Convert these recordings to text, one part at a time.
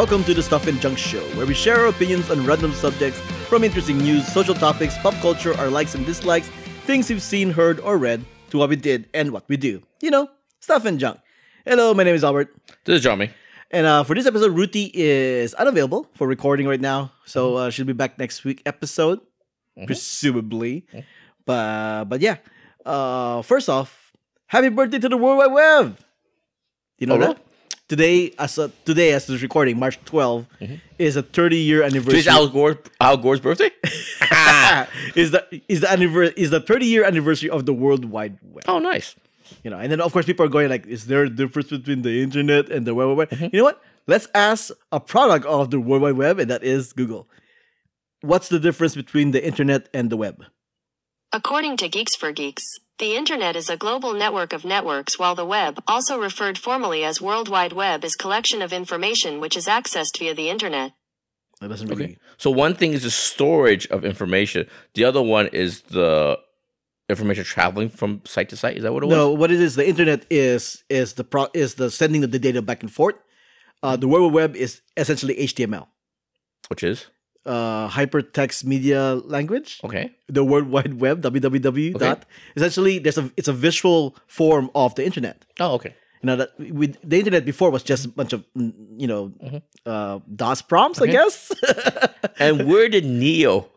Welcome to the Stuff and Junk Show, where we share our opinions on random subjects from interesting news, social topics, pop culture, our likes and dislikes, things we've seen, heard, or read, to what we did and what we do. You know, stuff and junk. Hello, my name is Albert. This is Johnny. And uh, for this episode, Ruti is unavailable for recording right now, so uh, she'll be back next week episode, presumably. But but yeah, uh, first off, happy birthday to the World Wide Web. You know Oh, that? Today, as a, today as this recording, March 12, mm-hmm. is a 30 year anniversary. Today's Al Gore Al Gore's birthday? is the is the anniver- is the 30 year anniversary of the World Wide Web. oh, nice. You know, and then of course people are going like, is there a difference between the internet and the World Wide Web? Mm-hmm. You know what? Let's ask a product of the World Wide Web, and that is Google. What's the difference between the internet and the web? According to Geeks for Geeks, the Internet is a global network of networks while the web, also referred formally as World Wide Web is collection of information which is accessed via the Internet. That doesn't really. Okay. So one thing is the storage of information. The other one is the information traveling from site to site. Is that what it was? No, what it is, the internet is is the pro is the sending of the data back and forth. Uh, the World Wide Web is essentially HTML, Which is uh, hypertext media language. okay. the World Wide Web, www. Dot. Essentially, there's a it's a visual form of the internet. Oh, okay. You know that with the internet before was just a bunch of you know Mm-hmm. uh, DOS prompts, I guess. And where did Neo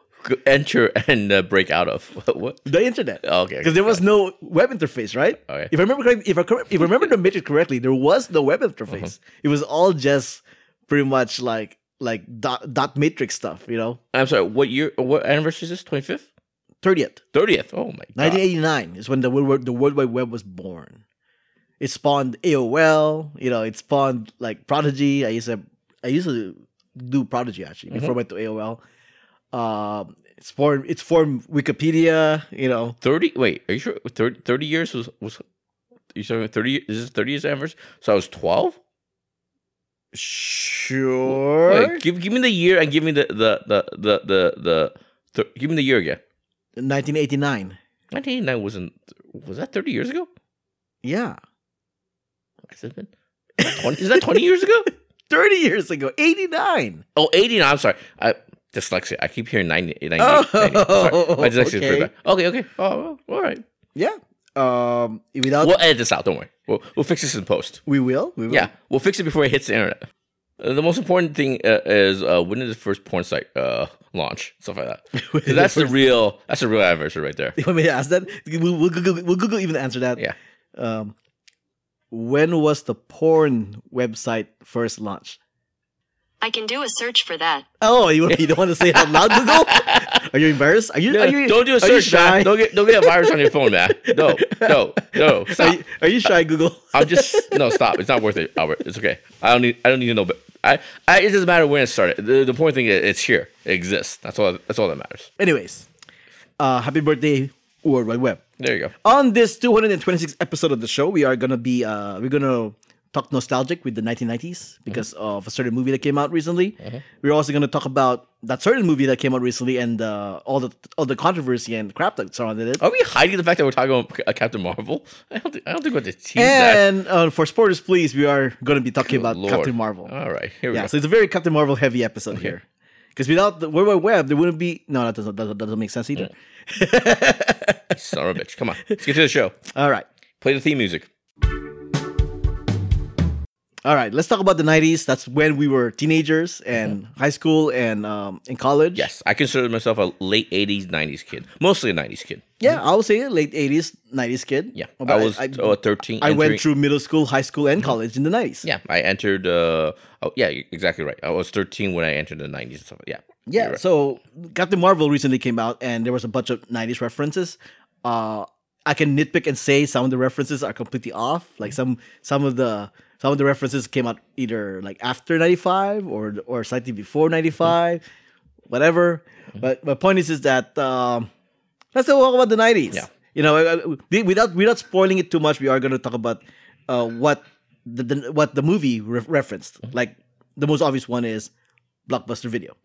enter and uh, break out of? what? the internet. Oh, okay. Because there was no web interface, right? Okay. If I remember correctly, if I if I remember the matrix correctly, there was no web interface. Uh-huh. It was all just pretty much like like dot, dot matrix stuff. You know, I'm sorry. What year? What anniversary is this? Twenty fifth, thirtieth. thirtieth. Oh my god. 1989 is when the world, the World Wide Web was born. It spawned AOL. You know, it spawned like Prodigy. I used to I used to do Prodigy actually before I went to AOL. Um, it's formed it's formed Wikipedia. You know, Thirty. Wait, are you sure? 30, 30 years was was. You saying thirty? Is this thirty years anniversary? So I was twelve. Sure. Wait, give give me the year and give me the the the the the, the th- give me the year again. 1989. Nineteen eighty nine wasn't was that thirty years ago? Yeah, Has it been? 20, is that twenty years ago? 30 years ago. 89. Oh, 89. I'm sorry. I dyslexia. I keep hearing 90, 90, Oh, 90. Sorry. My dyslexia is okay. pretty bad. Okay, okay. Oh, all right. Yeah. Um, without We'll edit this out. Don't worry. We'll, we'll fix this in post. we will. We will. Yeah, we'll fix it before it hits the internet. Uh, the most important thing uh, is uh, when did the first porn site uh, launch? Stuff like that. that's the the real. That's the real anniversary right there. You want me to ask that? We'll, we'll, Google, we'll Google even answer that. Yeah. Um, when was the porn website first launched? I can do a search for that. Oh, you, you don't want to say it out loud, Google? Are you embarrassed? Are you? are you don't do a are search, shy? man. Don't get don't get a virus on your phone, man. No, no, no. Are you, are you shy, Google? I'm just no stop. It's not worth it, Albert. It's okay. I don't need. I don't need to know. But I, I it doesn't matter when it started. The, the important thing is it's here. It exists. That's all. That's all that matters. Anyways, uh, happy birthday, World Wide Web. There you go. On this 226th episode of the show, we are gonna be uh, we're gonna talk nostalgic with the 1990s because of a certain movie that came out recently. We're also gonna talk about that certain movie that came out recently and uh, all the all the controversy and crap that surrounded it. Are we hiding the fact that we're talking about uh, Captain Marvel? I don't. Think, I don't think we're going to tease that. And uh, for spoilers, please, we are going to be talking about Lord. Captain Marvel. All right. Here we yeah, go. so it's a very Captain Marvel heavy episode here. Because without the World Wide Web, there wouldn't be. No, that doesn't, that doesn't make sense either. Son of a bitch. Come on. Let's get to the show. All right. Play the theme music. All right. Let's talk about the 90s. That's when we were teenagers and high school and um, in college. Yes, I consider myself a late '80s, '90s kid. Mostly a '90s kid. Yeah, I would say a late 80s, 90s kid. Yeah, I was oh, 13. I went through middle school, high school, and college in the 90s. Yeah, I entered. Uh, oh, yeah, exactly right. I was 13 when I entered the 90s and stuff. Yeah. Yeah, right. so Captain Marvel recently came out, and there was a bunch of '90s references. Uh, I can nitpick and say some of the references are completely off. Like some some of the some of the references came out either like after '95 or or slightly before '95, whatever. But my point is is that um, let's talk about the '90s. Yeah. you know, uh, without without spoiling it too much, we are going to talk about uh, what the, the what the movie re- referenced. Like the most obvious one is Blockbuster Video.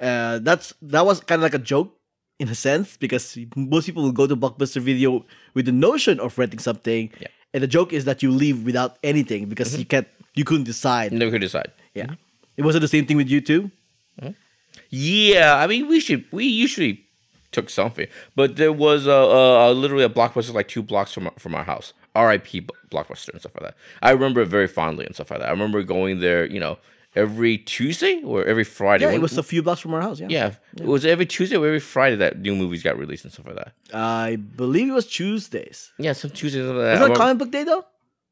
Uh, that's that was kind of like a joke in a sense because most people will go to Blockbuster Video with the notion of renting something, Yeah. And the joke is that you leave without anything because mm-hmm. you can't, you couldn't decide. Never could decide. Yeah. It wasn't the same thing with you too. Mm-hmm. Yeah, I mean, we should we usually took something, but there was a, a, a literally a blockbuster like two blocks from our- from our house. R.I.P. Blockbuster and stuff like that. I remember it very fondly and stuff like that. I remember going there, you know, every Tuesday or every Friday. Yeah, it was a few blocks from our house. Yeah. yeah, it was every Tuesday or every Friday that new movies got released and stuff like that. I believe it was Tuesdays. Yeah, some Tuesdays. Like that. Was that comic book day though?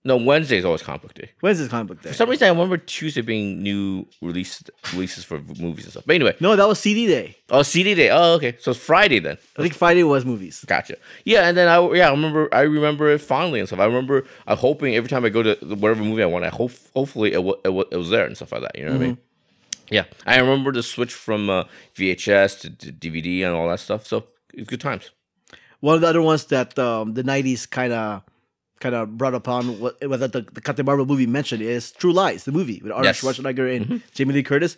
No, Wednesdays always comic book day. Wednesday's comic book day? For some reason, I remember Tuesday being new release releases for movies and stuff. But anyway, No, that was CD day. oh CD day. Oh, okay, so it's Friday then. I think Friday was movies. Gotcha. Yeah, and then I yeah I remember I remember it fondly and stuff. I remember I'm hoping every time I go to whatever movie I want, I hope hopefully it, wa- it, wa- it was there and stuff like that. You know what I mean? Yeah, I remember the switch from uh, VHS to, to DVD and all that stuff. So it's good times. One of the other ones that um, the '90s kind of kind of brought upon what, what the, the Captain Marvel movie mentioned is True Lies, the movie with Arnold Yes. Mm-hmm. Schwarzenegger and Jamie Lee Curtis.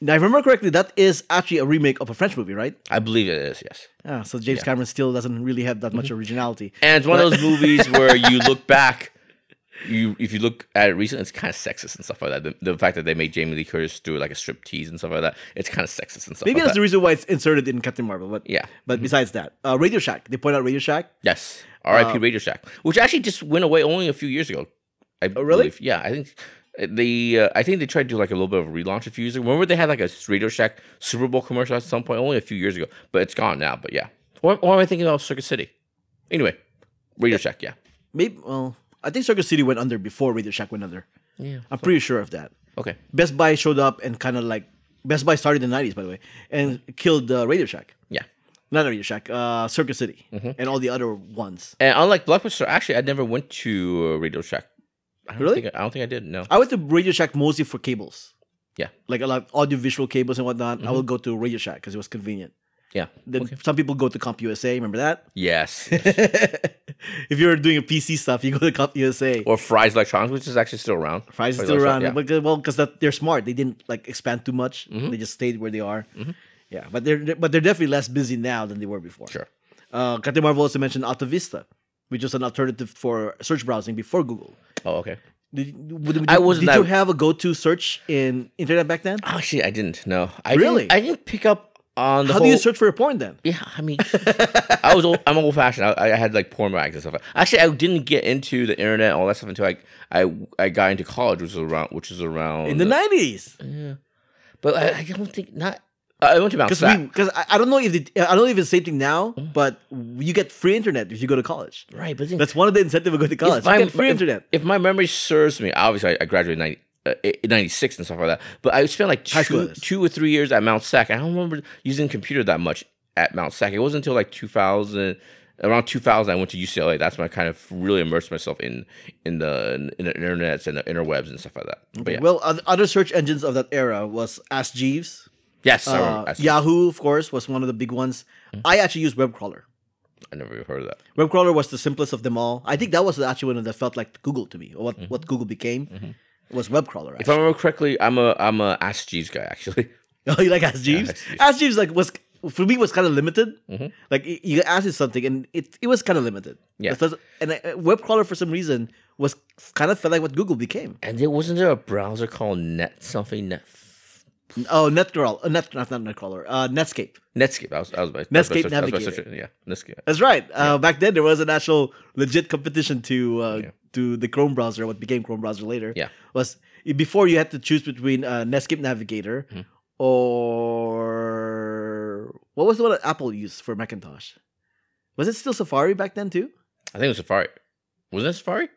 Now, if I remember correctly, that is actually a remake of a French movie, right? I believe it is. Yes. Yeah, so James Cameron still doesn't really have that Mm-hmm. much originality. And it's one of those movies where you look back, you if you look at it recently, it's kind of sexist and stuff like that. The, the fact that they made Jamie Lee Curtis do like a strip tease and stuff like that, it's kind of sexist and stuff. Maybe like that's the reason why it's inserted in Captain Marvel. But Yeah. But besides that, uh, Radio Shack. They point out Radio Shack. Yes. R.I.P. Uh, Radio Shack, which actually just went away only a few years ago. I Oh, really? believe. Yeah, I think they. Uh, I think they tried to do like a little bit of a relaunch a few years ago. Remember they had like a Radio Shack Super Bowl commercial at some point, only a few years ago, but it's gone now. But yeah, or, or am I thinking of Circuit City? Anyway, Radio Shack. Yeah. Maybe. Well, I think Circuit City went under before Radio Shack went under. Yeah. I'm pretty sure of that. Okay. Best Buy showed up and kind of like Best Buy started in the 90s, by the way, and killed uh, Radio Shack. Yeah. Not Radio Shack, uh, Circuit City, Mm-hmm. and all the other ones. And unlike Blockbuster, actually, I never went to uh, Radio Shack. I Really? Think, I don't think I did. No. I went to Radio Shack mostly for cables, Yeah. like a lot of audiovisual cables and whatnot. Mm-hmm. I would go to Radio Shack because it was convenient. Yeah. Then some people go to Comp USA. Remember that? Yes. if you're doing a PC stuff, you go to Comp USA. or Fry's Electronics, which is actually still around. Is Fry's still around, Electronics, because well, because they're smart. They didn't like expand too much. Mm-hmm. They just stayed where they are. Yeah, but they're but they're definitely less busy now than they were before. Sure. Uh, Captain Marvel also mentioned Alta Vista, which was an alternative for search browsing before Google. Oh, okay. Did, I wasn't Did you have a go-to search in internet back then? Actually, I didn't. No. I Really? Didn't, I didn't pick up on the How whole. do you search for a porn then? Yeah, I mean, I was old, I'm old fashioned. I, I had like porn mags and stuff. Actually, I didn't get into the internet and all that stuff until I I, I got into college, which was around which is around In the nineties, Yeah, But I, I don't think not. I went to Mount because Sac. because I, I don't know if the, I don't know if it's the same thing now, Mm. but you get free internet if you go to college. right, but then, That's one of the incentive of going to college. if, my- get free if- internet. if my memory serves me, obviously I, graduated in 90, uh, 96 and stuff like that. But I spent like two, two or three years at Mount Sac. I don't remember using computer that much at Mount Sac. It wasn't until like 2000, around 2000, I went to UCLA. That's when I kind of really immersed myself in in the in the internets and the interwebs and stuff like that. But yeah. Well, other search engines of that era was Ask Jeeves. Yes, I, Uh, remember. I, Yahoo, of course, was one of the big ones. Mm. I actually used Webcrawler. I never even heard of that. Webcrawler was the simplest of them all. I think that was actually one that felt like Google to me, or what, what Google became. Was Webcrawler. Mm-hmm. If I remember correctly, I'm a I'm a Ask Jeeves guy actually. Oh, you like Ask Jeeves? Ask Jeeves. Ask Jeeves like was for me was kind of limited. Mm-hmm. Like y- you asked it something and it it was kind of limited. Yeah. And uh, Webcrawler for some reason was kind of felt like what Google became. And there wasn't there a browser called Net something Net Oh, Netcrawl, uh, Net not not Netcrawler, uh, Netscape. Netscape. That was, that was my Netscape that was my search- was my Navigator. Yeah, Netscape. That's right. Uh, Back then there was an actual legit competition to uh, Yeah. to the Chrome browser, what became Chrome browser later. Yeah. Was before you had to choose between uh, Netscape Navigator Mm-hmm. or what was the one that Apple used for Macintosh? Was it still Safari back then too? I think it was Safari. Wasn't it Safari?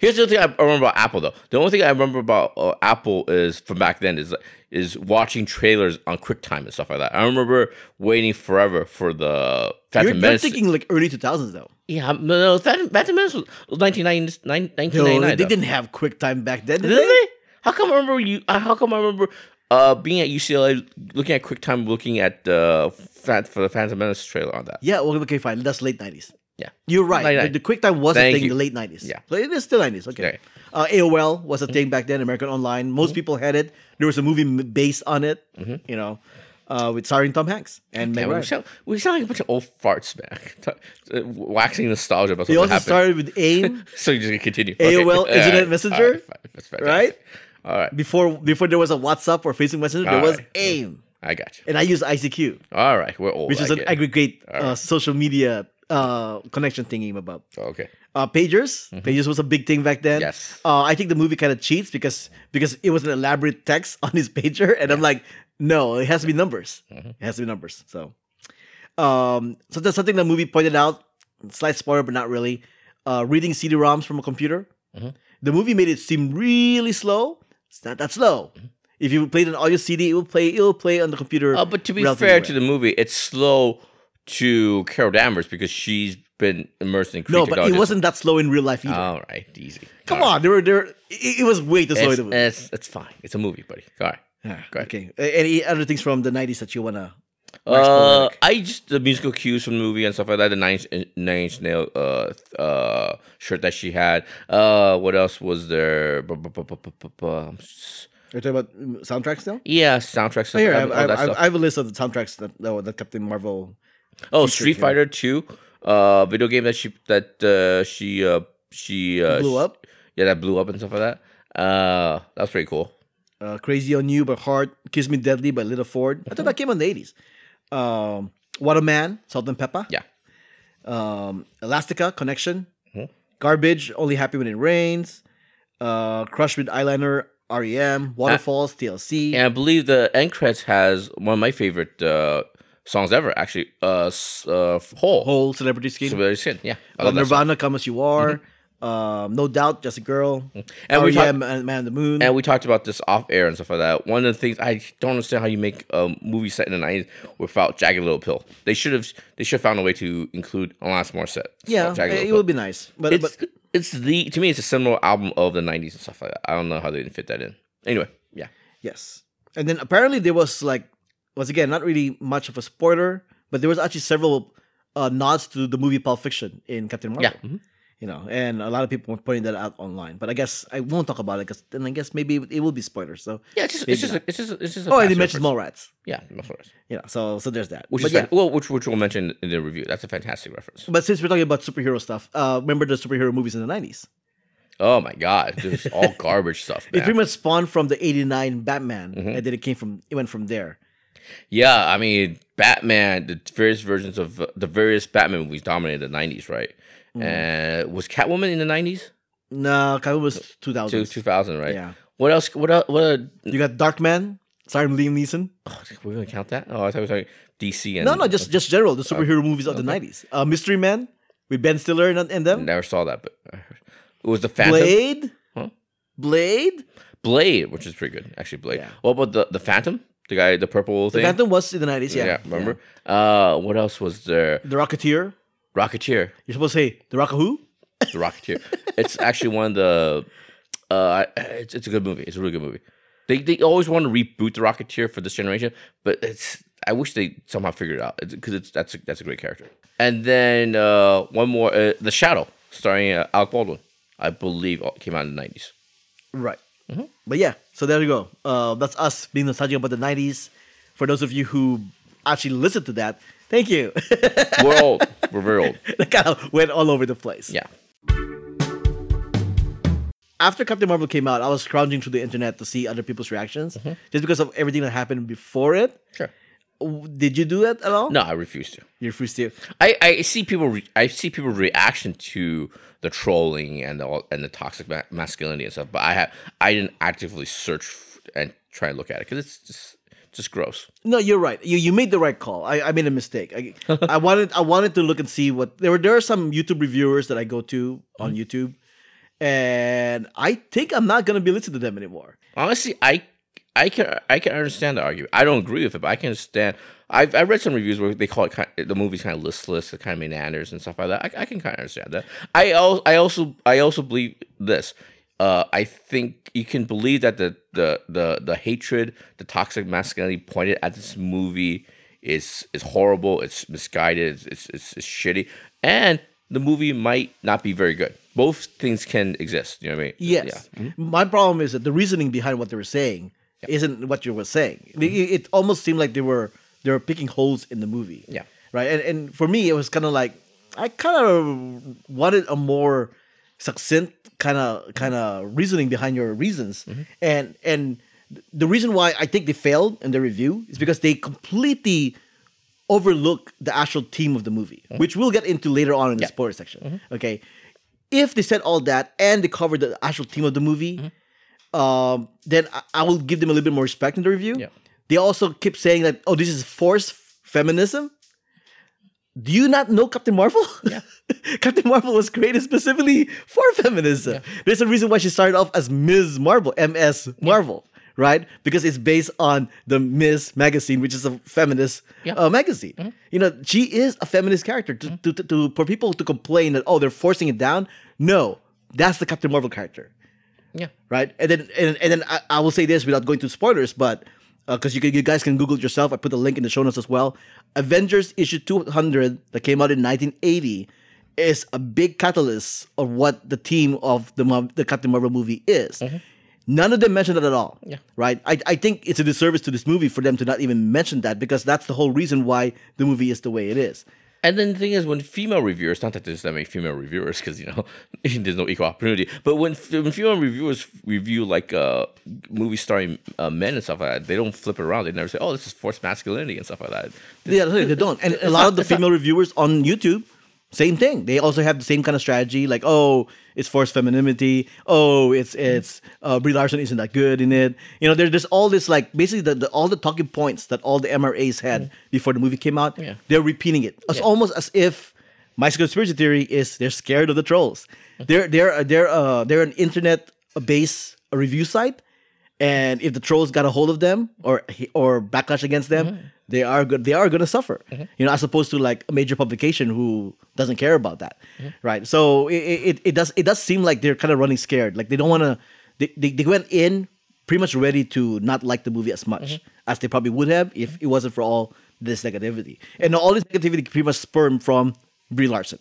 Here's the other thing I remember about Apple though. The only thing I remember about uh, Apple is from back then is is watching trailers on QuickTime and stuff like that. I remember waiting forever for the Phantom You're, you're thinking like early 2000s though. yeah, no, Phantom, Phantom Menace was 1990 No, they though. didn't have QuickTime back then, did, Did they? they? How come I remember you? uh, How come I remember uh, being at UCLA, looking at QuickTime, looking at the uh, for the Phantom Menace trailer on that? Yeah, well, okay, fine. That's late 90s. Yeah. You're right. The, the QuickTime was Thank a thing you. in the late 90s. Yeah. So it is still 90s. Okay. Okay. Uh, AOL was a thing back then, American Online. Most people had it. There was a movie based on it, you know, uh, with starring Tom Hanks and Meg Yeah, we, Ryan. sound, we sound like a bunch of old farts, man. Uh, Waxing nostalgia about They something also happened. started with AIM. so you're just continue. AOL, Okay. Internet Messenger, fantastic. right? All right. Before before there was a WhatsApp or Facebook Messenger, there was Alright. AIM, I got you. and I used ICQ, All right. We're old. which is an aggregate uh, social media uh, connection thingy about. Okay. Uh, pagers, pagers was a big thing back then. Mm-hmm. Yes. Uh, I think the movie kind of cheats because because it was an elaborate text on his pager, and I'm like, no, it has to be numbers. Mm-hmm. It has to be numbers. So, um, so that's something the movie pointed out. Slight spoiler, but not really. Uh, reading CD-ROMs from a computer. Mm-hmm. The movie made it seem really slow. It's not that slow. Mm-hmm. If you played an audio CD, it will play. It will play on the computer. Uh, but to be fair well. to the movie, it's slow to Carol Danvers because she's been immersed in no, but it wasn't that slow in real life either. All right, easy. Come All right. on, there were there. It, it was way too slow in It's, the movie. it's, it's fine. It's a movie, buddy. All right. Yeah, Go ahead. okay. A- Any other things from the '90s that you wanna? Uh, I just the musical cues from the movie and stuff like that. The nine Inch- nine inch nail uh uh shirt that she had. Uh, what else was there? Bu- bu- bu- bu- bu- bu- bu- You're talking about mm, soundtracks now? Yeah, soundtrack stuff. Oh, here, I, all I, that I, stuff. I have a list of the soundtracks that that, that Captain Marvel. Oh, Street. Fighter Two, uh, video game that she that uh, she uh she uh, Blew up. Yeah, that blew up and stuff like that. Uh, that was pretty cool. Uh, Crazy on You by Heart, Kiss Me Deadly by Lita Ford. I thought that came in the 80s. Um, What a Man, Salt-N-Pepa. Yeah. Um, Elastica, Connection. Mhm. Garbage, Only Happy When It Rains. Uh, Crush with Eyeliner, REM. Waterfalls, TLC. And I believe the end credits has one of my favorite uh songs ever. Actually, uh, uh, Hole. Whole Celebrity Skin. Celebrity Skin. Yeah, I love that song. Nirvana, Come As You Are. Um, no Doubt, Just a Girl. And we REM, talked- Man on the Moon. And we talked about this off air and stuff like that. One of the things I don't understand how you make a movie set in the nineties without Jagged Little Pill. They should have they should have found a way to include Alanis Morissette. yeah, Jagged it, Little would be nice. But, It's but it's the to me it's a similar album of the nineties and stuff like that. I don't know how they didn't fit that in. Anyway, yeah. Yes. And then apparently there was like once again not really much of a spoiler, but there was actually several uh, nods to the movie Pulp Fiction in Captain Marvel. Yeah. mhm. You know, and a lot of people were pointing that out online. But I guess I won't talk about it because then I guess maybe it, it will be spoilers. So Yeah, it's just it's just, a, it's just it's just a oh, and past he mentions reference. Mallrats. Yeah, Mallrats. You know, so so there's that. Which but is yeah. fan- well, which which we'll mention in the review. That's a fantastic reference. But since we're talking about superhero stuff, uh, remember the superhero movies in the nineties? Oh my god, this is all garbage stuff. It pretty much spawned from the '89 Batman, Mm-hmm. and then it came from it went from there. Yeah, I mean, Batman, the various versions of uh, the various Batman movies dominated the '90s, right? Mm. And was Catwoman in the '90s? No, Catwoman was Two 2000. 2000, right? Yeah. What else? What else? What? uh, You got Darkman, starring Liam Neeson. oh, we're gonna count that? Oh, I thought we were talking DC and No, no, just just general the superhero movies of the nineties. Uh, Mystery Man with Ben Stiller and, and them. never saw that, but it was the Phantom Blade. Huh? Blade. Blade, which is pretty good, actually. Blade. Yeah. What about the the Phantom? The guy, the purple thing. The. Phantom was in the nineties. Yeah. Yeah, remember? Uh, what else was there? The Rocketeer. Rocketeer. You're supposed to say the Rock who? The Rocketeer. it's actually one of the. Uh, it's it's a good movie. It's a really good movie. They they always want to reboot the Rocketeer for this generation, but it's I wish they somehow figured it out because it's, that's a, that's a great character. And then uh, one more, uh, The Shadow, starring uh, Alec Baldwin, I believe came out in the nineties. Right. Mm-hmm. But yeah, so there you go. Uh, that's us being nostalgic about the nineties. For those of you who actually listened to that, thank you. We're old. We're very old. that kind of went all over the place. Yeah. After Captain Marvel came out, I was scrounging through the internet to see other people's reactions, Mm-hmm. just because of everything that happened before it. Sure. Did you do that at all? No, I refuse to. You're free to. I, I see people re- I see people reaction to the trolling and the all- and the toxic ma- masculinity and stuff, but I have I didn't actively search f- and try and look at it because it's just just gross. No, you're right. You you made the right call. I, I made a mistake. I, I wanted I wanted to look and see what there were. There are some YouTube reviewers that I go to on Mm-hmm. YouTube, and I think I'm not gonna be listening to them anymore. Honestly, I I can I can understand the argument. I don't agree with it, but I can understand. I've I read some reviews where they call it kind the movie's kind of listless, it kind of meanders and stuff like that. I, I can kind of understand that. I also I also I also believe this. Uh, I think you can believe that the, the the the hatred, the toxic masculinity pointed at this movie is is horrible. It's misguided. It's it's, it's, it's shitty, and the movie might not be very good. Both things can exist. You know what I mean? Yes. Yeah. My problem is that the reasoning behind what they were saying isn't what you were saying. It, it almost seemed like they were they were picking holes in the movie. Yeah. Right. And and for me, it was kind of like I kind of wanted a more succinct kind of kind of reasoning behind your reasons, Mm-hmm. and and the reason why I think they failed in the review is because they completely overlook the actual theme of the movie, which we'll get into later on in the Mm-hmm. Yeah. Mm-hmm. spoiler section. Okay, if they said all that and they covered the actual theme of the movie, um, then I, I will give them a little bit more respect in the review. Yeah. They also keep saying that, oh, this is forced feminism. Do you not know Captain Marvel? Yeah. Captain Marvel was created specifically for feminism. There's a reason why she started off as Ms. Marvel, MS Marvel, right? Because it's based on the Ms. magazine, which is a feminist Yeah. uh, magazine. You know, she is a feminist character. To, to, to, to- for people to complain that oh they're forcing it down, no, that's the Captain Marvel character Yeah. right? And then and, and then I, I will say this without going to spoilers, but uh, because you can, you guys can Google it yourself. I put the link in the show notes as well. Avengers issue 200 that came out in 1980 is a big catalyst of what the theme of the the Captain Marvel movie is. Mm-hmm. None of them mention that at all. Yeah. Right? I, I think it's a disservice to this movie for them to not even mention that because that's the whole reason why the movie is the way it is. And then the thing is, when female reviewers, not that there's that many female reviewers, because you know there's no equal opportunity, but when, when female reviewers review like uh, movies starring uh, men and stuff like that, they don't flip it around. They never say, "Oh, this is forced masculinity" and stuff like that. Yeah, they don't. And a lot of the female reviewers on YouTube, same thing. They also have the same kind of strategy, like, oh, it's forced femininity. Oh, it's it's uh, Brie Larson isn't that good in it. You know, there, there's all this like basically the, the all the talking points that all the MRAs had before the movie came out. Yeah. They're repeating it. It's Yeah. almost as if my conspiracy theory is they're scared of the trolls. They're they're they're uh they're an internet based review site, and if the trolls got a hold of them or or backlash against them, Mm-hmm. they are good. They are going to suffer. You know, as opposed to like a major publication who doesn't care about that, Mm-hmm. right? So it, it it does it does seem like they're kind of running scared. Like they don't want to. They, they they went in pretty much ready to not like the movie as much Mm-hmm. as they probably would have if it wasn't for all this negativity. And all this negativity pretty much spermed from Brie Larson.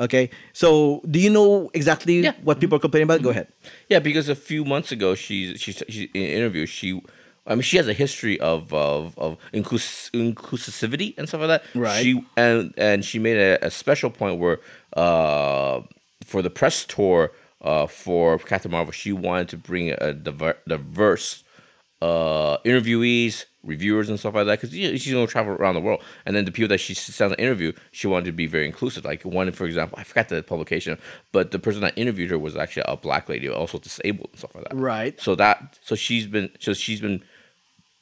Okay, so do you know exactly Mm-hmm. Yeah. Mm-hmm. what people are complaining about? Go ahead. Yeah, because a few months ago, she's she's she, in an interview. She, I mean, she has a history of of of inclus- inclusivity and stuff like that. Right. She and and she made a, a special point where, uh, for the press tour, uh, for Captain Marvel, she wanted to bring a diver- diverse, uh, interviewees, reviewers, and stuff like that. Because you know, she's gonna travel around the world, and then the people that she sits down to interview, she wanted to be very inclusive. Like one, for example, I forgot the publication, but the person that interviewed her was actually a black lady, also disabled and stuff like that. Right. So that, so she's been, so she's been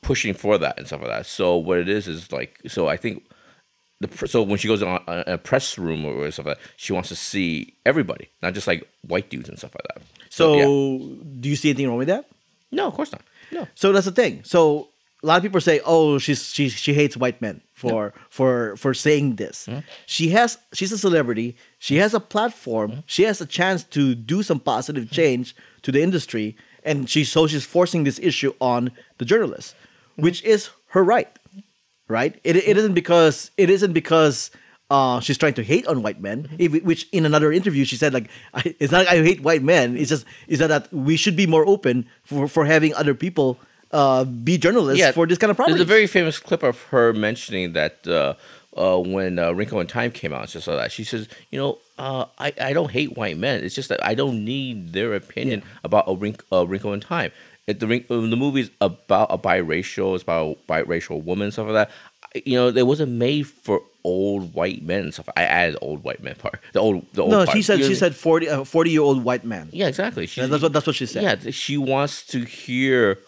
pushing for that and stuff like that. So what it is is like, so I think. The, so when she goes on a, a press room or stuff like that, she wants to see everybody, not just like white dudes and stuff like that. So yeah. do you see anything wrong with that? no, of course not. No, So that's the thing. So a lot of people say, "Oh, she's she she hates white men for for for saying this." Hmm? She has she's a celebrity. She has a platform. Hmm? She has a chance to do some positive change to the industry, and she so she's forcing this issue on the journalist, Hmm? which is her right. Right? It it isn't because it isn't because. Uh, she's trying to hate on white men, Hmm? if- which in another interview she said like, I, "It's not like I hate white men. It's just is that, that we should be more open for, for having other people uh, be journalists for this kind of problem. There's a very famous clip of her mentioning that uh, uh, when uh, Wrinkle in Time came out, just like that. She says, you know, uh, I, I don't hate white men. It's just that I don't need their opinion about a wrink, uh, Wrinkle in Time. It, the, the movie's about a biracial, it's about a biracial woman, stuff like that. You know, it wasn't made for old white men and stuff. I added old white men part. The old, the old no, part. she said You know she said 40 a 40 year old white man. Yeah, exactly. She, that's what that's what she said. yeah, she wants to hear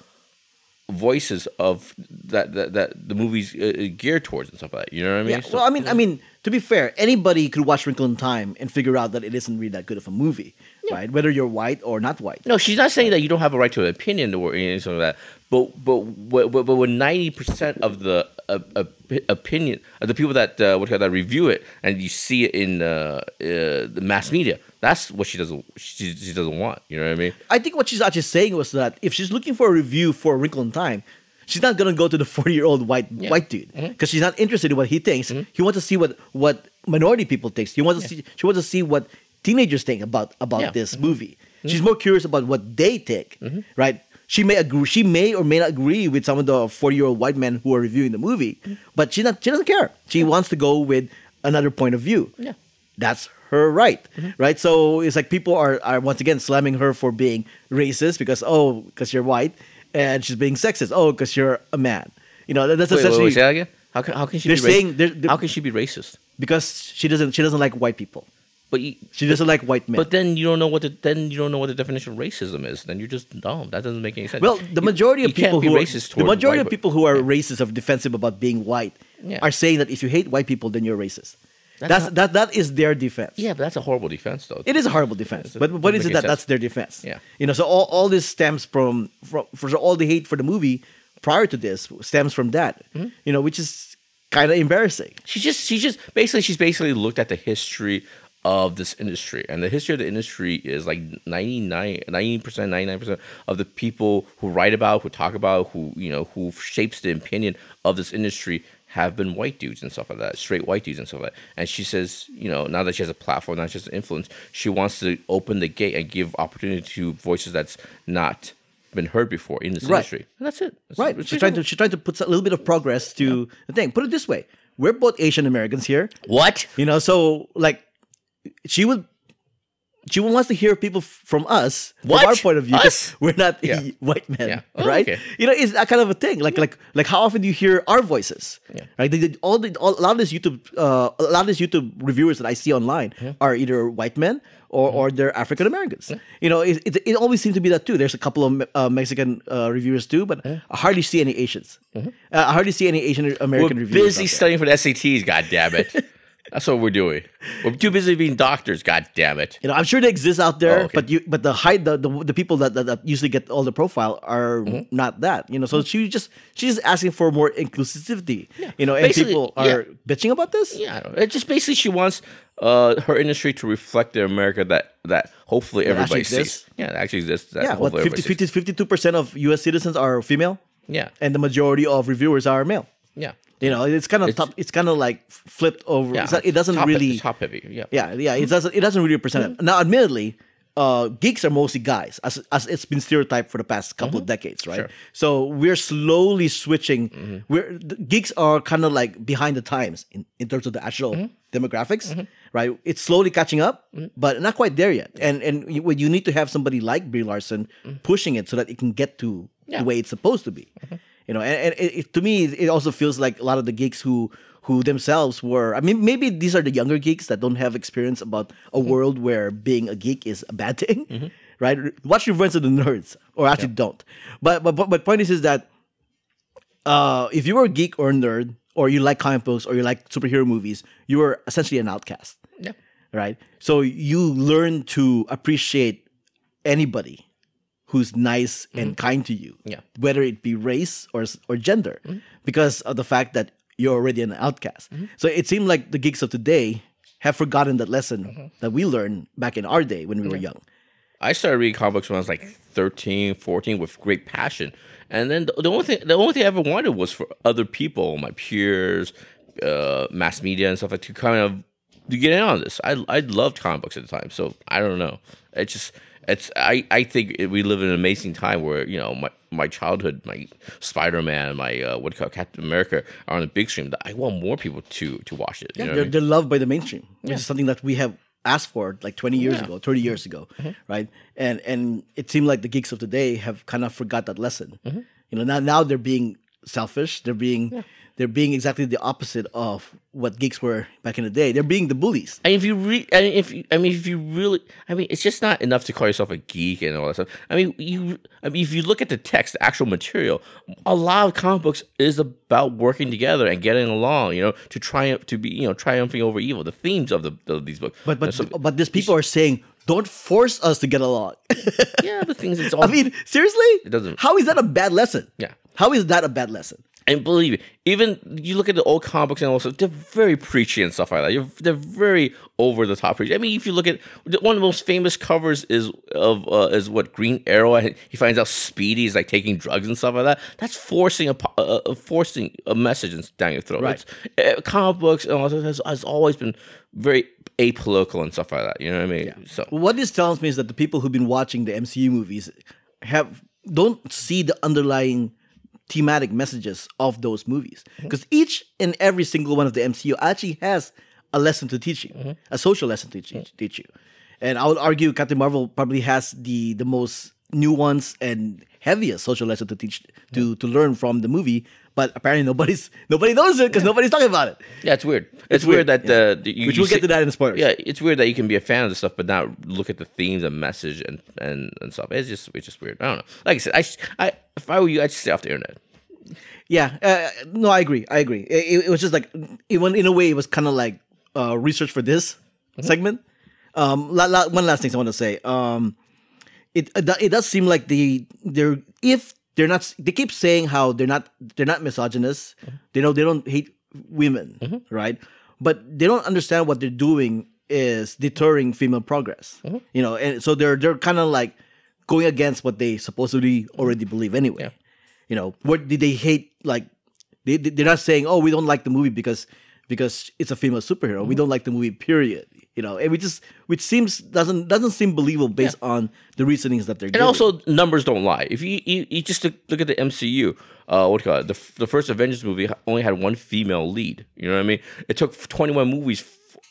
voices of that that, that the movie's uh, uh, geared towards and stuff like that. You know what I mean? Yeah, So- well, I mean, I mean, to be fair, anybody could watch Wrinkle in Time and figure out that it isn't really that good of a movie, right? Whether you're white or not white. no, she's not saying that you don't have a right to an opinion or anything like that. But but but but, when ninety percent of the uh, uh, opinion of the people that uh, what do you call that review it and you see it in uh, uh, the mass media, that's what she doesn't she, she doesn't want. You know what I mean? I think what she's actually saying was that if she's looking for a review for Wrinkle in Time, she's not gonna go to the 40 year old white white dude because she's not interested in what he thinks. He wants to see what what minority people thinks. He wants to see she wants to see what teenagers think about about Yeah. this mm-hmm. movie. She's mm-hmm. more curious about what they think, mm-hmm. right? She may agree. She may or may not agree with some of the 40 year old white men who are reviewing the movie, but she not she doesn't care. She wants to go with another point of view. Yeah. That's her right, Mm-hmm. right? So it's like people are are once again slamming her for being racist because oh, because you're white, and she's being sexist. Oh, because you're a man. You know, that's Wait, essentially wait, say again. How can how can she They're be saying- they're- they're- how can she be racist? because she doesn't she doesn't like white people. But you, She doesn't like white men. but then you don't know what the then you don't know what the definition of racism is. Then you're just dumb. That doesn't make any sense. well, the majority you of people who are, racist the majority of people who are racist or defensive about being white Yeah. are saying that if you hate white people, then you're racist. That's That's, not- that that is their defense. Yeah, but that's a horrible defense, though. It is a horrible defense, Doesn't- but what is it that sense. that's their defense? Yeah. you know. So all, all this stems from, from for all the hate for the movie prior to this stems from that. Mm-hmm. You know, which is kind of embarrassing. She just she just basically she's basically looked at the history of this industry and the history of the industry is like 99 90% 99% of the people who write about who talk about who you know who shapes the opinion of this industry have been white dudes and stuff like that straight white dudes and stuff like that and she says you know now that she has a platform not just an influence she wants to open the gate and give opportunity to voices that's not been heard before in this Right. industry and that's it That's- Right. She's trying to she's trying to put a little bit of progress to the thing. Put it this way: we're both Asian Americans here. what You know, so like she would she wants to hear people f- from us What? from our point of view Us? we're not Yeah. white men Yeah. Oh, right okay. you know it's that kind of a thing like like like how often do you hear our voices Yeah. right they, they- all the all, a lot of this youtube uh, a lot of these youtube reviewers that i see online are either white men or, or they're African Americans. You know, it, it, it always seems to be that too. There's a couple of uh, Mexican uh, reviewers too, but I hardly see any Asians. Uh, I hardly see any Asian American We're reviewers. busy studying for the SATs, god damn it. That's what we're doing. We're too busy being doctors, god damn it. You know, I'm sure they exist out there, Oh, okay. but you, but the high, the, the, the people that, that, that usually get all the profile are Mm-hmm. not that. You know, so she just she's asking for more inclusivity. You know, and Basically, people yeah. are bitching about this. Yeah, I. It just basically she wants uh, her industry to reflect the America that that hopefully actually everybody sees. exists. Yeah, that actually exists. That Yeah, what hopefully 50, everybody 50, 52% of US citizens are female. Yeah, and the majority of reviewers are male. yeah, You know, it's kind of It's- top, it's kind of like flipped over. yeah. Not- it doesn't top, really it's top heavy. Yeah, Yeah, yeah, it doesn't it doesn't really represent it. Hmm. Now, admittedly, uh, geeks are mostly guys, as as it's been stereotyped for the past couple of decades, right? Sure. So we're slowly switching. Mm-hmm. We're the geeks are kind of like behind the times in, in terms of the actual mm-hmm. demographics, right? It's slowly catching up, but not quite there yet. And and you, you need to have somebody like Brie Larson pushing it so that it can get to Yeah. the way it's supposed to be. You know, and, and it, it- to me, it also feels like a lot of the geeks who who themselves were. I mean, maybe these are the younger geeks that don't have experience about a world where being a geek is a bad thing, right? Watch Revenge of the Nerds, or actually don't. But but but, but point is is that uh, if you were a geek or a nerd, or you like comic books, or you like superhero movies, you were essentially an outcast yeah. right? So you learn to appreciate anybody who's nice mm-hmm. and kind to you, Yeah. whether it be race or or gender, mm-hmm. because of the fact that you're already an outcast. Mm-hmm. So it seemed like the geeks of today have forgotten that lesson that we learned back in our day when we were young. I started reading comic books when I was like 13, 14 with great passion. And then the, the only thing the only thing I ever wanted was for other people, my peers, uh, mass media and stuff like to kind of to get in on this. I I loved comic books at the time. So I don't know. It just it's I, I think we live in an amazing time where you know my, my childhood my Spider Man my uh, what do you call Captain America are on the big screen. I want more people to to watch it. You know what I they're, mean? they're loved by the mainstream, which is something that we have asked for like 20 years Yeah. ago, 30 years ago, right? And and it seemed like the geeks of today have kind of forgot that lesson. You know, now now they're being selfish. They're being they're being exactly the opposite of what geeks were back in the day. They're being the bullies. And if you re- I mean, if you, I mean, if you really, I mean, it's just not enough to call yourself a geek and all that stuff. I mean, you, I mean, if you look at the text, the actual material, a lot of comic books is about working together and getting along. You know, to triumph, to be, you know, triumphing over evil. The themes of the of these books. But but So- but these people are saying, don't force us to get along. yeah, the things. It's all. I mean, seriously? It doesn't- How is that a bad lesson? Yeah. How is that a bad lesson? And believe me, even you look at the old comic books and all also they're very preachy and stuff like that. You're, they're very over the top preachy. I mean, if you look at one of the most famous covers is of uh, is what Green Arrow. He finds out Speedy is like taking drugs and stuff like that. That's forcing a po- uh, uh, forcing a message in- down your throat. Right. It's, uh, comic books and all that has, has always been very apolitical and stuff like that. You know what I mean? So What this tells me is that the people who've been watching the MCU movies have don't see the underlying thematic messages of those movies mm-hmm. because each and every single one of the MCU actually has a lesson to teach you, mm-hmm. a social lesson to teach, mm-hmm. teach you. And I would argue Captain Marvel probably has the the most nuanced and heaviest social lesson to teach to to learn from the movie. But apparently nobody's nobody knows it because nobody's talking about it. Yeah, it's weird. It's, weird, weird, that yeah. the, the you, Which you we'll get to that in the spoilers. Yeah, it's weird that you can be a fan of the stuff, but not look at the themes and message and and, and stuff. It's just it's just weird. I don't know. Like I said, I, I if I were you, I'd stay off the internet. Yeah, uh, no, I agree. I agree. It, it- was just like, it went, in a way, it was kind of like uh, research for this segment. Um, la, la, one last thing I want to say. Um, it it does seem like the they're if they're not they keep saying how they're not they're not misogynist. Mm-hmm. They know they don't hate women, mm-hmm. right? But they don't understand what they're doing is deterring female progress. Mm-hmm. You know, and so they're they're kind of like going against what they supposedly already believe anyway. You know, what did they hate? Like they they- they're not saying, oh, we don't like the movie because because it's a female superhero. We don't like the movie. Period. You know, and we just which seems doesn't doesn't seem believable based on the reasonings that they're And giving. also, numbers don't lie. If you you, you just look, look at the MCU, uh, what do you call it? The, the first Avengers movie only had one female lead. You know what I mean? It took 21 movies.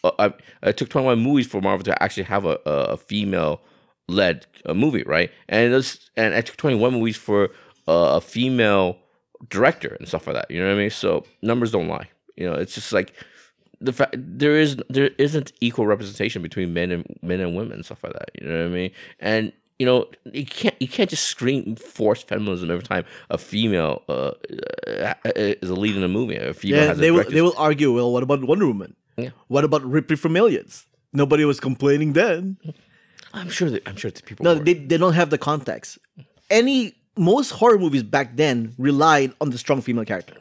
Uh, uh, it took 21 movies for Marvel to actually have a, a female led uh, movie, right? And it was, and it took 21 movies for uh, a female director and stuff like that. You know what I mean? So numbers don't lie. You know, it's just like the fact there is there isn't equal representation between men and men and women and stuff like that. You know what I mean? And you know you can't you can't just scream force feminism every time a female uh, uh, is a lead in a movie. A female yeah, they will they will argue. Well, what about Wonder Woman? Yeah. What about Ripley from Aliens? Nobody was complaining then. I'm sure that I'm sure that people. No, were. they, they don't have the context. Any most horror movies back then relied on the strong female character.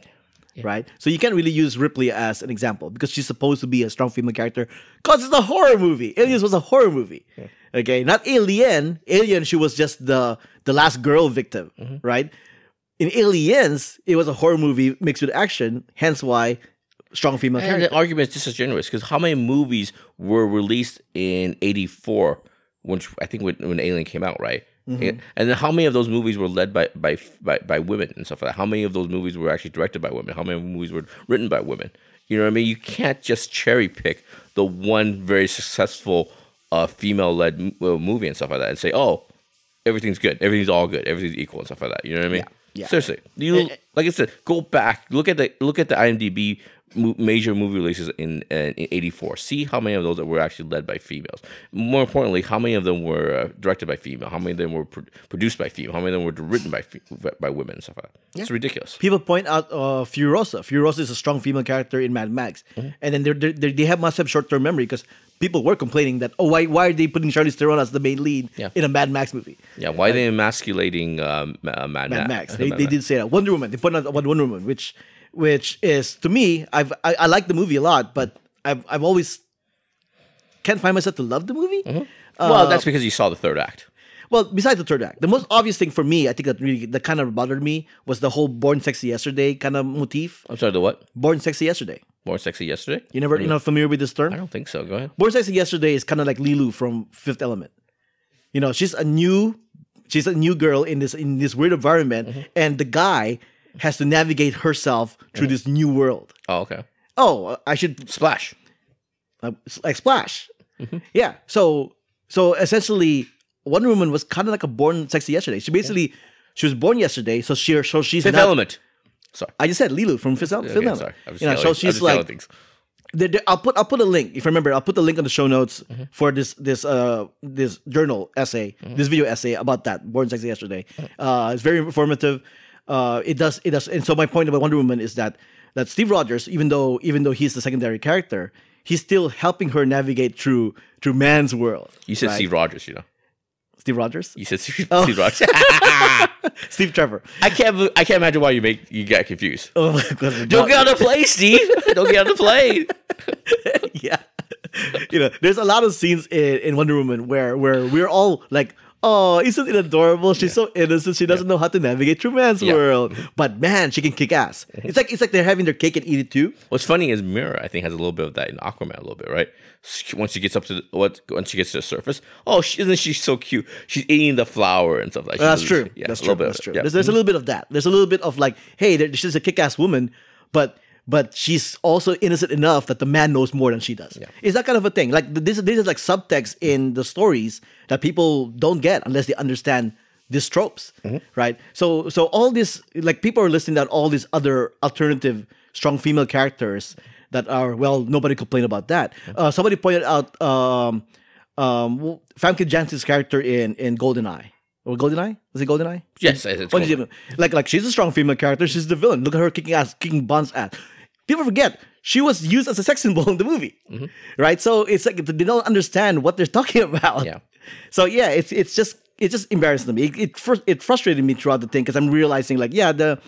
Right? So you can't really use Ripley as an example because she's supposed to be a strong female character because it's a horror movie. Aliens was a horror movie. Okay, not Alien. Alien, she was just the the last girl victim, mm-hmm. right? In Aliens, it was a horror movie mixed with action, hence why strong female And character. the argument is disingenuous because how many movies were released in '84, which I think when, when Alien came out, right? Mm-hmm. And, then how many of those movies were led by, by by by women and stuff like that? How many of those movies were actually directed by women? How many movies were written by women? You know what I mean? You can't just cherry pick the one very successful uh, female-led m- uh, movie and stuff like that and say, "Oh, everything's good, everything's all good, everything's equal and stuff like that." You know what I mean? Yeah, yeah. Seriously, you like I said, go back, look at the look at the IMDb major movie releases in uh, in '84. See how many of those were actually led by females. More importantly, how many of them were uh, directed by female? How many of them were pro- produced by female? How many of them were written by by women and stuff like that? It's ridiculous. people point out uh, Furiosa. Furiosa is a strong female character in Mad Max, Mm-hmm. and then they're, they're, they have must have short term memory because people were complaining that oh why why are they putting Charlize Theron as the main lead Yeah. in a Mad Max movie? Yeah, why are they emasculating um, uh, Mad, Mad Ma- Max. They, Mad they Max? did say that Wonder Woman. They put out Wonder Woman, which which is to me I've I, I like the movie a lot, but I've I've always can't find myself to love the movie. Mm-hmm. Uh, well, that's because you saw the third act. Well, besides the third act, the most obvious thing for me, I think that really that kind of bothered me was the whole "Born Sexy Yesterday" kind of motif. I'm sorry, the what? "Born Sexy Yesterday." Born sexy yesterday? You never, you're not familiar with this term? I don't think so. Go ahead. Born Sexy Yesterday is kind of like Leeloo from Fifth Element. You know, she's a new, she's a new girl in this in this weird environment, Mm-hmm. and the guy has to navigate herself through this new world. Oh, okay. Oh, I should Splash. uh, like Splash. Mm-hmm. Yeah. So so essentially, Wonder Woman was kind of like a Born Sexy Yesterday. She basically she was born yesterday, so she so she's Fifth not, Element. Sorry. I just said Leeloo from Fifth, Fifth Okay, Element. sorry. I was You know, so she's like things. there- there- I'll put I'll put a link if I remember. I'll put the link on the show notes Mm-hmm. for this this uh this journal essay, this video essay about that Born Sexy Yesterday. Mm-hmm. Uh, it's very informative. Uh, it does it does, and so my point about Wonder Woman is that that Steve Rogers, even though even though he's the secondary character, he's still helping her navigate through through man's world. You said right? Steve Rogers, you know. Steve Rogers, You said Steve, Oh. Steve Rogers. Steve Trevor. I can't. I can't imagine why you make you get confused. Oh my god! Don't get on the plane, Steve. Don't get on the plane. yeah. You know, there's a lot of scenes in, in Wonder Woman where where we're all like, oh, isn't it adorable? She's so innocent. She doesn't know how to navigate through man's Yeah. world. But man, she can kick ass. It's like it's like they're having their cake and eat it too. What's funny is Mera. I think has a little bit of that in Aquaman, a little bit, right? She- Once she gets up to the, what, once she gets to the surface, oh, she, isn't she so cute? She's eating the flower and stuff like that. That's true. Yeah, that's true. That's true. yeah. There's, there's a mm-hmm. little bit of that. There's a little bit of like, hey, there, she's a kick ass woman, but but she's also innocent enough that the man knows more than she does. It's that kind of a thing. Like this, this is like subtext in the stories that people don't get unless they understand these tropes, right? So, so all this, like people are listing out all these other alternative strong female characters that are well, nobody complained about that. Uh, somebody pointed out um, um, Famke Janssen's character in in Goldeneye. Or Goldeneye? Was it Goldeneye? Yes, it's Goldeneye. like like she's a strong female character. She's the villain. Look at her kicking ass, kicking Bond's ass. People forget she was used as a sex symbol in the movie, mm-hmm. right? So it's like they don't understand what they're talking about. Yeah. So yeah, it's it's just it's just embarrassing to me. It it, frus- it frustrated me throughout the thing because I'm realizing like yeah the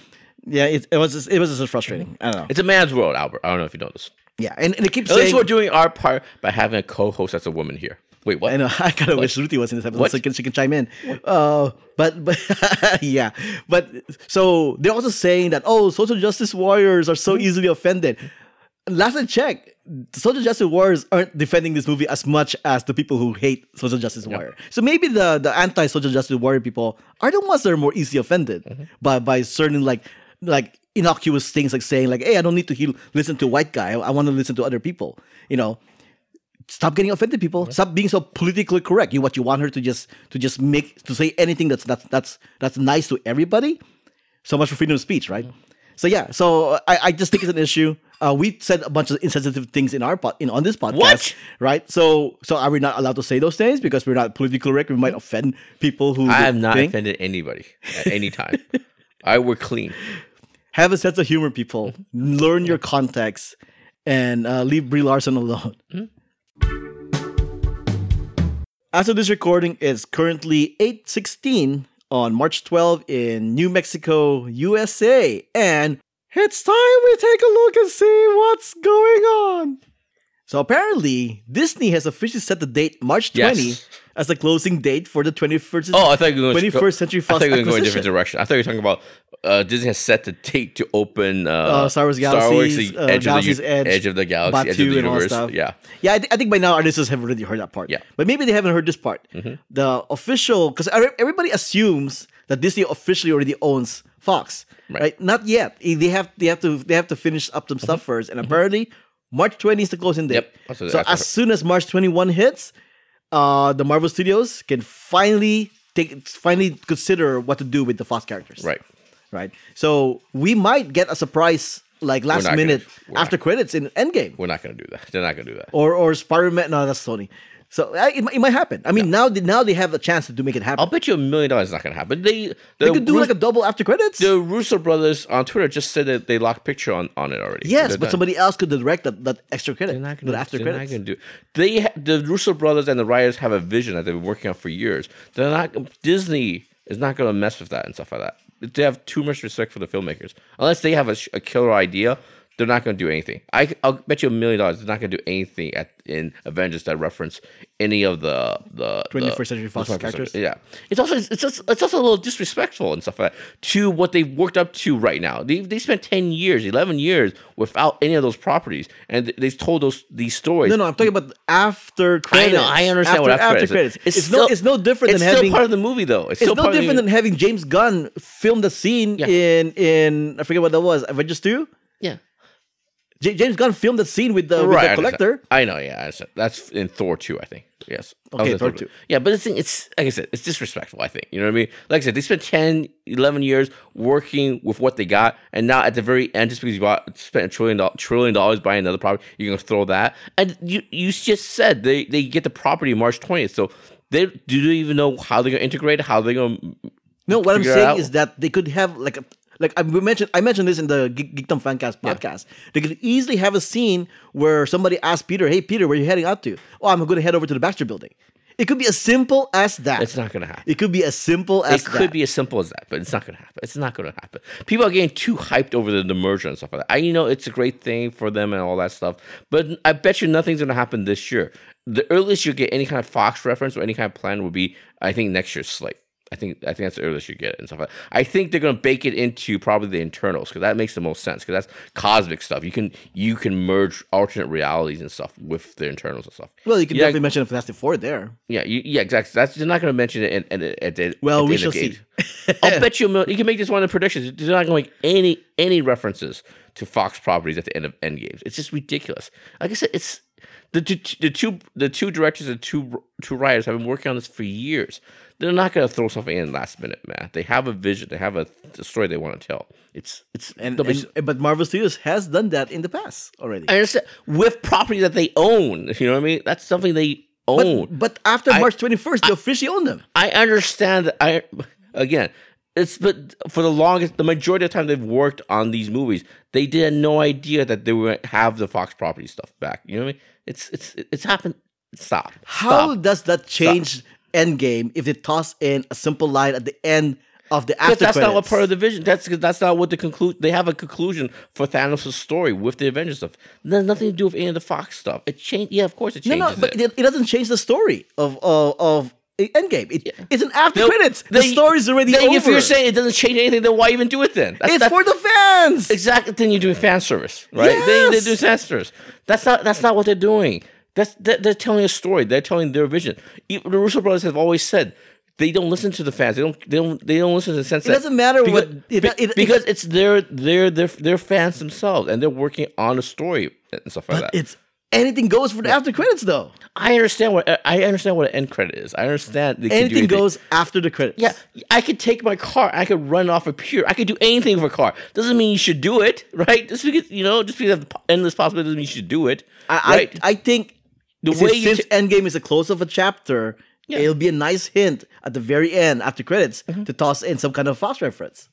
yeah it, it was just, it was just frustrating. I don't know. It's a man's world, Albert. I don't know if you know this. Yeah, and, and it keeps At saying. least we're doing our part by having a co-host that's a woman here. Wait, what? I know. I kind of wish Ruthie was in this episode What? so she can, she can chime in. Uh, but but yeah, but so they're also saying that oh, social justice warriors are so Mm-hmm. easily offended. Last I checked, social justice warriors aren't defending this movie as much as the people who hate social justice warrior. So maybe the the anti social justice warrior people are the ones that are more easily offended Mm-hmm. by by certain like like innocuous things like saying like hey I don't need to heal, listen to a white guy I, I want to listen to other people you know stop getting offended people. Stop being so politically correct. You what? You want her to just to just make to say anything that's that's that's that's nice to everybody? So much for freedom of speech right? So yeah. So uh, i, I just think it's an issue. Uh, we said a bunch of insensitive things in our pod, in on this podcast What? right? So so are we not allowed to say those things? Because we're not politically correct. We might offend people who I have not think- offended anybody at any time. I were clean. have a sense of humor people. Learn your context and uh, leave Brie Larson alone. As of this recording, it's currently 8.16 on March 12 in New Mexico, USA. And it's time we take a look and see what's going on. So apparently, Disney has officially set the date March 20 Yes. As the closing date for the 21st, Oh, I thought you were going 21st Century Fox I thought you were going go a different direction. I thought you were talking about uh, Disney has set the date to open uh, uh, Star Wars the Galaxy's, uh, edge, Galaxy's of the, Edge, edge of the galaxy, edge of Batuu the and all universe. stuff. Yeah, Yeah, I, th- I think by now listeners have already heard that part. Yeah. Mm-hmm. But maybe they haven't heard this part. The official, because everybody assumes that Disney officially already owns Fox, right? Right. Not yet. They have they have to they have to finish up some stuff first, and apparently March 20 is the closing date. Mm-hmm. Yep, so that's what I as soon as March 21 hits, uh, the Marvel Studios can finally take finally consider what to do with the Fox characters right. right? So we might get a surprise like last not gonna- minute after not. credits in Endgame We're not going to do that. They're not going to do that. or or Spider Man. No, that's Sony. So uh, it, might- it might happen. I mean, now they, now they have a chance to do make it happen. I'll bet you a million dollars it's not going to happen. They the they could do Rus- like a double after credits. the Russo brothers on Twitter just said that they locked picture on, on it already. yes, but done. somebody else could direct that, that extra credit, They're not that gonna, after not credits. gonna do. They ha- the Russo brothers and the writers have a vision that they've been working on for years. They're not Disney is not gonna mess with that and stuff like that. They have too much respect for the filmmakers. Unless they have a, sh- a killer idea, they're not gonna do anything. I I'll bet you a million dollars they're not gonna do anything at in Avengers that reference any of the the 21st the- Century Fox characters? Yeah, it's also it's just, it's also a little disrespectful and stuff like that to what they've worked up to right now. They they spent ten years, eleven years without any of those properties, and they've told those these stories. No, no, I'm talking about after credits. I know, I understand after, what after, after credits. credits. It's, no, it's no different it's than still having. part of the movie, though. It's, it's still no different than having James Gunn film the scene Yeah. in in I forget what that was Avengers two. J- James Gunn filmed the scene with the, with Right, the collector. I know, yeah, I. That's in Thor two, I think. Yes. Okay, in Thor 2. Yeah, but the thing, it's like I said, it's disrespectful. I think you know what I mean. Like I said, they spent 10, 11 years working with what they got, and now at the very end, just because you bought spent a trillion dollars, trillion dollars buying another property, you're gonna throw that. And you you just said they they get the property March twentieth, so they do they even know how they're gonna integrate? How they're gonna No, what I'm saying is that they could have like a like I we mentioned I mentioned this in the Geek- Geekdom Fancast podcast. They could easily have a scene where somebody asks Peter, "Hey Peter, where are you heading out to?" "Oh, I'm going to head over to the Baxter Building." It could be as simple as that. It's not gonna happen. It could be as simple as that. It could that. be as simple as that, but it's not gonna happen. It's not gonna happen. People are getting too hyped over the, the merger and stuff like that. I you know it's a great thing for them and all that stuff, but I bet you nothing's gonna happen this year. The earliest you'll get any kind of Fox reference or any kind of plan would be, I think, next year's slate. I think I think that's the earliest you get it and stuff. Like I think they're gonna bake it into probably the Eternals because that makes the most sense because that's cosmic stuff. You can you can merge alternate realities and stuff with the Eternals and stuff. Well, you can Yeah. definitely mention Fantastic Four there. Yeah, you, yeah, exactly. That's you're not gonna mention it in, in, at the Well, we end shall see. I'll bet you you can make this one of the predictions. They're not going to make any any references to Fox properties at the end of Endgames. It's just ridiculous. Like I said, it's the two, the two the two directors and two two writers have been working on this for years. They're not going to throw something in last minute, man. They have a vision. They have a, a story they want to tell. It's it's And, and but Marvel Studios has done that in the past already. I understand with property that they own. You know what I mean? That's something they own. But, but after I- March 21st, they officially own them. I understand that I again it's but for the longest the majority of the time they've worked on these movies, they did had no idea that they would have the Fox property stuff back. You know what I mean? It's it's it's happened. Stop. How Stop. does that change Endgame if they toss in a simple line at the end of the after that's not what part of the vision. That's that's not what the conclude. They have a conclusion for Thanos' story with the Avengers stuff. It has nothing to do with any of the Fox stuff. It changed. Yeah, of course it no, changes. no, but it. it, it doesn't change the story of of, of Endgame. It, It's an after No, credits. The then- story's already then over. If you're saying it doesn't change anything, then why even do it then? That's, it's that's- for the fans. Exactly. Then you're doing fan service, right? They, they Yes. do fan service. That's not that's not what they're doing. That's they're, they're telling a story. They're telling their vision. E- The Russo brothers have always said they don't listen to the fans. They don't. They don't. They don't listen to the sense. It doesn't matter because, what- it- be- it- because it's their their their their fans themselves, and they're working on a story and stuff like that. it's anything goes for the after credits though. I understand what I understand what an end credit is. I understand do Anything goes after the credits. yeah, I could take my car. I could run off a pier. I could do anything with a car. Doesn't mean you should do it, right? Just because you know, just because of endless possibilities doesn't mean you should do it, I, right? I, I think The way you since ta- Endgame is a close of a chapter, Yeah. it'll be a nice hint at the very end after credits Mm-hmm. to toss in some kind of Fox reference.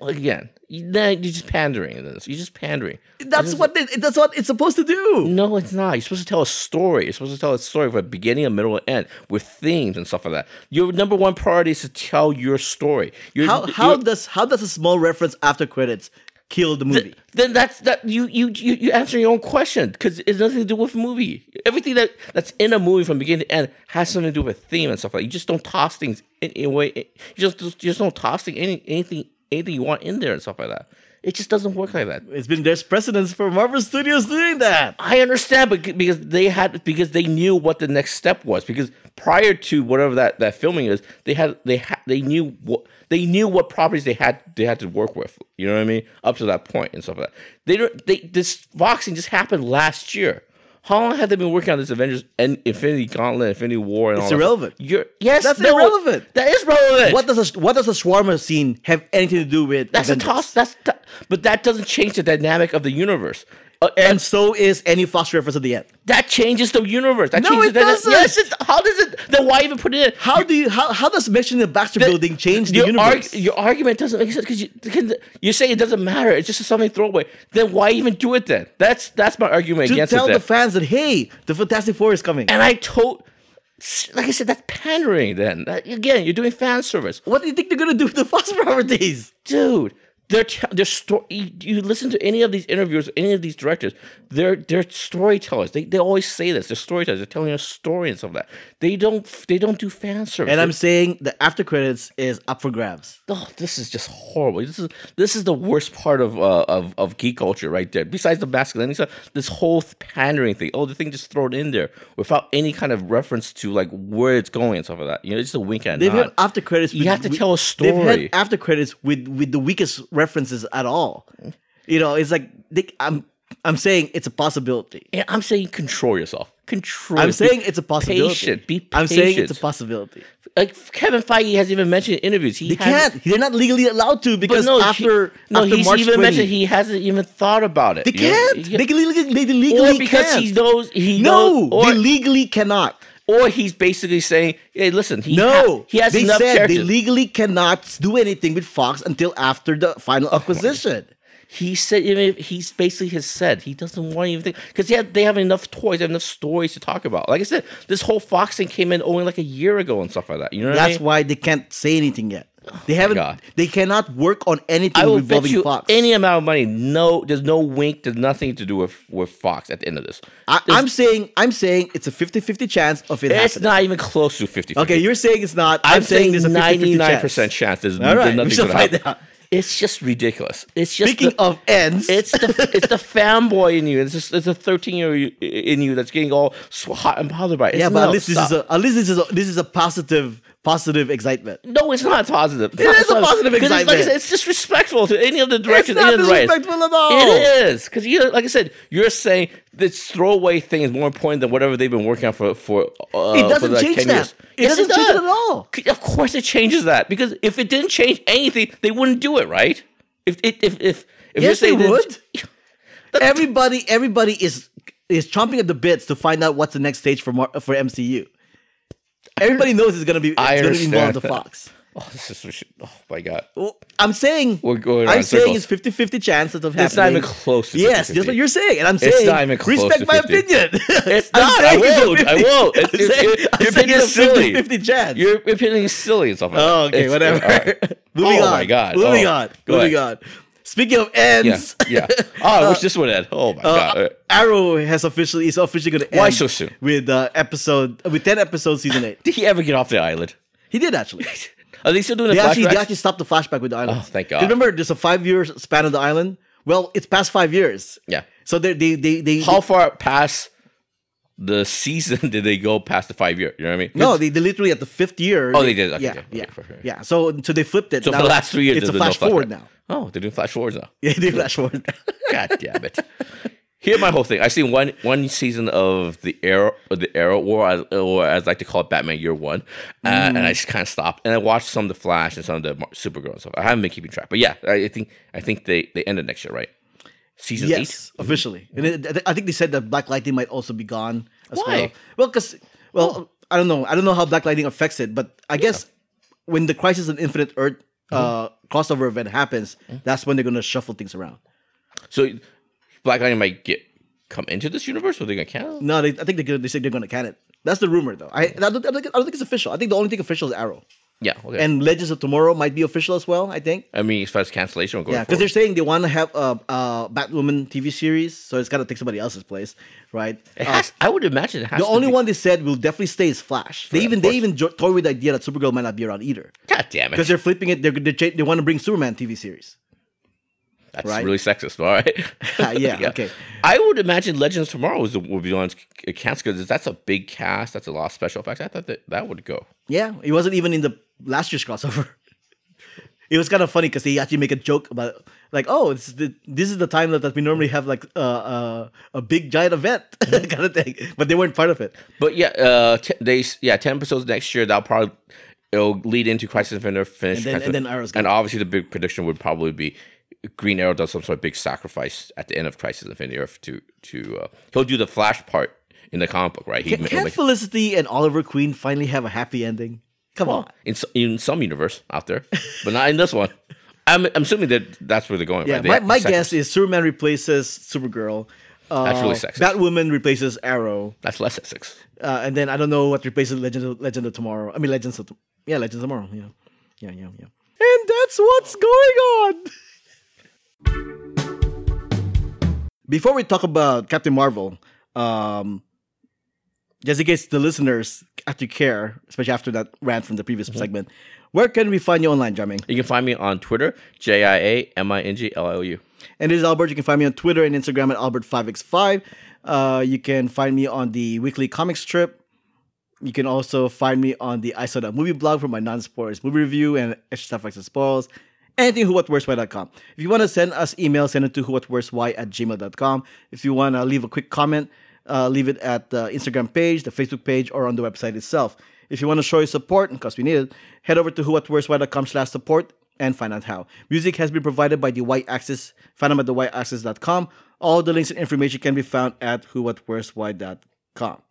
Again, you, you're just pandering. in This. You're just pandering. That's what they, that's what it's supposed to do. No, it's not. You're supposed to tell a story. You're supposed to tell a story with a beginning, a middle, and end with themes and stuff like that. Your number one priority is to tell your story. You're, How how does how does a small reference after credits kill the movie? then that's that you you you you answer your own question because it's nothing to do with the movie. Everything that that's in a movie from beginning to end has something to do with theme and stuff like. that. You just don't toss things in, in a way. You just you just don't toss thing, any, anything anything you want in there and stuff like that. It just doesn't work like that. it's been there's precedence for Marvel Studios doing that. I understand, but because they had because they knew what the next step was. Because prior to whatever that, that filming is, they had they had they knew what they knew what properties they had they had to work with. You know what I mean? Up to that point and stuff like that. They don't. They this boxing just happened last year. How long have they been working on this Avengers and Infinity Gauntlet, Infinity War, and It's all that irrelevant. You're yes, That's no, irrelevant. That is relevant. What does a, what does the shawarma scene have anything to do with? That's Avengers? a toss. That's t- but that doesn't change the dynamic of the universe. Uh, And so is any Fox reference at the end. That changes the universe. That No, changes it the doesn't. Yes, it, how does it? Then why even put it in? How do you how, how does mentioning the Baxter The- building change the universe? arg- your argument doesn't make sense because you, you say it doesn't matter. It's just something throwaway. Then why even do it then? That's that's my argument to against tell it. the fans that hey, the Fantastic Four is coming. and I told, like I said, that's pandering. Then That- again, you're doing fan service, what do you think they're gonna do with the Fox properties? dude. They're they're sto- you, listen to any of these interviews, any of these directors. They're they're storytellers. They, they always say this. They're storytellers. They're telling a story and stuff like that. They don't they don't do fan service. And I'm saying the after credits is up for grabs. Oh, this is just horrible. This is this is the worst part of uh, of of geek culture right there. Besides the masculinity stuff, this whole pandering thing. Oh, the thing just thrown in there without any kind of reference to like where it's going and stuff like that. You know, it's just a wink and They've had after credits. You have to tell a They've had story. after credits with with the weakest references at all. You know, it's like they, I'm I'm saying it's a possibility. Yeah, I'm saying control yourself. Control. I'm saying it's a possibility. Patient. Be patient. I'm saying it's a possibility. like Kevin Feige has even mentioned in interviews. He They can't. They're not legally allowed to because no, he- after no, after he's March even 20, mentioned he hasn't even thought about it. they can't. he- They can legally, they legally or because can't. he knows he no, knows, or, they legally cannot. Or he's basically saying, "Hey, listen, he No, ha- he has they enough said characters." they legally cannot do anything with Fox until after the final Oh acquisition. He said even if he's basically has said he doesn't want anything because have, they have enough toys, they have enough stories to talk about. Like I said, this whole Fox thing came in only like a year ago and stuff like that. You know what I That's mean? why they can't say anything yet. They haven't. God. They cannot work on anything I will bet you Fox. any amount of money. No, there's no wink. There's nothing to do with with Fox at the end of this. I, I'm saying. I'm saying it's a 50-50 chance of it it's happening. not even close to 50. Okay, you're saying it's not. I'm, I'm, saying, there's a 50-50 ninety nine chance. percent chance. There's, All right, there's we nothing shall gonna find happen. out. It's just ridiculous. It's just Speaking the, of ends, it's the it's the fanboy in you. It's just it's a thirteen year in you that's getting all hot and bothered by it. yeah, but at least this is a at least this is a this is a positive positive excitement. no, it's not positive. It's It not is a positive 'Cause It's, like I said, it's disrespectful to any of the It's directors, not any of disrespectful at all. It is because you, like I said, you're saying this throwaway thing is more important than whatever they've been working on for for. Uh, It doesn't for like change 10 that. Years. It Yes, doesn't change it at all. Of course, it changes that because if it didn't change anything, they wouldn't do it, right? If it if if if Yes, they would. Everybody, everybody is is chomping at the bits to find out what's the next stage for Mar- for MCU. Everybody knows it's gonna be it's gonna be involved that. Fox. Oh, this is oh my god. Well, I'm saying We're going I'm saying circles. it's 50-50 chance of happening. It's not even close Yes, 50-50. that's what you're saying, and I'm It's saying not even close respect my 50. opinion. It's not. I it's won't. I 50 won't. It's- it's- saying- your opinion is silly. 50-50 chance. Your opinion is silly and stuff like Oh, okay, It's- whatever. right. Moving oh on. Oh my god. Moving Oh, on. go Moving ahead. on. Speaking of ends, Yeah. Yeah. Oh, I wish this would end. Oh my uh, god. Arrow has officially is officially going to end. Why so soon? With uh, episode with ten episodes, season eight. Did he ever get off the island? He did actually. Are they still doing the They actually, they actually stopped the flashback with the island. Oh, thank God. Remember, there's a five year span of the island. Well, it's past five years. Yeah. So they they they they, How far past the season did they go past the five year? You know what I mean? no, they, they literally at the fifth year. Oh, they did. Okay, yeah, okay, yeah, okay, yeah. So so they flipped it. So Now for the last three years, it's a there's no flash forward now. Oh, they're doing flash forwards now. Yeah, they flash forward. God damn it. Here's my whole thing. I seen one one season of the Arrow, or the Arrow, or as, or as I like to call it, Batman Year One, uh, and Mm. I just kind of stopped. And I watched some of the Flash and some of the Supergirl and stuff. I haven't been keeping track, but yeah, I think I think they they ended next year, right? Season eight. yes, officially. And it, I think they said that Black Lightning might also be gone as Why? well. Well, because well, I don't know. I don't know how Black Lightning affects it, but I guess when the Crisis on Infinite Earth uh, crossover event happens, that's when they're gonna shuffle things around. So Black Lightning might get come into this universe, or they gonna cancel? No, they, I think they they say they're gonna can it. That's the rumor, though. I, I, don't, I, don't think, I don't think it's official. I think the only thing official is Arrow Yeah, okay. and Legends of Tomorrow might be official as well. I think. I mean, as far as cancellation, going Yeah, because they're saying they want to have a, a Batwoman TV series, so it's got to take somebody else's place, right? It Uh, has, I would imagine it has. the only be- one they said will definitely stay is Flash. They Yeah, even they even toyed with the idea that Supergirl might not be around either God damn it! because they're flipping it. They're, they're they want to bring Superman TV series. That's right? really sexist. All right. yeah, okay. I would imagine Legends Tomorrow is the, would be on cast because that's a big cast. That's a lot of special effects. I thought that that would go. Yeah, it wasn't even in the last year's crossover. It was kind of funny because they actually make a joke about like, oh, this is the this is the time that, that we normally have like uh, uh, a big giant event kind of thing, but they weren't part of it. But yeah, uh, t- they yeah ten episodes next year. That'll probably it'll lead into Crisis Infinite finish. And then- Crisis- and then Arrow's and obviously the big prediction would probably be Green Arrow does some sort of big sacrifice at the end of Crisis Infinite Earth to to uh, he'll do the Flash part in the comic book, right? He, Can, can make- Felicity and Oliver Queen finally have a happy ending? Come on. in in some universe out there, but not in this one. I'm, I'm assuming that that's where they're going. Yeah, right? They my, my guess is Superman replaces Supergirl. Uh, That's really sexist. Batwoman replaces Arrow, that's less six. uh, and then I don't know what replaces Legend of, Legend of Tomorrow. I mean, Legends of yeah, Legends of Tomorrow. Yeah, yeah, yeah, yeah. And that's what's going on. Before we talk about Captain Marvel, um, just in case the listeners actually care, especially after that rant from the previous Mm-hmm. segment, where can we find you online, Jiaming? You can find me on Twitter, J I A M I N G L I O U. And this is Albert. You can find me on Twitter and Instagram at Albert5x5. Uh, you can find me on the weekly comic strip. You can also find me on the I Saw That Movie blog for my non-spoilers movie review and extra stuff like the spoils. Anything whowhatwhereswhy.com. If you want to send us email, send it to whowhatwhereswhy at gmail.com. If you want to leave a quick comment, uh, leave it at the Instagram page, the Facebook page, or on the website itself. If you want to show your support, because we need it, head over to whowhatwhereswhy.com slash support and find out how. Music has been provided by the White Axis. Find them at the thewhiteaxis.com. All the links and information can be found at whowhatwhereswhy.com.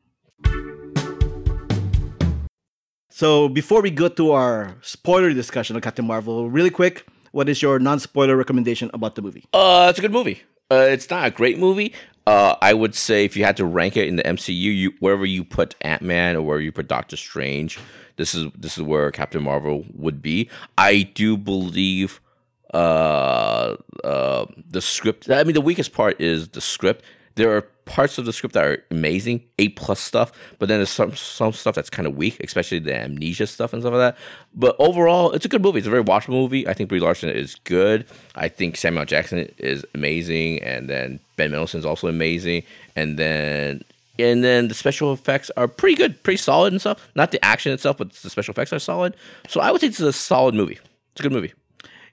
So before we go to our spoiler discussion of Captain Marvel, really quick, what is your non-spoiler recommendation about the movie? Uh, it's a good movie. Uh, it's not a great movie. Uh, I would say if you had to rank it in the MCU, you wherever you put Ant Man or wherever you put Doctor Strange, this is this is where Captain Marvel would be. I do believe uh, uh, the script. I mean, the weakest part is the script. There are parts of the script that are amazing, A plus stuff, but then there's some some stuff that's kind of weak, especially the amnesia stuff and stuff like that. But overall, it's a good movie. It's a very watchable movie. I think Brie Larson is good. I think Samuel Jackson is amazing, and then Ben Mendelsohn is also amazing, and then and then the special effects are pretty good, pretty solid and stuff. Not the action itself, but the special effects are solid. So I would say this is a solid movie. It's a good movie.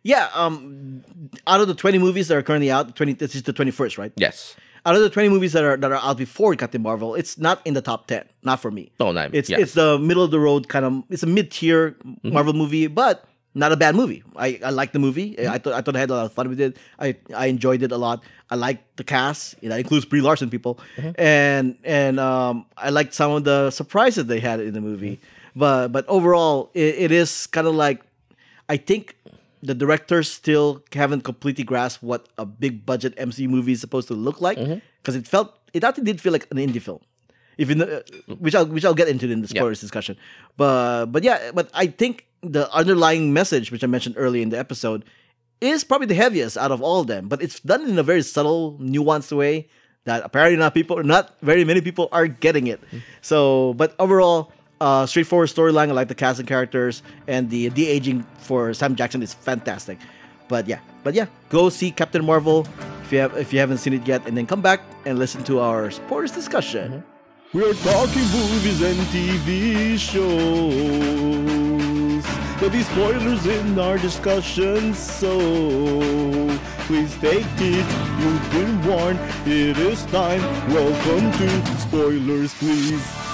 Yeah, um, out of the twenty movies that are currently out, twenty this is the twenty first, right? Yes. Out of the twenty movies that are that are out before Captain Marvel, it's not in the top ten. Not for me. No, not- It's yeah. it's the middle of the road kind of. It's a mid tier Mm-hmm. Marvel movie, but not a bad movie. I, I like the movie. Mm-hmm. I thought I thought I had a lot of fun with it. I I enjoyed it a lot. I liked the cast. You know, that includes Brie Larson people, Mm-hmm. and and um, I liked some of the surprises they had in the movie. But but overall, it, it is kind of like I think the directors still haven't completely grasped what a big budget MCU movie is supposed to look like Mm-hmm. because it felt it actually did feel like an indie film. Even though, which I'll which I'll get into in the spoilers discussion, but but yeah, but I think the underlying message which I mentioned earlier in the episode is probably the heaviest out of all of them, but it's done in a very subtle, nuanced way that apparently not people, not very many people are getting it. So, but overall, uh, straightforward storyline. I like the cast and characters, and the de aging for Sam Jackson is fantastic. But yeah, but yeah, go see Captain Marvel if you have if you haven't seen it yet, and then come back and listen to our spoilers discussion. We're talking movies and TV shows. There'll be spoilers in our discussion, so please take it. You've been warned. It is time. Welcome to spoilers, please.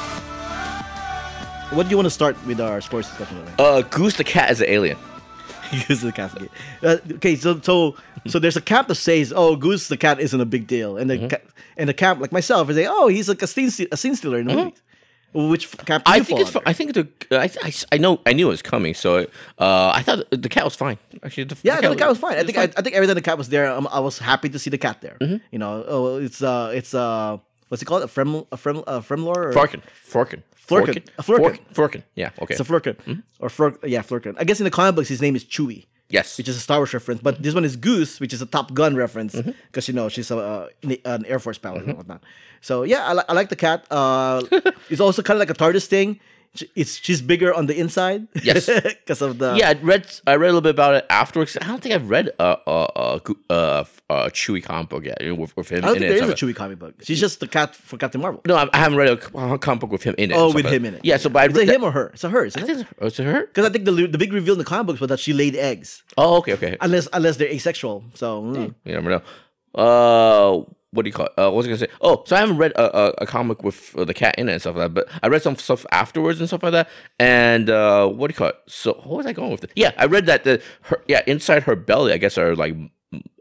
What do you want to start with our sports discussion? Uh, Goose the cat is an alien. Goose the cat. Uh, okay, so so so there's a camp that says, "Oh, Goose the cat isn't a big deal," and the Mm-hmm. ca- and the camp like myself is like, "Oh, he's like a scene a scene stealer in the movie." Which camp? do Mm-hmm. I you think it's. I think the. I, I, I know. I knew it was coming. So, uh, I thought the cat was fine. Actually, the, Yeah, the cat was fine. I think I, I think every time the cat was there, um, I was happy to see the cat there. Mm-hmm. You know, oh, it's uh, it's uh, what's it called? A frem, a frem, a fremlor? Or? Forkin. Forkin. Flerken. A Flerken. Forkin. Yeah. Okay. It's a Flerken Mm-hmm. or flur, yeah, Flerken. I guess in the comic books his name is Chewie. yes. which is a Star Wars reference. But this one is Goose, which is a Top Gun reference Mm-hmm. because you know she's a, uh, an Air Force pilot and whatnot. So yeah, I, li- I like the cat. Uh, it's also kind of like a TARDIS thing. It's she's bigger on the inside. Yes. because of the yeah, I read. I read a little bit about it afterwards. I don't think I've read a a a, a, a Chewie comic book yet with, with him I don't in think it. there is a Chewie comic book. She's just the cat for Captain Marvel. No, I I haven't read a comic book with him in it. Oh, with him in it. Yeah, so but I Is him or her? It's a her, isn't I it? it's, oh, it's her. Because I think the the big reveal in the comic books was that she laid eggs, Oh, okay, okay. unless unless they're asexual. So mm. You never know. Uh, what do you call it? Uh, what was I gonna say? Oh, so I haven't read a, a, a comic with uh, the cat in it and stuff like that, but I read some stuff afterwards and stuff like that. And uh, what do you call it? So what was I going with? It? Yeah, I read that the her yeah inside her belly, I guess, are like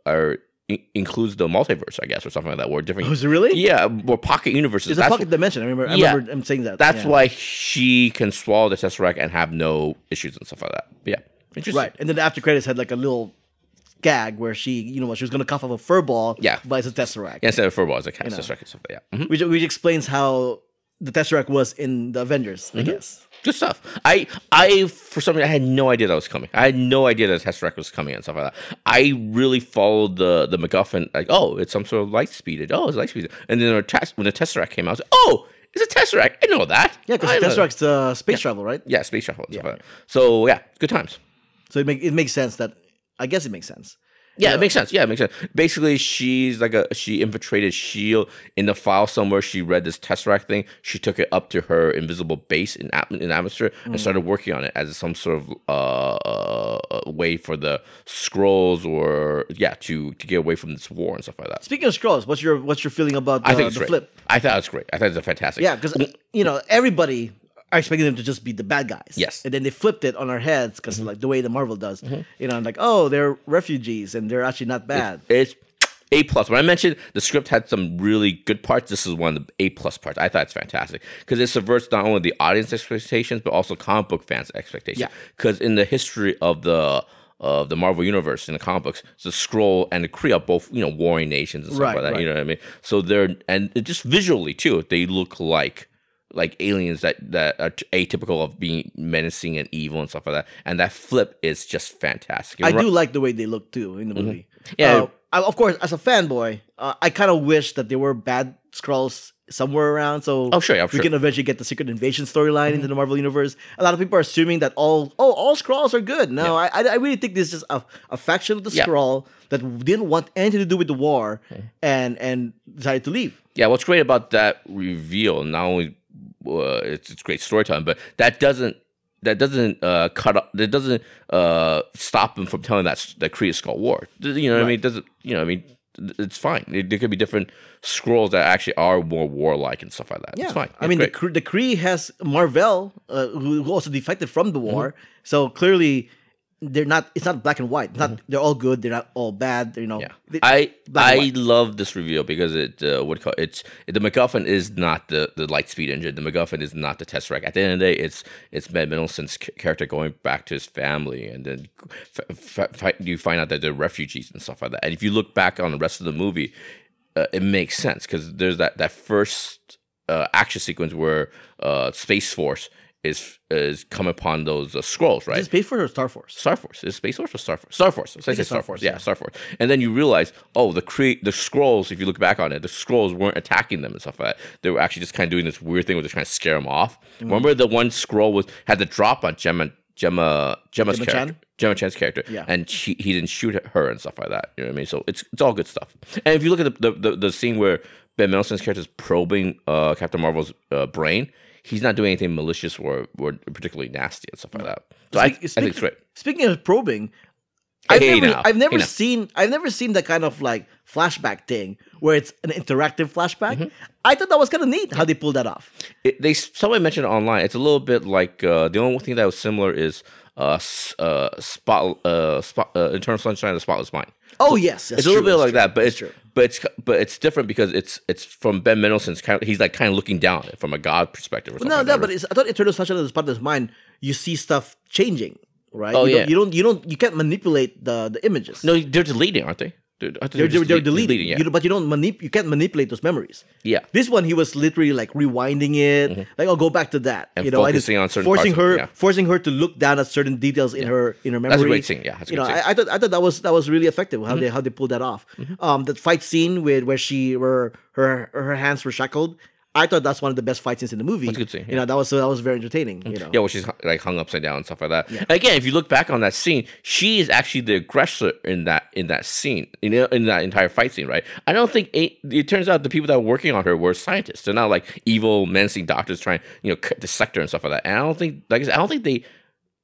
are in- includes the multiverse, I guess, or something like that, or different. Was it really? Yeah, or pocket universes. it's a pocket dimension. I remember. I Yeah. remember him saying that. That's Yeah. why she can swallow the tesseract and have no issues and stuff like that. But yeah, interesting. Right. And then the after credits had like a little gag where she, you know, she was gonna cough up a fur ball. Yeah. But it's a tesseract. Yeah, instead of fur ball, it's a cat know. tesseract like that. Yeah. Mhm. Which, which explains how the tesseract was in the Avengers, Mm-hmm. I guess. Good stuff. I, I, for some reason, I had no idea that was coming. I had no idea that Tesseract was coming and stuff like that. I really followed the the MacGuffin, like, oh, it's some sort of light speed. Oh, it's light speed. And then when the- Tesseract came out, I was like, oh, it's a Tesseract. I know that. Yeah, because tesseract's uh, space travel, right? Yeah, space travel Yeah. like. So yeah, good times. So it make it makes sense that I guess it makes sense. Yeah, it makes sense. Yeah, it makes sense. Basically, she's like a she infiltrated Shield in the file somewhere. She read this Tesseract thing. She took it up to her invisible base in in atmosphere and started working on it as some sort of uh, uh, way for the Skrulls or yeah to to get away from this war and stuff like that. Speaking of Skrulls, what's your what's your feeling about the, I think it's the great. flip? I thought it was great. I thought it was fantastic. Yeah, because you know everybody are expecting them to just be the bad guys. Yes. Mm-hmm. and then they flipped it on our heads because like the way the Marvel does. You know, like oh they're refugees and they're actually not bad. It's A plus. When I mentioned the script had some really good parts, this is one of the A plus parts. I thought it's fantastic because it subverts not only the audience expectations but also comic book fans' expectations. Yeah. Because in the history of the of the Marvel universe in the comic books. The Skrull and the Kree are both you know warring nations and stuff Right, like that. You know what I mean? So they're and it just visually too, they look like like aliens that that are atypical of being menacing and evil and stuff like that. And that flip is just fantastic. I do like the way they look too in the movie. Mm-hmm. Yeah. Uh, I, of course, as a fanboy, uh, I kind of wish that there were bad Skrulls somewhere around, so Oh, sure, yeah, we sure. Mm-hmm. can eventually get the Secret Invasion storyline into the Marvel universe. A lot of people are assuming that all oh all Skrulls are good. No, I I I really think this is just a, a faction of the Yeah. Skrull that didn't want anything to do with the war and and decided to leave. Yeah, what's great about that reveal, not only uh, it's, it's great storytelling, but that doesn't that doesn't uh, cut up that doesn't uh, stop him from telling that that Kree Skrull War. You know what I mean? It doesn't you know? I mean, it's fine. There there could be different Skrulls that actually are more warlike and stuff like that. Yeah, It's fine. I It's mean, the, great. Kree- the Kree has Marvel, uh, who who also defected from the war. Mm-hmm. So clearly, they're not. It's not black and white. It's not. They're all good. They're not all bad. You know. Mm-hmm. Yeah, They- I I love this reveal because it uh, what call it's the MacGuffin is not the the light speed engine. The MacGuffin is not the Tesseract. At the end of the day, it's it's Ben Mendelsohn's character going back to his family, and then f- f- f- you find out that they're refugees and stuff like that. And if you look back on the rest of the movie, uh, it makes sense because there's that that first uh, action sequence where uh, Space Force is is come upon those uh, Skrulls, right? Is it Space Force or Star Force? Star Force. Is it Space Force or Star Force? Star Force. Let's say Star, Force. Yeah, yeah. Star Force. And then you realize, oh, the cre- the Skrulls. If you look back on it, the Skrulls weren't attacking them and stuff like that. They were actually just kind of doing this weird thing where they're trying to scare them off. Mm. Remember the one Skrull was had the drop on Gemma Gemma Gemma's Gemma character. Chan? Gemma Chan's character, Yeah. and she, he didn't shoot her and stuff like that. You know what I mean? So it's it's all good stuff. And if you look at the the, the, the scene where Ben Mendelsohn's character is probing uh, Captain Marvel's uh, brain, he's not doing anything malicious or, or particularly nasty and stuff like that. So I, I Speak- think it's great. Speaking of probing, I've Hey never, now. I've never Hey now. seen, I've never seen that kind of like flashback thing where it's an interactive flashback. Mm-hmm. I thought that was kind of neat how they pulled that off. it, they someone mentioned it online. It's a little bit like uh, the only thing that was similar is uh, uh, spot uh, spot uh, Eternal Sunshine of the Spotless Mind. Oh yes, it's a little true, bit like true, that, but it's true. but it's but it's different because it's it's from Ben Mendelsohn's kind of he's like kind of looking down from a god perspective. Or something no, like no, but it's, I thought Eternal Sunshine of the Spotless Mind. You see stuff changing, right? Oh, you yeah. Don't, you don't. You don't. You can't manipulate the the images. no, they're deleting, aren't they? They're, I thought they're, just they're, they're delete- deleting. yeah. You but you don't manip. You can't manipulate those memories. Yeah. This one, he was literally like rewinding it. Like, oh, go back to that. Mm-hmm. And you know, focusing on certain forcing parts of her, it, yeah. forcing her to look down at certain details in her in her memory. That's a great scene, yeah, you know. Mm-hmm. I, I thought I thought that was that was really effective how they how they pulled that off. Um, that fight scene with where she where her her hands were shackled. I thought that's one of the best fight scenes in the movie. That's a good scene, You know, that was that was very entertaining. You know, Yeah, where she's like hung upside down and stuff like that. Again, if you look back on that scene, she is actually the aggressor in that in that scene, in, in that entire fight scene, right? I don't think it, it turns out the people that were working on her were scientists. They're not like evil, menacing doctors trying, you know, cut dissect her and stuff like that. And I don't think, like I said, I don't think they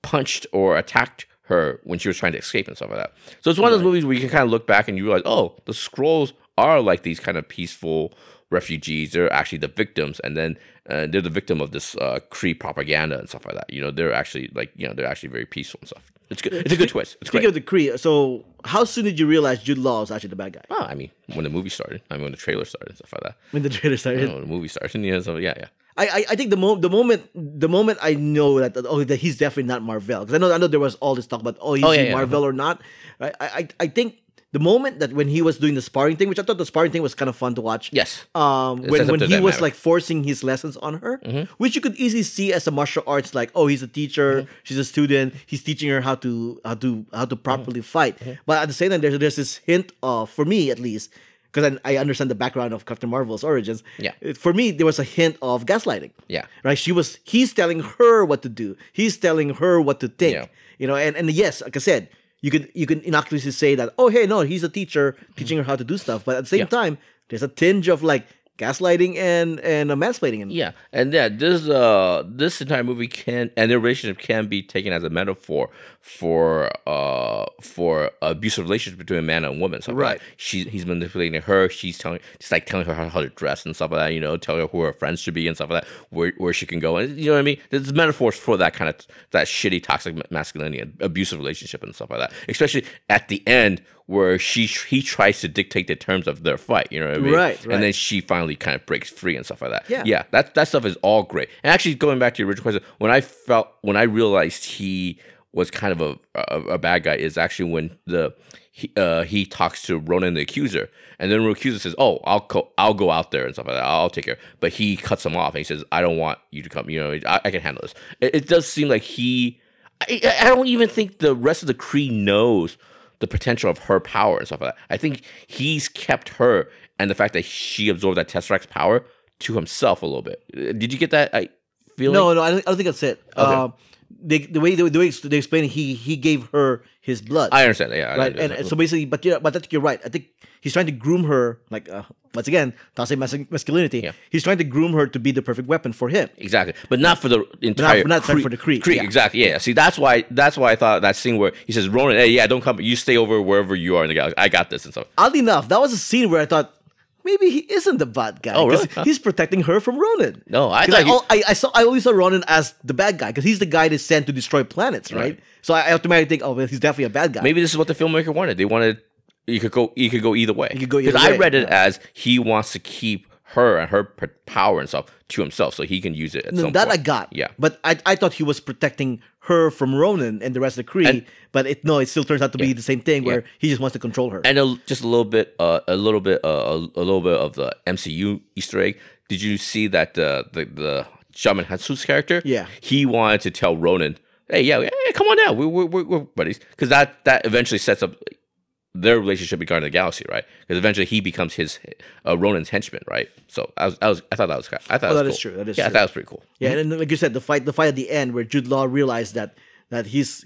punched or attacked her when she was trying to escape and stuff like that. So it's one of those movies where you can kind of look back and you realize, oh, the Skrulls are like these kind of peaceful refugees. They're actually the victims, and then uh, they're the victim of this uh, Kree propaganda and stuff like that. You know, they're actually like you know they're actually very peaceful and stuff. It's good. It's a good twist. It's Speaking great. of the Kree, so how soon did you realize Jude Law was actually the bad guy? Oh, I mean, when the movie started, I mean, when the trailer started and stuff like that. When the trailer started, You know, when the movie started, yeah, so yeah, yeah. I, I think the mo- the moment the moment I know that oh that he's definitely not Marvel because I know I know there was all this talk about oh is Oh, yeah, Marvel or not I, I I think the moment that when he was doing the sparring thing which I thought the sparring thing was kind of fun to watch Yes. um when when he was. Mm-hmm. like forcing his lessons on her which you could easily see as a martial arts like oh he's a teacher Mm-hmm. she's a student he's teaching her how to how to how to properly Mm-hmm. fight but at the same time there's there's this hint of for me at least because I, I understand the background of Captain Marvel's origins. Yeah. For me, there was a hint of gaslighting Yeah. right? She was he's telling her what to do. He's telling her what to think. Yeah. You know, and, and yes, like I said, you could you can innocuously say that, oh hey, no, he's a teacher mm-hmm. teaching her how to do stuff. But at the same Yeah. time, there's a tinge of like gaslighting and and uh, mansplaining. And Yeah, and yeah, this uh this entire movie can and their relationship can be taken as a metaphor for uh for abusive relationship between a man and a woman. So Right. she he's manipulating her. She's telling just like telling her how, how to dress and stuff like that. You know, telling her who her friends should be and stuff like that. Where where she can go and you know what I mean. There's metaphors for that kind of that shitty toxic masculinity and abusive relationship and stuff like that. Especially at the end where she he tries to dictate the terms of their fight. You know what I mean? Right, right. And then she finally kind of breaks free and stuff like that. Yeah. Yeah, that that stuff is all great. And actually, going back to your original question, when I felt when I realized he was kind of a, a a bad guy is actually when the he, uh, he talks to Ronan the accuser, and then the accuser says, "Oh, I'll co- I'll go out there and stuff like that. I'll take care." But he cuts him off and he says, "I don't want you to come. You know, I, I can handle this." It, it does seem like he. I, I don't even think the rest of the Kree knows the potential of her power and stuff like that. I think he's kept her and the fact that she absorbed that Tesseract's power to himself a little bit. Uh, Did you get that? I feeling? No, no, I don't, I don't think that's it. Uh, they, the way they, the way they explain it, he he gave her his blood, I understand that. Yeah, I right? understand. And, and so basically, but yeah, but I think you're right. I think he's trying to groom her, like uh, once again, toxic masculinity. Yeah. He's trying to groom her to be the perfect weapon for him. Exactly, but not for the entire. not Kree- for the Kree, Kree, yeah. exactly. Yeah. See, that's why. That's why I thought that scene where he says, "Ronan, hey, yeah, don't come. You stay over wherever you are in the galaxy. I got this and stuff." Oddly enough, that was a scene where I thought maybe he isn't the bad guy. Oh, really? Huh. He's protecting her from Ronan. No, I thought he- oh, I, I saw I always saw Ronan as the bad guy because he's the guy that's sent to destroy planets, right? Right. So I automatically think, oh, well, he's definitely a bad guy. Maybe this is what the filmmaker wanted. They wanted you could go. You could go either way. You could go either Because I way, read it as he wants to keep her and her p- power and stuff to himself, so he can use it. At No, some that point. I got. Yeah. But I, I thought he was protecting her from Ronan and the rest of the Kree. And- but it no, it still turns out to be the same thing where he just wants to control her. and a, just a little bit, uh, a little bit, uh, a, a little bit of the MCU Easter egg. Did you see that the the the Djimon Hounsou's character? Yeah. he wanted to tell Ronan, "Hey, yeah, yeah come on now, we're we're, we're, we're buddies," because that that eventually sets up their relationship regarding the galaxy, right? Because eventually he becomes his uh, Ronan's henchman, right? So I was, I was, I thought that was, I thought Oh, that that was is true, that is yeah, I thought that was pretty cool. yeah, and then, like you said, the fight the fight at the end where Jude Law realized that that he's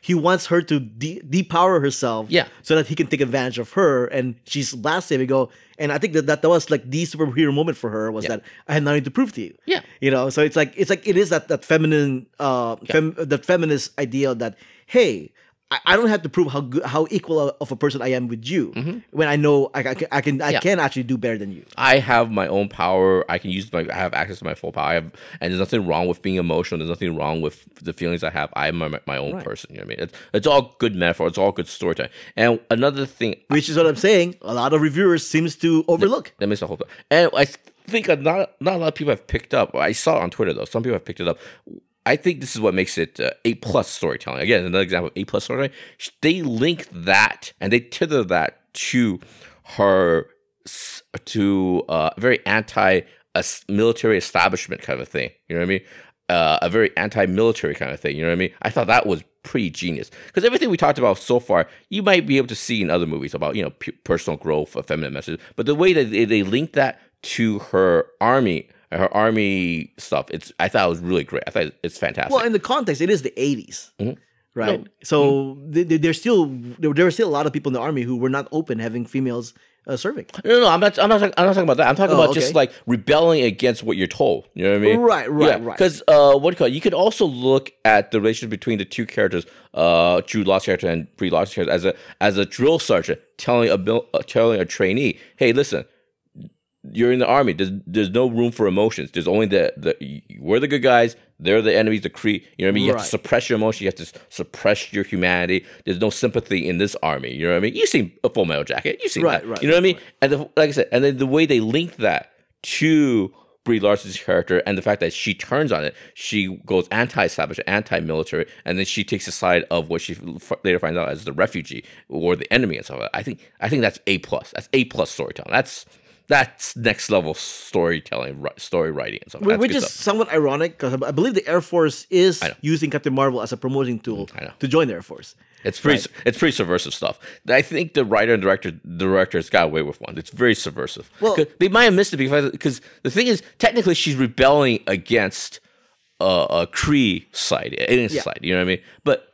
he, wants her to de- depower herself Yeah. so that he can take advantage of her and she's him and go and I think that, that that was like the superhero moment for her was Yeah. that I had nothing to prove to you. Yeah. You know, so it's like it's like it is that that feminine uh fem, that feminist idea that hey, I, I don't have to prove how good how equal of a person I am with you when I know I, I can I can I Mm-hmm. Yeah. can actually do better than you. I have my own power. I can use my. I have access to my full power. I have, and there's nothing wrong with being emotional. There's nothing wrong with the feelings I have. I'm my, my own Right. person. You know what I mean? It's, it's all good metaphor. It's all good storytelling. And another thing, Which is what I'm saying. A lot of reviewers seems to overlook. that makes a whole. Thing. And I think not not a lot of people have picked up. I saw it on Twitter though. Some people have picked it up. I think this is what makes it uh, A plus storytelling. Again, another example of A plus storytelling. They link that and they tether that to her to uh, a very anti military establishment kind of thing. You know what I mean? Uh, a very anti-military kind of thing. You know what I mean? I thought that was pretty genius because everything we talked about so far, you might be able to see in other movies about you know p- personal growth, a feminine message, but the way that they, they link that to her army, her army stuff, it's I thought it was really great. I thought it's fantastic. Well, in the context, it is the 80s, Mhm. right? No. So th- there's still there, there were still a lot of people in the army who were not open having females uh, serving. No, no, no, I'm not. I'm not. talking- I'm not talking about that. I'm talking Oh, about just like rebelling against what you're told. You know what I mean? Right, right, right. Because uh, what do you call it? You could also look at the relationship between the two characters, uh, Jude Law's character and Brie Larson's character, as a as a drill sergeant telling a uh, telling a trainee, "Hey, listen, you're in the army. There's there's no room for emotions. There's only the the we're the good guys. They're the enemies. The Kree. You know what I mean? You have to suppress your emotion. You have to suppress your humanity. There's no sympathy in this army. You know what I mean? You've seen a Full Metal Jacket. You've seen Right, that. right, you know what I mean? And the, like I said, and then the way they link that to Brie Larson's character and the fact that she turns on it, she goes anti-establishment, anti-military, and then she takes the side of what she f- later finds out as the refugee or the enemy and stuff. Like that. I think I think that's a plus. That's a plus storytelling. That's that's next level storytelling, story writing and stuff. That's Which is stuff. somewhat ironic because I believe the Air Force is using Captain Marvel as a promoting tool Mm, to join the Air Force. It's pretty. It's pretty subversive stuff. I think the writer and director, directors got away with one. It's very subversive. Well- they might have missed it because because the thing is, technically, she's rebelling against uh, a Kree side, alien Yeah. side. You know what I mean? But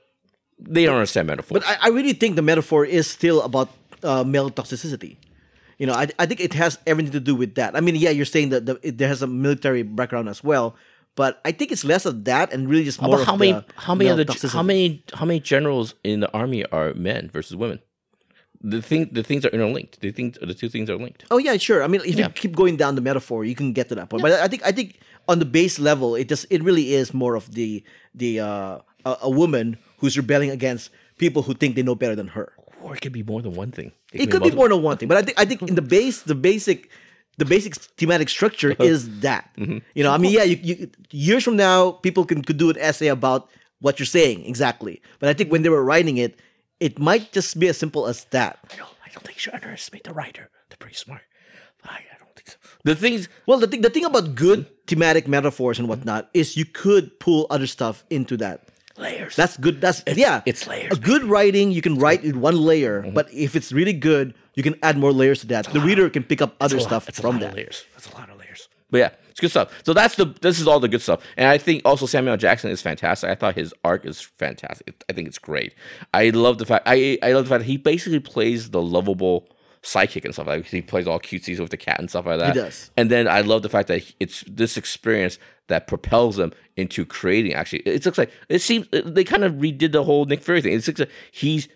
they don't understand metaphor. But I, I really think the metaphor is still about uh, male toxicity. You know, I, I think it has everything to do with that. I mean, yeah, you're saying that the, it, there has a military background as well, but I think it's less of that and really just more of how many? the how many the? toxicity. How many? How many generals in the army are men versus women? The thing. The things are interlinked. The things. The two things are linked. Oh yeah, sure. I mean, if Yeah. you keep going down the metaphor, you can get to that point. But I think I think on the base level, it just it really is more of the the uh, a, a woman who's rebelling against people who think they know better than her. Or it could be more than one thing. It could be multiple- more than one thing, but I think I think in the base, the basic, the basic thematic structure uh-huh. is that. Mm-hmm. You know, I mean, yeah, you, you, years from now, people can could do an essay about what you're saying exactly. But I think when they were writing it, it might just be as simple as that. I don't, I don't think you should underestimate the writer. They're pretty smart. But I, I don't think so. The things, Well, the thing the thing about good thematic metaphors and whatnot is you could pull other stuff into that. Layers. That's good. That's yeah. it's layers, A good writing, you can write in one layer, mm-hmm. but if it's really good, you can add more layers to that. The reader can pick up other That's a lot- stuff that's a from lot of that. layers. That's a lot of layers. But yeah, it's good stuff. So that's the this is all the good stuff. And I think also Samuel Jackson is fantastic. I thought his arc is fantastic. I think it's great. I love the fact I I love the fact that he basically plays the lovable psychic and stuff like that. He plays all cutesies with the cat and stuff like that. He does. And then I love the fact that it's this experience that propels him into creating. Actually, it looks like it seems they kind of redid the whole Nick Fury thing. It looks like he's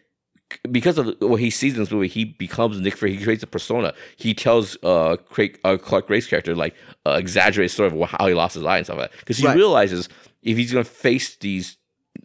because of what he sees in this movie, he becomes Nick Fury. He creates a persona. He tells uh, Craig, uh Clark Gregg's character like uh, exaggerated story of how he lost his eye and stuff like that. Because he Right. realizes if he's going to face these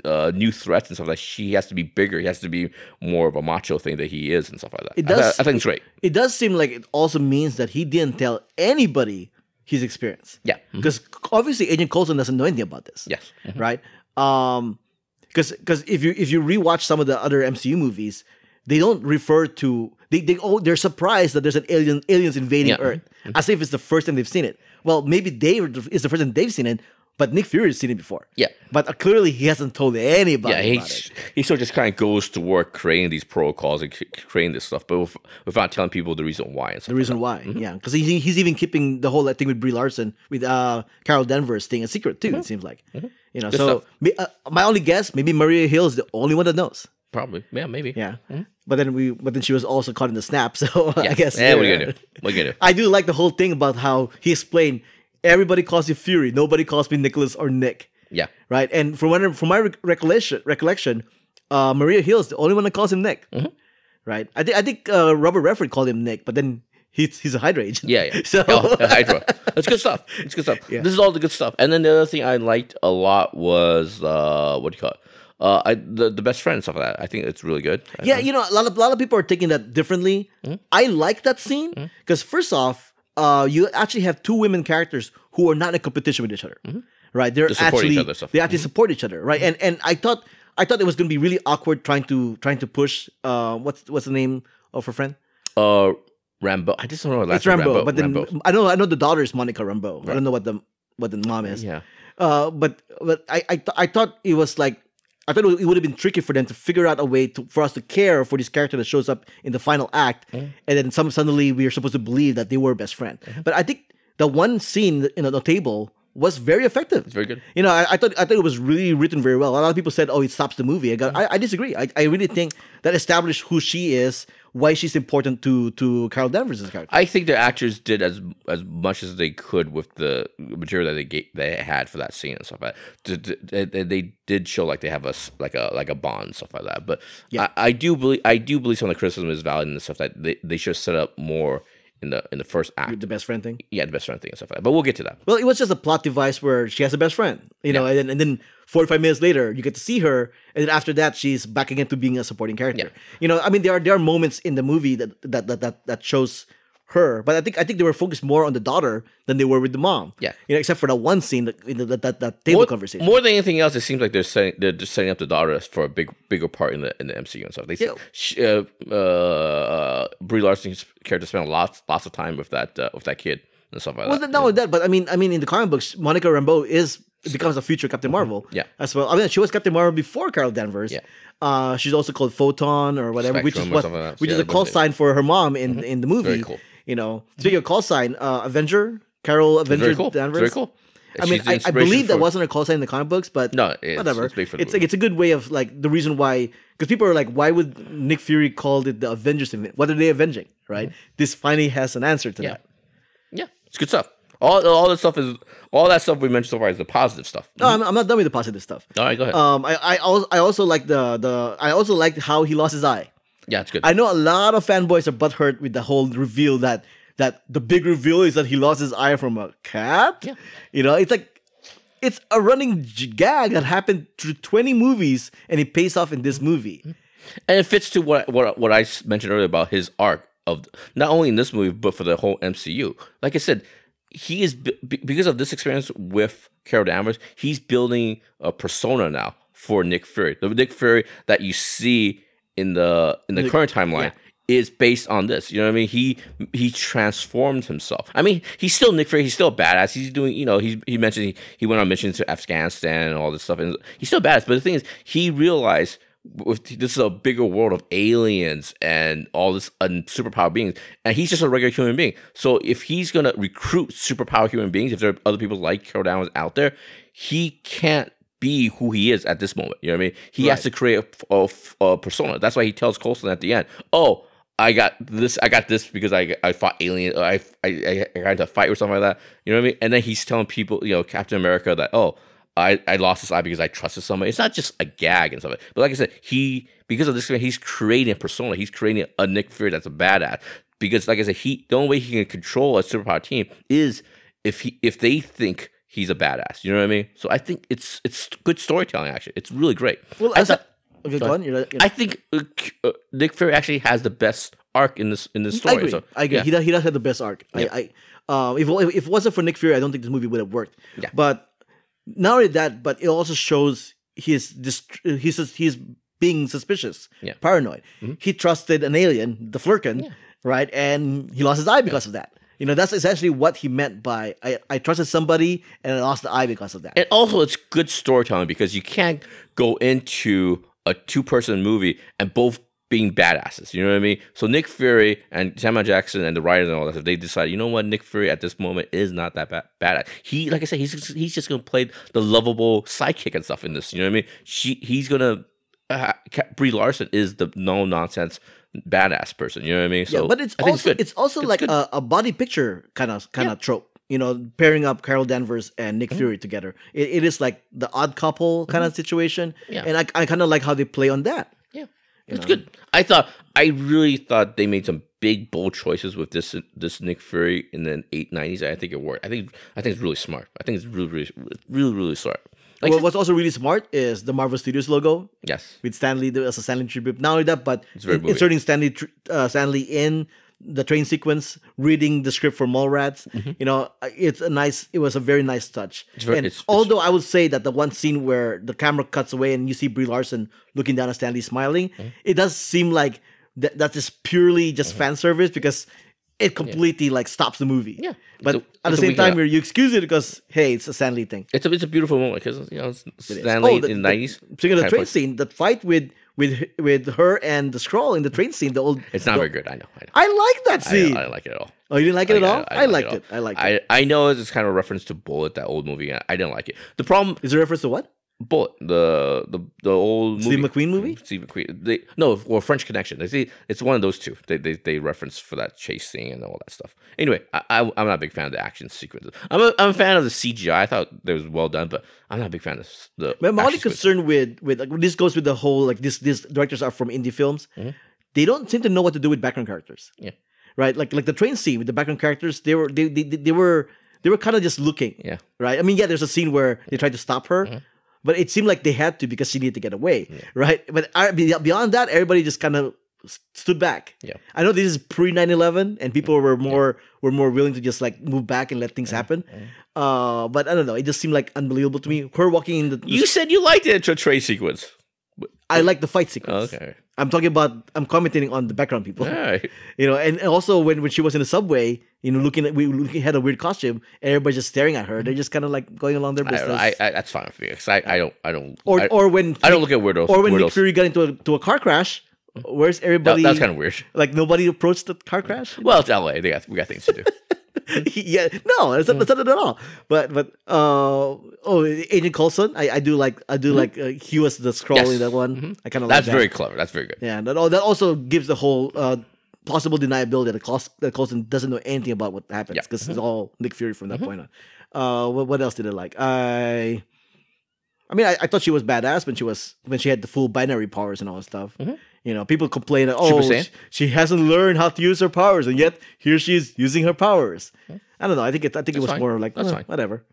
uh, new threats and stuff like that, he has to be bigger. He has to be more of a macho thing that he is and stuff like that. It does- I think it's great. It does seem like it also means that he didn't tell anybody his experience. Yeah. Because obviously Agent Coulson doesn't know anything about this. Yes. Mhm. Right? Um because because if you if you rewatch some of the other MCU movies, they don't refer to they they oh they're surprised that there's an alien aliens invading Yeah. Earth as if it's the first time they've seen it. Well, maybe they is the first time they've seen it, but Nick Fury has seen it before. Yeah. But uh, clearly he hasn't told anybody Yeah, about he, sort of just kind of goes to work creating these protocols and creating this stuff, but with, without telling people the reason why. The reason why, yeah, because he, he's even keeping the whole thing with Brie Larson with uh Carol Danvers thing a secret too. It seems like, you know. So me- uh, my only guess, maybe Maria Hill is the only one that knows. Probably. Yeah, maybe. Yeah, but then we, but then she was also caught in the snap. So Yeah. I guess. Yeah, what are you gonna do? What are you gonna do? I do like the whole thing about how he explained everybody calls you Fury, nobody calls me Nicholas or Nick, Yeah. right? And from what, from my rec- recollection, recollection, uh, Maria Hill is the only one that calls him Nick, Mm-hmm. right? I think I think uh, Robert Redford called him Nick, but then he's he's a Hydra agent. Yeah, yeah. So Oh, Hydra. That's good stuff. It's good stuff. Yeah. This is all the good stuff. And then the other thing I liked a lot was uh, what do you call it? Uh, I the, the best friend and stuff like that. I think it's really good. Yeah, you know, a lot of a lot of people are taking that differently. Mm-hmm. I like that scene because first off, uh, you actually have two women characters who are not in competition with each other, right? They're Mm-hmm. They support each actually. Mm-hmm. they actually support each other, right? And and I thought I thought it was going to be really awkward trying to trying to push. Uh, what's what's the name of her friend? Uh, Rambeau. I just don't know. What It's Rambeau, but then Rambeau. I know I know the daughter is Monica Rambeau. I don't know what the what the mom is. Yeah. Uh, but but I I, th- I thought it was like I thought it would have been tricky for them to figure out a way to for us to care for this character that shows up in the final act, Mm-hmm. and then some suddenly we are supposed to believe that they were best friend. But I think the one scene in the table was very effective. It's very good. You know, I, I thought I thought it was really written very well. A lot of people said, "Oh, it stops the movie." I got, I, I disagree. I, I really think that established who she is, why she's important to to Carol Danvers' character. I think the actors did as as much as they could with the material that they ga- they had for that scene and stuff like that. D- They, they did show like they have a like a like a bond and stuff like that. But Yeah. I, I do believe I do believe some of the criticism is valid and stuff that they, they should set up more in the in the first act. the best friend thing. Yeah, the best friend thing and stuff like that. But we'll get to that. Well, it was just a plot device where she has a best friend, you know, and then, and then 45 minutes later, you get to see her, and then after that, she's back again to being a supporting character. You know, I mean, there are there are moments in the movie that that that that, that shows her, but I think I think they were focused more on the daughter than they were with the mom. Yeah. you know, except for that one scene, that that that, that, that table More, conversation. more than anything else, it seems like they're setting they're just setting up the daughter for a big bigger part in the in the MCU and stuff. They Yeah. sh- uh, uh, Brie Larson's character spent lots lots of time with that uh, with that kid and stuff like that. well, that. not only that, but I mean, I mean, in the comic books, Monica Rambeau is becomes a future Captain Marvel. Mm-hmm. Yeah. as well. I mean, she was Captain Marvel before Carol Danvers. Yeah. Uh, she's also called Photon or whatever, which is what like which is a call sign for her mom in in the movie. Very cool. You know, speaking of call sign, uh, Avenger, Carol Avenger very cool. Danvers. very cool. I mean, I, I believe that wasn't a call sign in the comic books, but No, it's- whatever. it's the it's like it's a good way of like the reason why because people are like, why would Nick Fury called it the Avengers? event? What are they avenging? Right? This finally has an answer to Mm-hmm. Yeah. that. Yeah, it's good stuff. All all that stuff is all that stuff we mentioned so far is the positive stuff. No, I'm, I'm not done with the positive stuff. All right, go ahead. Um, I, I also I also like the the I also liked how he lost his eye. Yeah, it's good. I know a lot of fanboys are butthurt with the whole reveal that that the big reveal is that he lost his eye from a cat. Yeah. You know, it's like it's a running gag that happened through 20 movies and it pays off in this movie. Mm-hmm. and it fits to what what what I mentioned earlier about his arc of not only in this movie but for the whole MCU. Like I said, he is because of this experience with Carol Danvers, he's building a persona now for Nick Fury. The Nick Fury that you see in the in the current timeline is based on this. You know what I mean? He he transformed himself. I mean, he's still Nick Fury. He's still badass. He's doing, you know, he he mentioned he, he went on missions to Afghanistan and all this stuff, and he's still badass. But the thing is, he realized with this is a bigger world of aliens and all this and superpower beings, and he's just a regular human being. So if he's gonna recruit superpower human beings, if there are other people like Carol Danvers out there, he can't be who he is at this moment. You know what I mean? He has to create a, a- a persona. That's why he tells Coulson at the end, "Oh, I got this. I got this because I I fought alien. Uh, I I I got into a fight or something like that. You know what I mean? And then he's telling people, you know, Captain America that oh. I, I lost this eye because I trusted somebody. It's not just a gag and stuff. But like I said, he because of this, he's creating a persona. He's creating a Nick Fury that's a badass. Because like I said, he the only way he can control a superpower team is if he if they think he's a badass. You know what I mean? So I think it's it's good storytelling. Actually, it's really great. Well, I I thought-. Okay, go on. You're, you're, I think uh, uh, Nick Fury actually has the best arc in this in this I story. agree. So, I agree. yeah. He does. He does have the best arc. Yeah. I, I uh, if, if if it wasn't for Nick Fury, I don't think this movie would have worked. Yeah. But not only that, but it also shows his dist- he's he's being suspicious, Yeah. Mm-hmm. paranoid. He trusted an alien, the Flerken, right, and he lost his eye because of that. You know, that's essentially what he meant by I, I trusted somebody and I lost the eye because of that. And also, it's good storytelling because you can't go into a two person movie and both being badasses. You know what I mean? So Nick Fury and Samuel Jackson and the writers and all that stuff, they decide, you know what, Nick Fury at this moment is not that bad badass. He, like I said, he's he's just gonna play the lovable sidekick and stuff in this. You know what I mean? She, he's gonna. Uh, Brie Larson is the no nonsense badass person. You know what I mean? So yeah, but it's I think also good. it's also It's like a, a buddy picture kind of kind of trope. You know, pairing up Carol Danvers and Mm-hmm. Nick Fury together. It, it is like the odd couple kind of situation. Yeah. And I, I kind of like how they play on that. Yeah, it's good. I thought I really thought they made some big bold choices with this this Nick Fury in the eight nineties. I think it worked. I think I think it's really smart. I think it's really really really really smart. Like well, what's also really smart is the Marvel Studios logo yes, with Stan Lee was a Stan Lee tribute. Not only that, but in- inserting Stan Lee uh, Stan Lee in the train sequence, reading the script for Mallrats. You know, uh, it's a nice. It was a very nice touch. Mm-hmm. very- and it's- it's- although I would say that the one scene where the camera cuts away and you see Brie Larson looking down at Stan Lee smiling, Mm-hmm. it does seem like that that's just purely just fan service because. It completely like stops the movie. Yeah. but a- at the same time, yeah. you excuse it because hey, it's a Stan Lee thing. it's a it's a beautiful moment because you know It. Stan Lee Oh, the- in the nineties. Speaking of the train scene, the fight with with with her and the Skrull in the train scene, the old. It's not the- very good. I know. I know. I like that scene. I don't like it at all. oh, you didn't like it at Like, all? I, liked at it. I liked it. I know it's kind of a reference to Bullitt, that old movie. I didn't like it. The problem, Is a reference to what? Bullitt, the the the old Steve movie. McQueen movie? Steve McQueen. They no, or French Connection. They see it's one of those two. They they they reference for that chase scene and all that stuff. Anyway, I, I I'm not a big fan of the action sequences. I'm a I'm a fan of the CGI. I thought it was well done, but I'm not a big fan of the. But my only action sequences. concern with with like this goes with the whole like this these directors are from indie films. They don't seem to know what to do with background characters. Mm-hmm. Yeah. Right. Like like the train scene with the background characters. They were they they, they were they were kind of just looking. Yeah. Right. I mean, yeah. There's a scene where they tried to stop her. Mm-hmm. But it seemed like they had to because she needed to get away, right? But beyond that, everybody just kind of stood back. Yeah. I know this is pre 9-11 and people were more were more willing to just like move back and let things happen. Uh, but I don't know. It just seemed like unbelievable to me. Her walking in the, the You said you liked the intro train sequence. I like the fight Oh, sequence. okay. I'm talking about. I'm commenting on the background people. Right. You know, and also when, when she was in the subway, you know, looking at we looking had a weird costume, and everybody's just staring at her. They're just kind of like going along their business. know. I, I that's fine with me because I, I don't I don't or I, or when I don't look at weirdos. or when Nick weirdos. Fury got into a, to a car crash, where's everybody? that's kind of weird. like nobody approached the car crash. Well, it's LA. They got we got things to do. yeah, no, that's not, that's not at all. But but uh oh, Agent Coulson, I, I do like I do like uh, he was the Skrull Mm-hmm. Yes. in that one. I kind of like That's that. very clever. That's very good. Yeah, that al- that also gives the whole uh, possible deniability that, Claus- that Coulson doesn't know anything about what happens Yeah. Mm-hmm. because it's all Nick Fury from that point on. Uh, what, what else did I like? I, I mean, I, I thought she was badass when she was when she had the full binary powers and all that stuff. You know, people complain that oh, Saiyan? sh- she hasn't learned how to use her powers, and yet here she is using her powers. I don't know. I think it. I think it was fine. more like That's eh, fine. whatever.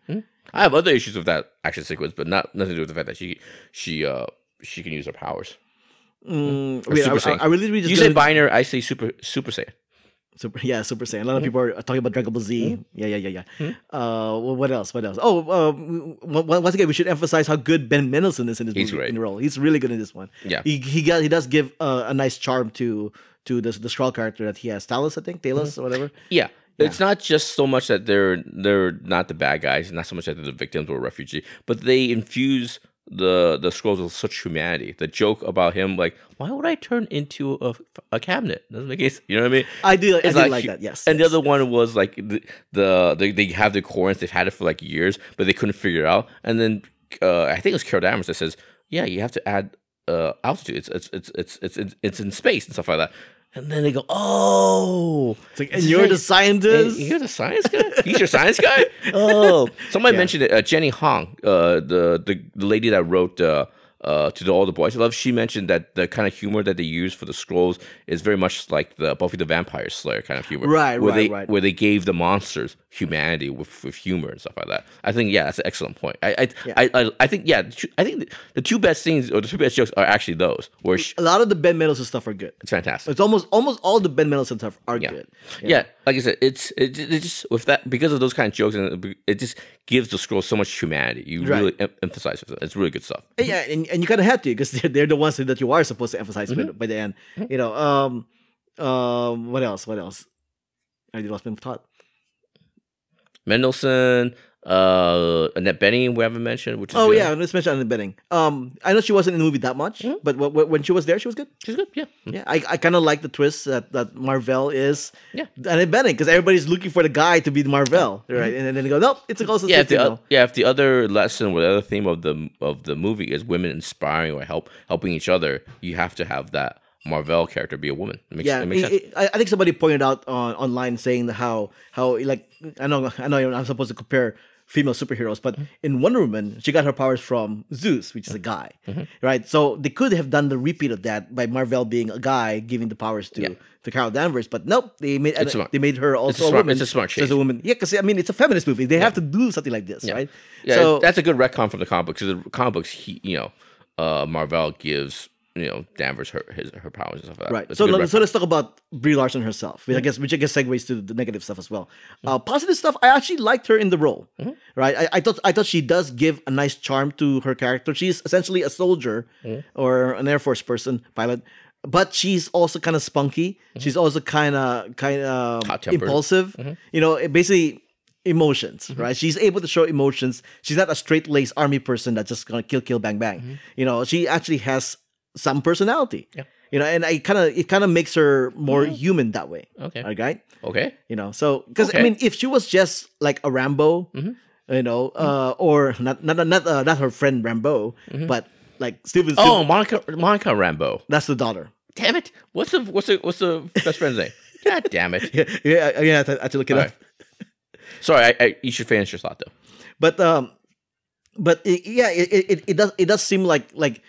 I have other issues with that action sequence, but not nothing to do with the fact that she she uh she can use her powers. Mm, wait, Super I, I, I really, you say binary, I say super super saiyan. Super, yeah, Super Saiyan. A lot of people are talking about Dragon Ball Z. Yeah, yeah, yeah, yeah. Uh, what else? What else? Oh, uh, w- w- once again, we should emphasize how good Ben Mendelsohn is in this He's movie, great. in role. He's really good in this one. Yeah. he he got he does give uh, a nice charm to to the the Skrull character that he has, Talos, I think, Talos or whatever. Yeah. It's not just so much that they're they're not the bad guys, not so much that they're the victims or refugee, but they infuse the the Skrulls with such humanity. The joke about him, like, why would I turn into a, a cabinet? Doesn't make any sense. You know what I mean? I do, I It's do like, that. Yes, And yes. the other one was like the, the they, they have the coins. They've had it for like years, but they couldn't figure it out. And then uh, I think it was Carol Danvers that says, "Yeah, you have to add uh, altitude. It's it's it's it's it's, it's in space and stuff like that." And then they go, "Oh, It's like, and you're the scientist. Hey, you're the science guy. He's your science guy. Oh, somebody mentioned it. Uh, Jenny Han, uh, the, the the lady that wrote uh, uh, to the, all the boys I love. She mentioned that the kind of humor that they use for the Skrulls is very much like the Buffy the Vampire Slayer kind of humor, Right, where right, they, right. Where they gave the monsters humanity with, with humor and stuff like that. I think yeah, that's an excellent point. I I, Yeah. I, I, I think yeah, I think the two best scenes or the two best jokes are actually those where sh- a lot of the Ben Mendelsohn stuff are good. it's fantastic. It's almost almost all the Ben Mendelsohn stuff are Yeah. good. Yeah. Like I said, it's it, it just with that because of those kind of jokes and it, just gives the Skrull so much humanity. You Right. really em- emphasize it. It's really good stuff. Yeah, and, and you kind of had to because they're, they're the ones that you are supposed to emphasize by, by the end. You know, um, um, what else? What else? I lost my thought. Mendelsohn, uh, Annette Bening we haven't mentioned, which is Oh good. yeah, let's mention Anna Bening. Um, I know she wasn't in the movie that much, but w- w- when she was there, she was good. she's good. Yeah, Yeah, I, I kind of like the twist that, that Marvel is Yeah. Anna Bening because everybody's looking for the guy to be the Marvel, right? And then they go, nope, it's a close yeah. If the, oth- yeah, if the other lesson or the other theme of the of the movie is women inspiring or help helping each other, you have to have that Marvel character be a woman. It makes, yeah, it makes it- sense. it- I, think somebody pointed out on online saying how how like I know I know I'm supposed to compare female superheroes, but Mm-hmm. in Wonder Woman she got her powers from Zeus, which is a guy, Mm-hmm. right? So they could have done the repeat of that by Marvel being a guy giving the powers to Yeah. to Carol Danvers, but nope, they made they made her also smart- a woman. it's a smart So as a woman, yeah, because I mean it's a feminist movie. They have to do something like this, right? Yeah, so that's a good retcon from the comic books. Because the comic books, he, you know, uh, Marvel gives you know Danvers her his her powers and stuff like that. Right. It's So, let, so let's talk about Brie Larson herself, which I mm-hmm. guess which I guess segues to the negative stuff as well. Mm-hmm. Uh, positive stuff. I actually liked her in the role. Mm-hmm. Right. I, I thought I thought she does give a nice charm to her character. She's essentially a soldier or an Air Force person, pilot. But she's also kind of spunky. She's also kind of kind of impulsive. You know, it basically emotions, Mm-hmm. right? She's able to show emotions. She's not a straight laced army person that's just gonna kill, kill, bang, bang. You know, she actually has some personality. Mm-hmm. Yeah. You know, and I kind of it kind of makes her more human that way. Okay. Okay. okay. You know, so because I mean, if she was just like a Rambo, you know, uh, or not not not uh, not her friend Rambeau, but like Steven. Oh, Monica Monica Rambeau. that's the daughter. Damn it! What's the what's the what's the best friend's name? God damn it! Yeah, yeah, I- yeah. I have to, I have to look it All up. right. Sorry, I, I, you should finish your thought though. but um but it, yeah it, it it does it does seem like like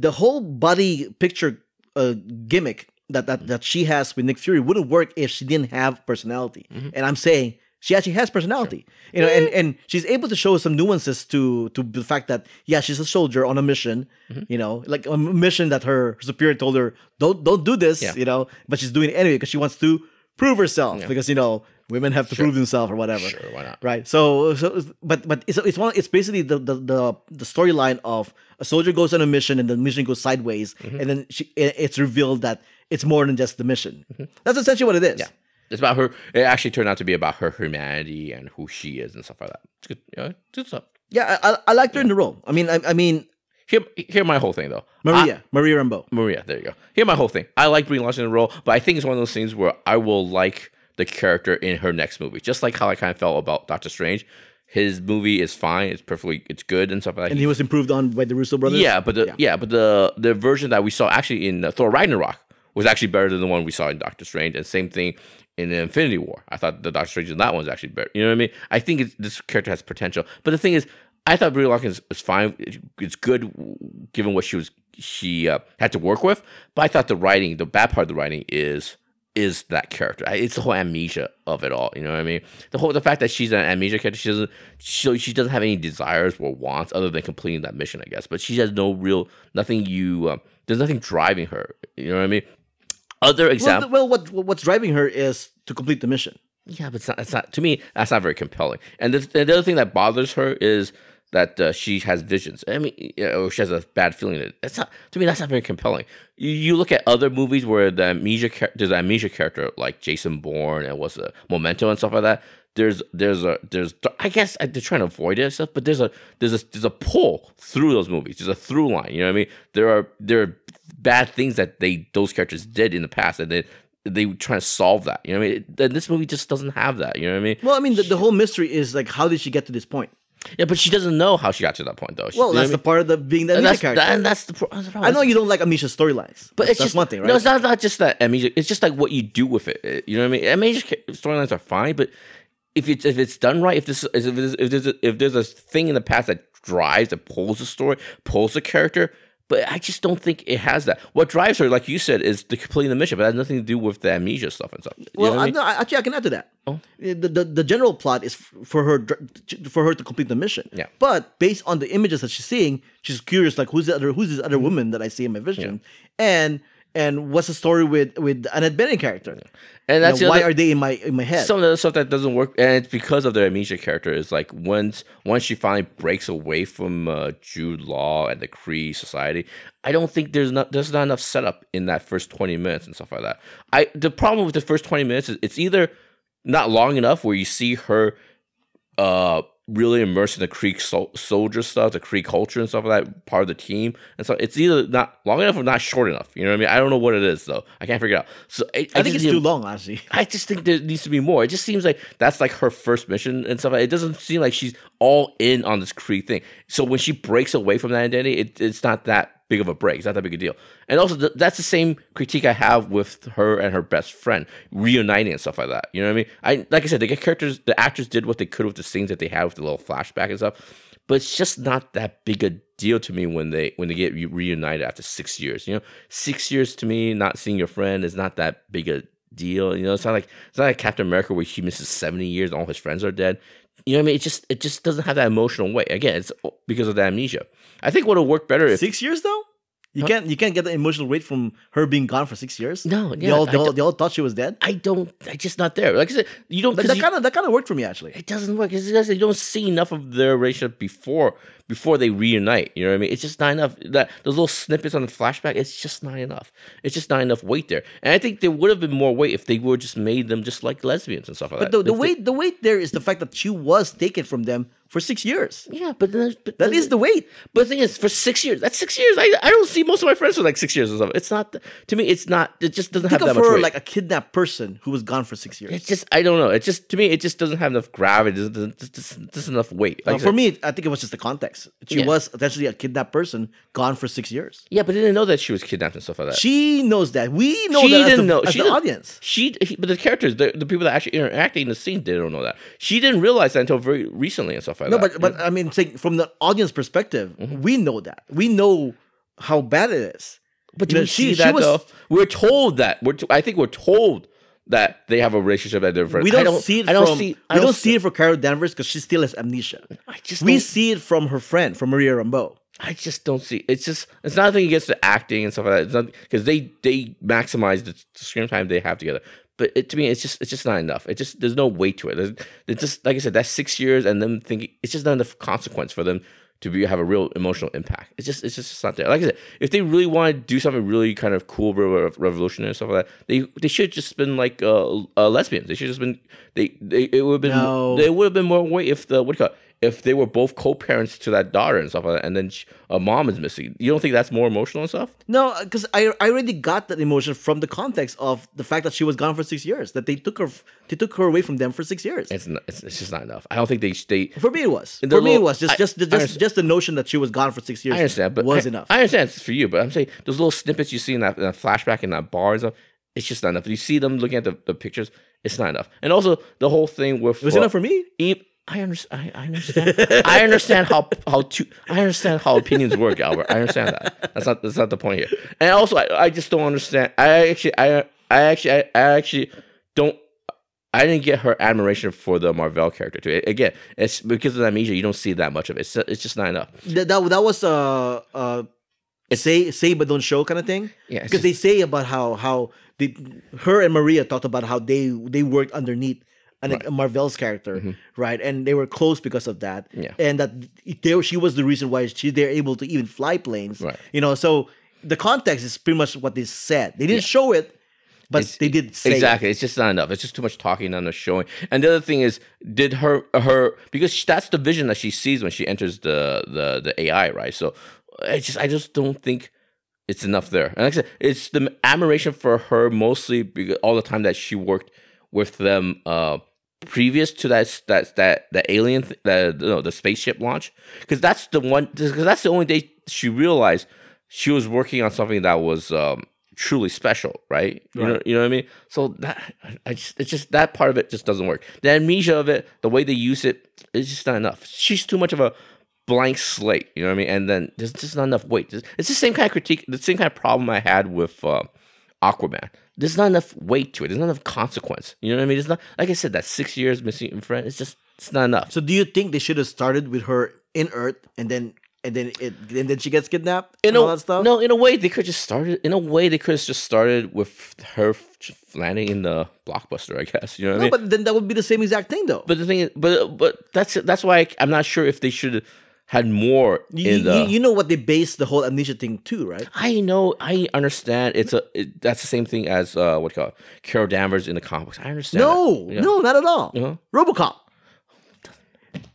the whole buddy picture uh gimmick that that mm-hmm. that she has with Nick Fury wouldn't work if she didn't have personality. Mm-hmm. And I'm saying she actually has personality. You know and eh. and she's able to show some nuances to to the fact that yeah she's a soldier on a mission mm-hmm. you know like a mission that her superior told her don't don't do this Yeah. you know but she's doing it anyway because she wants to prove herself because you know women have to prove themselves or whatever Sure, why not? right so so but but it's it's one it's basically the the the, the storyline of a soldier goes on a mission and the mission goes sideways Mm-hmm. and then she, it- it's revealed that it's more than just the mission that's essentially what it is Mm-hmm. Yeah. It's about her. It actually turned out to be about her humanity and who she is and stuff like that. It's good. Yeah, it's good stuff. yeah I, I, I liked her in the role i mean i, I mean Here, here, my whole thing though. maria maria rambeau Maria, there you go. Here, my whole thing. I like Brie Larson in the role, but I think it's one of those things where I will like the character in her next movie, just like how I kind of felt about Doctor Strange. His movie is fine. It's perfectly. It's good and stuff like that. and he was improved on by the russo brothers yeah, but the yeah. but the the version that we saw actually in uh, Thor Ragnarok was actually better than the one we saw in Doctor Strange, and same thing in Infinity War. I thought the Doctor Strange in that one's actually better. You know what I mean? I think it's, this character has potential, but the thing is, I thought Brie Larson is, is fine. It's good given what she was she uh, had to work with, but I thought the writing, the bad part of the writing is is that character. It's the whole amnesia of it all. You know what I mean? The whole the fact that she's an amnesia character, she doesn't she, she doesn't have any desires or wants other than completing that mission, I guess. But she has no real nothing. You uh, there's nothing driving her. You know what I mean? Other Well, example, th- well, what what's driving her is to complete the mission. yeah, but it's not. It's not to me. That's not very compelling. And the, the other thing that bothers her is that uh, she has visions. I mean, you know, she has a bad feeling. That it's not to me. That's not very compelling. You, you look at other movies where the amnesia there's an amnesia character like Jason Bourne and was a Memento and stuff like that. There's there's a there's I guess they're trying to avoid it and stuff, but there's a there's a there's a pull through those movies. There's a through line. You know what I mean? There are there are bad things that they those characters did in the past, and they they try to solve that. You know what I mean? And this movie just doesn't have that. You know what I mean? Well, I mean, the, the whole mystery is like, how did she get to this point? Yeah, but she doesn't know how she got to that point, though. She- Well, you know that's the part of the being the I mean? amnesia character. that, and that's the pro- that's the problem. I know you don't like amnesia storylines, but that's, it's that's just one thing, right? No, it's not, not just that amnesia. It's just like what you do with it. You know what I mean? Ca- storylines are fine, but if it's if it's done right, if this if there's if there's a, if there's a thing in the past that drives, that pulls the story, pulls the character. But I just don't think it has that. What drives her, like you said, is the completing the mission, but it has nothing to do with the amnesia stuff and stuff. You Well, I mean? no, actually, I can add to that. Oh. Eh, the, the the general plot is for her for her to complete the mission. Yeah. But based on the images that she's seeing, she's curious like who's the other who's this other woman that I see in my vision, and and what's the story with with Annette Bening character? and You that's know, why other- are they in my in my head? some of the stuff that doesn't work, and it's because of their amnesia character. Is like once once she finally breaks away from uh, Jude Law and the Kree society, I don't think there's not there's not enough setup in that first twenty minutes and stuff like that. I the problem with the first twenty minutes is it's either not long enough where you see her uh really immersed in the Creek sol- soldier stuff, the Creek culture and stuff like that, part of the team. And so it's either not long enough or not short enough. You know what I mean? I don't know what it is though. I can't figure it out. So I, I think it's need- too long, honestly. I just think there needs to be more. It just seems like that's like her first mission and stuff. It doesn't seem like she's all in on this Creek thing. So when she breaks away from that identity, it, it's not that big of a break. It's not that big a deal. And also, th- that's the same critique I have with her and her best friend reuniting and stuff like that. You know what I mean? I like I said, the characters, the actors did what they could with the scenes that they had with the little flashback and stuff. But it's just not that big a deal to me when they when they get re- reunited after six years. You know, six years to me, not seeing your friend is not that big a deal. You know, it's not like it's not like Captain America where he misses seventy years and all his friends are dead. You know what I mean? It just it just doesn't have that emotional weight. Again, it's because of the amnesia. I think what would have worked better if Six years though. You can't you can't get the emotional weight from her being gone for six years. No, they all, they, all, they all thought she was dead. I don't. I just not there. Like I said, you don't. That, that kind of that kind of worked for me actually. it doesn't work. It's just you don't see enough of their relationship before before they reunite. You know what I mean? It's just not enough. That those little snippets on the flashback, it's just not enough. It's just not enough weight there. And I think there would have been more weight if they would just made them just like lesbians and stuff like But that. the, the weight the weight there is the fact that she was taken from them for six years. yeah, but, then, but That is the weight. But the thing is, for six years, that's six years. I, I don't see most of my friends for like six years or something. It's not to me. It's not. It just doesn't Think have that much her weight. like a kidnapped person who was gone for six years. it's just I don't know. It just to me, it just doesn't have enough gravity. It doesn't, just, just, just enough weight. Like Uh, for me, I think it was just the context. She Yeah. was essentially a kidnapped person gone for six years. yeah, but I didn't know that she was kidnapped and stuff like that. She knows that. We know she that didn't the, know. as she the audience. She, he- but the characters, the, the people that actually interacting in the scene, they don't know that. She didn't realize that until very recently and stuff like No, that. but but I mean, saying from the audience perspective, Mm-hmm. we know that. We know how bad it is. But You know, she- see she that was- though? We're told that. We're. T- I think we're told that they have a relationship that they're friends. We I don't, see it I don't from see. I we don't see it for Carol Danvers because she still has amnesia. I just. We don't- see it from her friend, from Maria Rambeau. I just don't see. It's just. It's nothing against the acting and stuff like that. It's not because they they maximize the screen time they have together. But it, to me, it's just it's just not enough. It just there's no weight to it. There's, it's just like I said, that's six years, and them thinking it's just not enough consequence for them to be have a real emotional impact. It's just it's just it's not there. Like I said, if they really want to do something really kind of cool, rev- revolutionary and stuff like that, they they should just been like uh, uh lesbians. They should just been they they it would have been No. they would have been more weight if the what do you call it? If they were both co-parents to that daughter and stuff like that, and then she, a mom is missing, you don't think that's more emotional and stuff? No, because I I already got that emotion from the context of the fact that she was gone for six years. That they took her they took her away from them for six years. It's not, it's, it's just not enough. I don't think they they. For me, it was. For me, it was just I- just just just the notion that she was gone for six years. I understand, but was I, enough. I understand it's for you, but I'm saying those little snippets you see in that, in that flashback in that bar and stuff, it's just not enough. You see them looking at the, the pictures, it's not enough. And also the whole thing with it was uh, enough for me. I understand. I, I understand. I understand how how to. I understand how opinions work, Albert. I understand that. That's not that's not the point here. And also, I, I just don't understand. I actually, I I actually, I, I actually don't. I didn't get her admiration for the Marvel character too. Again, it's because of amnesia. You don't see that much of it. It's, it's just not enough. That that, that was uh uh say say but don't show kind of thing. Yeah, because they say about how how they, her and Maria talked about how they they worked underneath an, a Marvel's character, right? And they were close because of that. Mm-hmm. Yeah. and that they, she was the reason why she they're able to even fly planes. Right. You know, so the context is pretty much what they said. They didn't show it, but It's- they did say it. exactly. It's just not enough. It's just too much talking, not enough showing. And the other thing is, did her her because that's the vision that she sees when she enters the the the AI, right? So I just I just don't think it's enough there. And like I said, it's the admiration for her mostly because all the time that she worked with them uh previous to that that that the alien th- the no, the spaceship launch? Because that's the one because that's the only day she realized she was working on something that was um truly special right? You know you know what i mean? So that i just it's just that part of it just doesn't work. The amnesia of it the way they use it is just not enough. She's too much of a blank slate you know what i mean? And then there's just not enough weight. It's the same kind of critique the same kind of problem i had with uh, aquaman there's not enough weight to it there's not enough consequence you know what i mean it's not like i said that six years missing in friend it's just it's not enough So do you think they should have started with her in Earth and then and then it and then she gets kidnapped in and a, all that stuff? No, in a way they could just started. In a way they could have just started with her f- landing in the blockbuster. I guess you know what I mean. but then that would be the same exact thing though. But the thing is, but but that's that's why I, I'm not sure if they should have had more you, the. you, know what they base the whole amnesia thing too, right? I know, I understand. It's a it, that's the same thing as uh what you call it? Carol Danvers in the comics. I understand. No. Yeah. no, not at all. Uh-huh. RoboCop.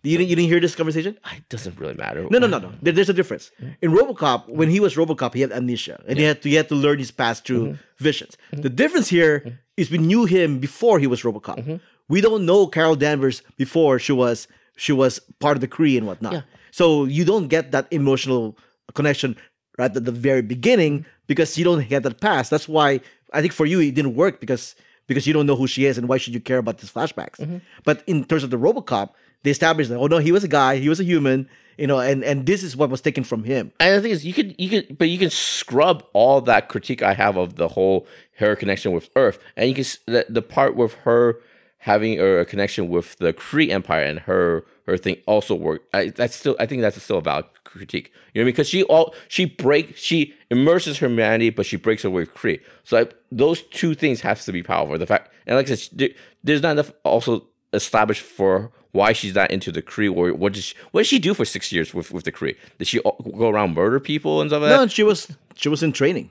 You didn't you didn't hear this conversation? it doesn't really matter. No, no, no, no. There- there's a difference. In RoboCop, when he was RoboCop, he had amnesia, and he had to he had to learn his past through Mm-hmm. visions. The difference here is we knew him before he was RoboCop. Mm-hmm. We don't know Carol Danvers before she was she was part of the Kree and whatnot. Yeah. So you don't get that emotional connection right at the very beginning because you don't get that past. That's why I think for you it didn't work because because you don't know who she is and why should you care about these flashbacks. Mm-hmm. But in terms of the RoboCop, they established that oh no, he was a guy, he was a human, you know, and and this is what was taken from him. And the thing is, you could, you could, but you can scrub all that critique I have of the whole her connection with Earth, and you can the, the part with her having a, a connection with the Kree Empire and her her thing also worked. I, that's still, I think that's still a valid critique. You know, because she all she break she immerses her humanity, but she breaks away with Kree. So I, those two things have to be powerful. The fact, and like I said, there, there's not enough also established for why she's not into the Kree or what did she, what did she do for six years with, with the Kree? Did she all- go around murder people and stuff like No, that? and she was she was in training.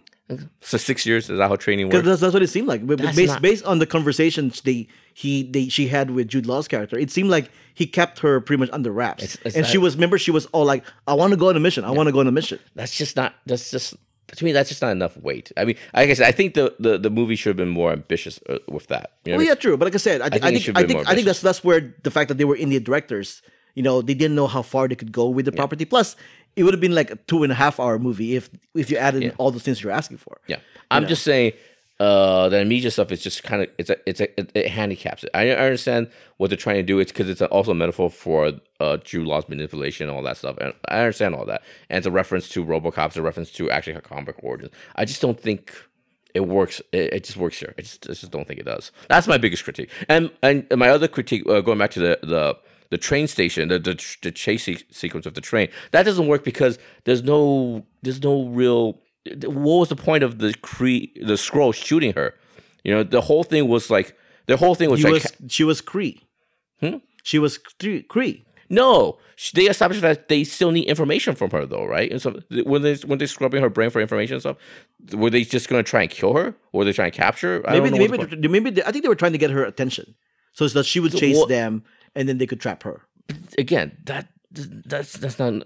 So six years is that how training Because works? that's, that's what it seemed like. That's based not- based on the conversations they he they she had with Jude Law's character, it seemed like he kept her pretty much under wraps. It's- it's and she was remember she was all like, I want to go on a mission. I want to go on a mission. That's just not. That's just to me. That's just not enough weight. I mean, like I said, I think the the, the movie should have been more ambitious uh, with that. You know Well, I mean? yeah, true. But like I said, I, think think I think I think, I think that's that's where the fact that they were indie directors, you know, they didn't know how far they could go with the property. Plus, it would have been like a two and a half hour movie if if you added all the things you're asking for. Yeah, I'm just saying. Uh, the amnesia stuff is just kind of it's a it's a it, it handicaps it. I, understand what they're trying to do. It's because it's also a metaphor for uh Jude Law's manipulation and all that stuff, and I understand all that. And it's a reference to RoboCop. It's a reference to actually comic origins. I just don't think it works. It, it just works here. I just, I just don't think it does. That's my biggest critique. And and my other critique, uh, going back to the the the train station, the the, the chase se- sequence of the train, that doesn't work because there's no there's no real. What was the point of the Kree, the Skrull shooting her? You know, the whole thing was like the whole thing was like was she was Kree. Hmm? She was Kree. Kree. no. They established that they still need information from her, though, right? And so when they when they scrubbing her brain for information and stuff, were they just gonna try and kill her, or were they trying to capture? her? I Maybe maybe the maybe they, I think they were trying to get her attention, so that she would chase what- them and then they could trap her. again that that's that's not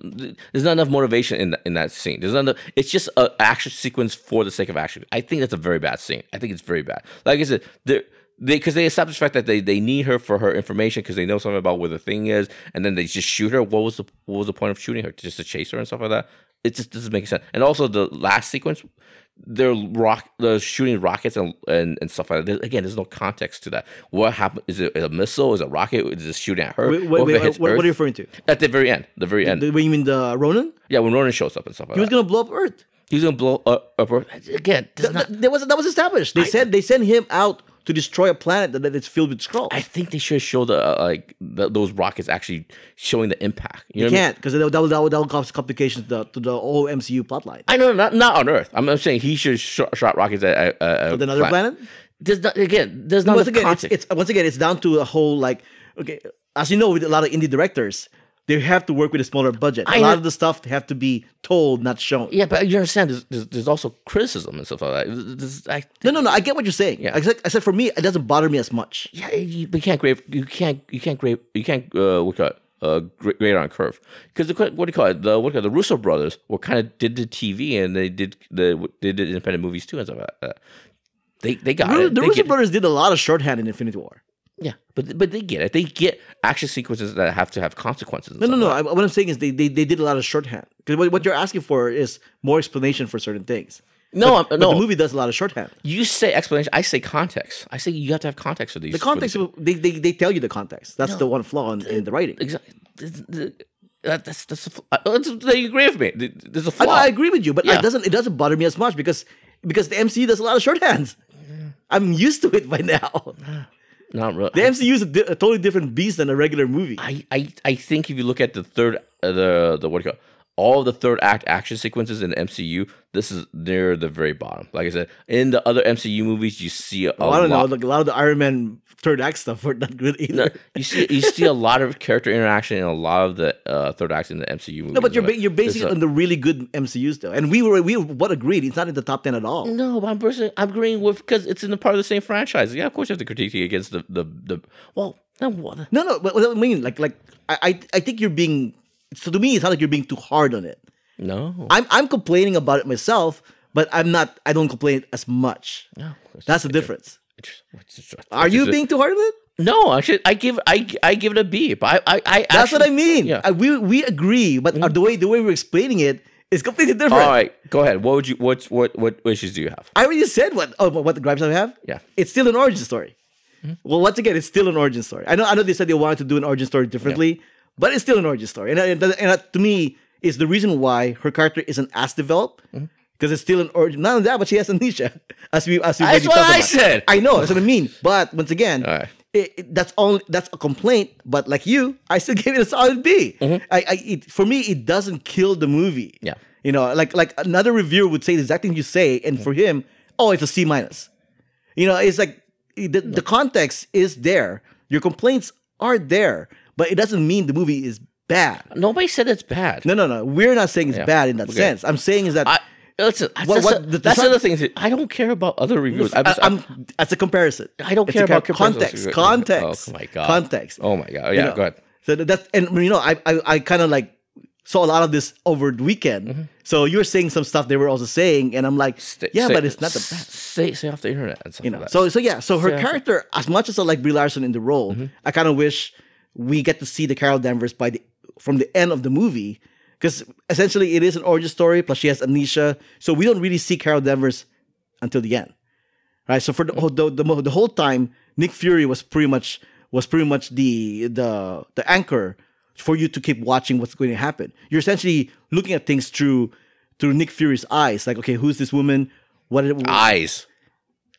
there's not enough motivation in that in that scene. There's not enough, it's just an action sequence for the sake of action. I think that's a very bad scene. I think it's very bad. Like I said, they because they established the fact that they, they need her for her information because they know something about where the thing is, and then they just shoot her. What was the what was the point of shooting her? Just to chase her and stuff like that. It just doesn't make sense. And also the last sequence, they're rock they're shooting rockets and, and, and stuff like that. Again, there's no context to that. What happened? Is it a missile? Is it a rocket? Is it shooting at her? Wait, What wait, wait, what, what are you referring to? At the very end, the very end. The, you mean the Ronan? yeah, when Ronan shows up and stuff like He was that. gonna blow up Earth. He's gonna blow up. up again. Th- not, th- that was that was established. They said they sent him out to destroy a planet that, that is filled with Skrulls. I think they should show the uh, like the, those rockets actually showing the impact. You know you can't because that, will- that, will- that, will- that will cause complications to the, to the whole MCU plotline. I know not not on Earth. I'm, I'm saying he should sh- shot rockets at, at, at another planet? There's not again. There's not once again, it's, context. it's once again it's down to a whole like okay, as you know, with a lot of indie directors, they have to work with a smaller budget. A I lot know- of the stuff they have to be told, not shown. yeah, but you understand. There's, there's, there's also criticism and stuff like that. There's- I, No, no, no. I get what you're saying. Yeah. I said, I said for me, it doesn't bother me as much. yeah, you, but you can't grade. You can't. You can't grade. You can't. Uh, what it? Uh, gra- grade on a curve because the what do you call it? The what do you call it? the Russo brothers were kind of did the TV and they did the they did independent movies too and stuff like that. They they got The, it. the They Russo it. brothers did a lot of shorthand in Infinity War. Yeah, but but they get it. They get action sequences that have to have consequences. No, no, no. like I, what I'm saying is they, they, they did a lot of shorthand. Because what, what you're asking for is more explanation for certain things. No, But no. the movie does a lot of shorthand. you say explanation. I say context. I say you have to have context for these. The context, of, they, they, they tell you the context. That's the one flaw in, in the writing. exactly. That, that's that's. A, uh, that's they agree with me. There's a flaw. know, I agree with you, but Yeah. it doesn't it doesn't bother me as much because because the MCU does a lot of shorthands. I'm used to it by now. Not really. The MCU is a, di- a totally different beast than a regular movie. I, I I think if you look at the third uh, the the what do you call it? All of the third act action sequences in the MCU, this is near the very bottom. Like I said, in the other MCU movies, you see a, Oh, I don't know. lot. Like, a lot of the Iron Man third act stuff were not good either. No, you see you see a lot of character interaction in a lot of the uh, third acts in the MCU movies. No, but you're ba- you're basing it on the really good MCUs though, and we were we what agreed it's not in the top ten at all. No, but I'm personally, I'm agreeing with because it's in the part of the same franchise. Yeah, of course you have to critique it against the the, the well. No, what? No, no, but what I mean, like, like I, I, I think you're being. So to me, it's not like you're being too hard on it. No, I'm, I'm complaining about it myself, but I'm not. I don't complain as much. no. That's the difference. Are you being too hard on it? No, actually, I give I I give it a B. But I I, I That's what I mean. Yeah. I- we we agree, but uh, the way the way we're explaining it is completely different. All right, go ahead. What would you what what what issues do you have? I already said what oh, what the gripes I have. Yeah. it's still an origin story. Well, once again, it's still an origin story. I know I know they said they wanted to do an origin story differently, but it's still an origin story. And, and, and that, to me, is the reason why her character isn't as developed because it's still an origin. Not only that, but she has amnesia. As we as we That's what I about. said. I know that's what I mean. But once again, right. it, it- that's only that's a complaint. But like you, I still gave it a solid B. I, I it, for me, it doesn't kill the movie. Mm-hmm. Yeah. You know, like like another reviewer would say the exact thing you say, and for him, oh, it's a C minus. You know, it's like the, the context is there. Your complaints are there, but it doesn't mean the movie is bad. Nobody said it's bad. No, no, no. We're not saying it's Yeah. bad in that Okay. sense. I'm saying is that I listen. What- that's what- the, that's the- the other thing. I don't care about other reviews. I'm just, am that's a comparison. I don't care about co- context. Context. Oh my god. Context. Oh my god. You Yeah. know, Go ahead. So that's and you know I I, I kind of like saw a lot of this over the weekend. Mm-hmm. So you were saying some stuff they were also saying, and I'm like, Stay- yeah, but it's not the best. Say say off the internet You know. like that. So so yeah. So her character, as much as I like Brie Larson in the role, Mm-hmm. I kind of wish we get to see the Carol Danvers by the from the end of the movie because essentially it is an origin story. Plus she has amnesia, so we don't really see Carol Danvers until the end, right? So for the whole the, the, the whole time, Nick Fury was pretty much was pretty much the the the anchor for you to keep watching what's going to happen. You're essentially looking at things through through Nick Fury's eyes, like okay, who's this woman? What? eyes.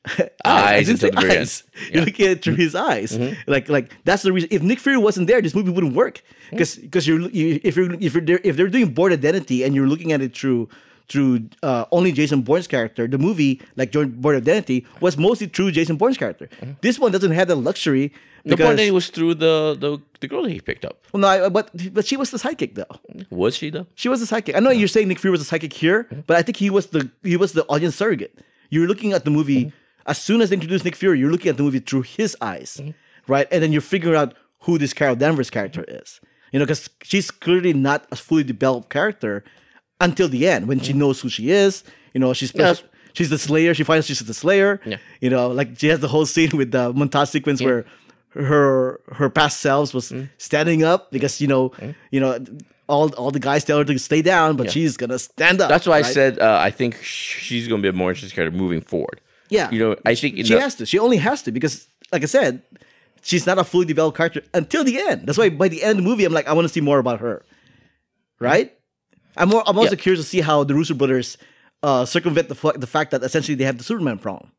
eyes. Eyes until the very eyes. end. You're looking at it through his eyes. Mm-hmm. Like like that's the reason. If Nick Fury wasn't there, this movie wouldn't work. Mm. Because because you're you, if you're if you're there, if they're doing Bourne Identity and you're looking at it through through uh, only Jason Bourne's character, the movie like Bourne Identity was mostly through Jason Bourne's character. Mm-hmm. This one doesn't have the luxury. The Because, point that he was through the, the the girl that he picked up. well, no, I- but but she was the sidekick though. Was she though? She was the sidekick. I know you're saying Nick Fury was a sidekick here, mm-hmm. but I think he was the he was the audience surrogate. You're looking at the movie as soon as they introduce Nick Fury, you're looking at the movie through his eyes, right? And then you're figuring out who this Carol Danvers character is. You know, because she's clearly not a fully developed character until the end when she knows who she is. You know, she's she's the Slayer. She finds she's the Slayer. Yeah. You know, like she has the whole scene with the montage sequence where her her past selves was Mm. standing up because you know you know all all the guys tell her to stay down, but Yeah. she's gonna stand up. That's why I said uh, I think she's to be a more interesting character moving forward. Yeah, You know, I think in she the- has to. She only has to because, like I said, she's not a fully developed character until the end. That's why by the end of the movie, I'm like, I want to see more about her. Right? I'm more. I'm also Yeah. curious to see how the Russo brothers uh, circumvent the the fact that essentially they have the Superman problem.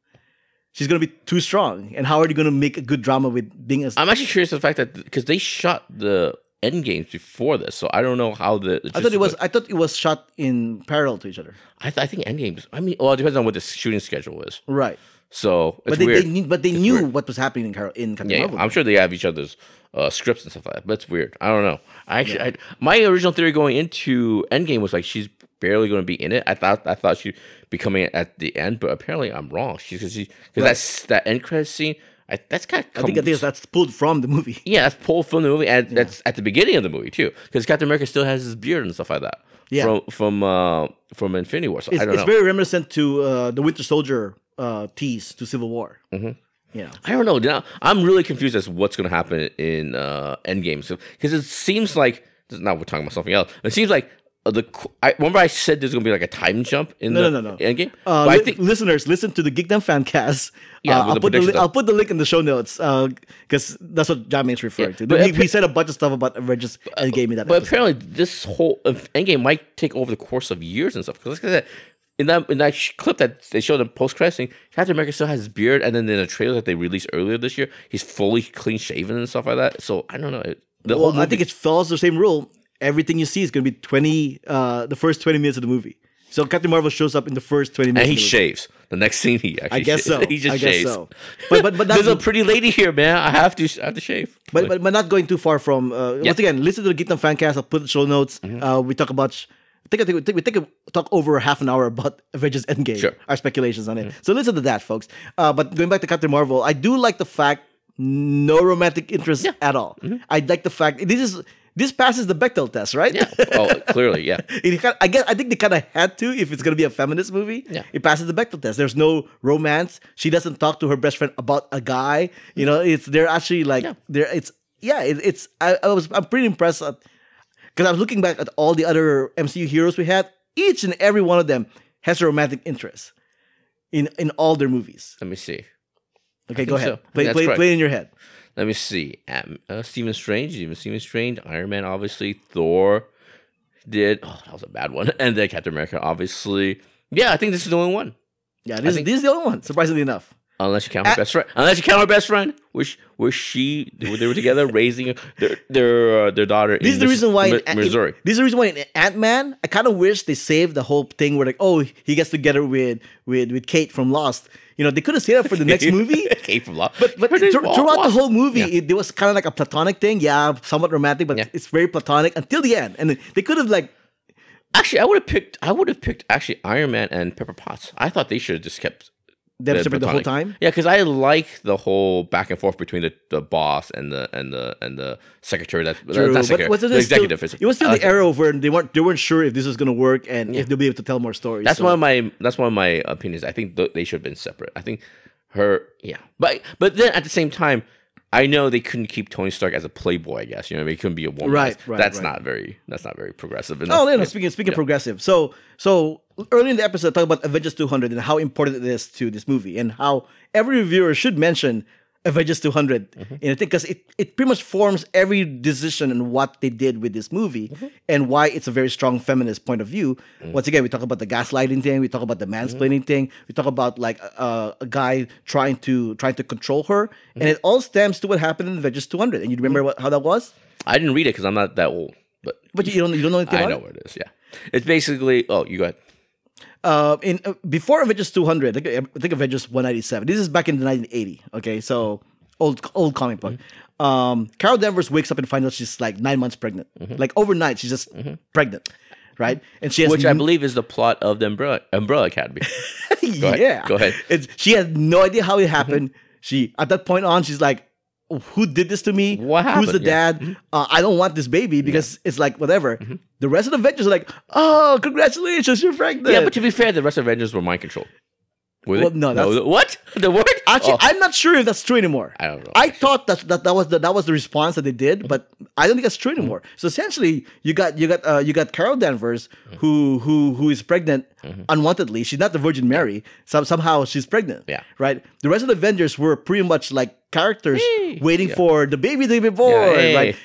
She's gonna be too strong, and how are they gonna make a good drama with being a? I'm actually curious the fact that because they shot the end games before this, so I don't know how the. I thought it was. I thought it was shot in parallel to each other. I, th- I think end games. I mean, well, it depends on what the shooting schedule is. Right. So it's But they, weird. they knew, but they knew weird. what was happening in Carol in Captain yeah, Marvel. I'm sure they have each other's uh, scripts and stuff like that. But it's weird. I don't know. I actually, I, my original theory going into Endgame was like she's barely going to be in it. I thought I thought she'd be coming at the end, but apparently I'm wrong. She's because she, cause that's that end credit scene. I, that's kind of I think I think that's pulled from the movie. yeah, that's pulled from the movie, and that's at the beginning of the movie too, because Captain America still has his beard and stuff like that. Yeah. from from uh, from Infinity War. So It's, I don't it's know. very reminiscent to uh, the Winter Soldier uh, tease to Civil War. Mm-hmm. Know, I don't know. Now, I'm really confused as to what's going to happen in uh, Endgame. So because it seems like now we're talking about something else. It seems like the I remember I said there's going to be like a time jump in No, the no, no, no. Endgame. uh, but I think listeners, listen to the Geekdom fan cast. Yeah, Uh, I'll put the li- I'll put the link in the show notes because that's what Jiaming's referring Yeah, to. but we, appa- we said a bunch of stuff about Avengers Endgame in that. but episode. apparently this whole uh, Endgame might take over the course of years and stuff. Because like I said, in that in that clip that they showed in post credit Captain America still has his beard, and then in the trailer that they released earlier this year, he's fully clean shaven and stuff like that. So I don't know. It, the well, I think it follows the same rule. Everything you see is going to be twenty, uh, the first twenty minutes of the movie. So Captain Marvel shows up in the first twenty minutes. and he the shaves. The next scene, he actually I guess shaves. so. he just I guess shaves. so. But but but There's a pretty lady here, man. I have to, I have to shave. but, but but not going too far from. Uh, Yeah. Mm-hmm. Once again, listen to the Geekdom Fancast. I'll put the show notes. Uh, we talk about. I think I think we think we think we talk over half an hour about Avengers Endgame. Sure. Mm-hmm. Our speculations on it. So listen to that, folks. Uh, but going back to Captain Marvel, I do like the fact no romantic interest Yeah. at all. I like the fact this is this passes the Bechdel test, right? yeah. Oh, clearly, yeah. It I guess I think they kind of had to if it's gonna be a feminist movie. Yeah. it passes the Bechdel test. There's no romance. She doesn't talk to her best friend about a guy. You know, it's they're actually like Yeah. they're it's yeah. It, it's I, I was I'm pretty impressed because I was looking back at all the other MCU heroes we had. Each and every one of them has a romantic interest in in all their movies. Let me see. Okay, go ahead. so. Play play, correct. play in your head. Let me see. Uh, Stephen Strange, even Stephen Strange, Iron Man, obviously, Thor did. Oh, that was a bad one. And then Captain America, obviously. Yeah, I think this is the only one. Yeah, this, think- this is the only one. Surprisingly enough. Unless you count her At- best friend. Unless you count her best friend, which where she they were together raising their their uh, their daughter. This is the Mis- reason why Mi- in, Missouri. this is the reason why in Ant Man, I kind of wish they saved the whole thing where like, oh, he gets together with with with Kate from Lost. You know, they could have saved that for the next movie. Came from law. But but thr- throughout the whole movie, Yeah. it, there was kind of like a platonic thing. Yeah, somewhat romantic, but Yeah. it's very platonic until the end. And they could have like, Actually, I would have picked. I would have picked actually Iron Man and Pepper Potts. I thought they should have just kept them the separate the whole time. Yeah, because I like the whole back and forth between the, the boss and the and the and the secretary. That True, that's but wasn't the it still, executive. is- it was still I the uh, era where they weren't they weren't sure if this was gonna work and if they'll be able to tell more stories. That's so- one of my that's one of my opinions. I think th- they should have been separate. I think her, yeah, but but then at the same time, I know they couldn't keep Tony Stark as a playboy. I guess you know what I mean? he couldn't be a woman. Right, right, That's right. not very that's not very progressive. Oh, enough. no, no. Speaking speaking progressive. So so early in the episode, talk about Avengers 200 and how important it is to this movie, and how every reviewer should mention Avengers 200 Mm-hmm. in a thing because it, it pretty much forms every decision and what they did with this movie Mm-hmm. and why it's a very strong feminist point of view. Mm. Once again, we talk about the gaslighting thing, we talk about the mansplaining thing, we talk about like uh, a guy trying to trying to control her, Mm-hmm. and it all stems to what happened in Avengers 200. And you remember what, how that was? I didn't read it because I'm not that old, but But you don't you don't know anything I know it? what it is. Yeah, it's basically. Oh, you go ahead. Uh, in uh, before Avengers 200, I think, I think Avengers 197. This is back in the 1980. Okay, so old old comic book. Um, Carol Danvers wakes up and finds out she's like nine months pregnant. Like overnight, she's just pregnant, right? And she has Which I n- believe is the plot of the Umbrella, Umbrella Academy. Go ahead. yeah. Go ahead. It's, she has no idea how it happened. She at that point on, she's like, "Who did this to me? What Who's the happened? Yeah. Mm-hmm. dad? Uh, I don't want this baby because it's like whatever." The rest of the Avengers are like, "Oh, congratulations, you're pregnant." yeah, but to be fair, the rest of Avengers were mind control. Were? Well, no, that's- what the word? Actually, Oh, I'm not sure if that's true anymore. I don't know, I thought that, that that was the that was the response that they did, but I don't think that's true anymore. Mm-hmm. So essentially, you got you got uh, you got Carol Danvers who who who is pregnant Mm-hmm. unwantedly. She's not the Virgin Mary. Some, somehow she's pregnant. Yeah. Right. The rest of the Avengers were pretty much like characters Hey. waiting Yeah. for the baby to be born. Yeah, hey. Right.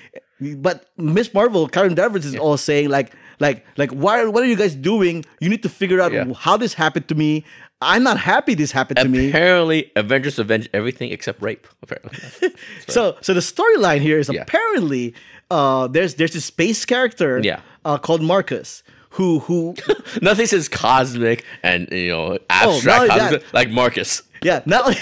But Miss Marvel, Carol Danvers is all saying like, like like why what are you guys doing? You need to figure out Yeah. how this happened to me. I'm not happy this happened to me. Apparently, Avengers avenge everything except rape. Apparently, So so the storyline here is Yeah. apparently uh there's there's this space character Yeah. uh, called Marcus who who nothing says cosmic and you know abstract only cosmic, like Marcus. yeah not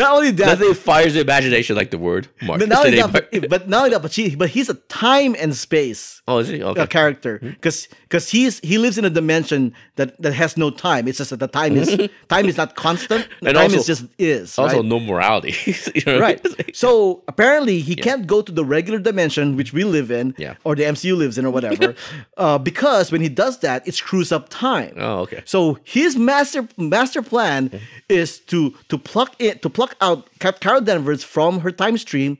not only that Nothing fires the imagination like the word Marcus. but not only that but, but not only that but she but he's a time and space oh, is he okay? a character Hmm? because because he's he lives in a dimension that that has no time. It's just that the time is time is not constant. And time also- is just is Also, right? no morality. you know I right. mean? So apparently he can't go to the regular dimension which we live in, Yeah. or the MCU lives in, or whatever, uh, because when he does that, it screws up time. Oh, okay. So his master master plan is to to pluck it to pluck out Carol Danvers from her time stream,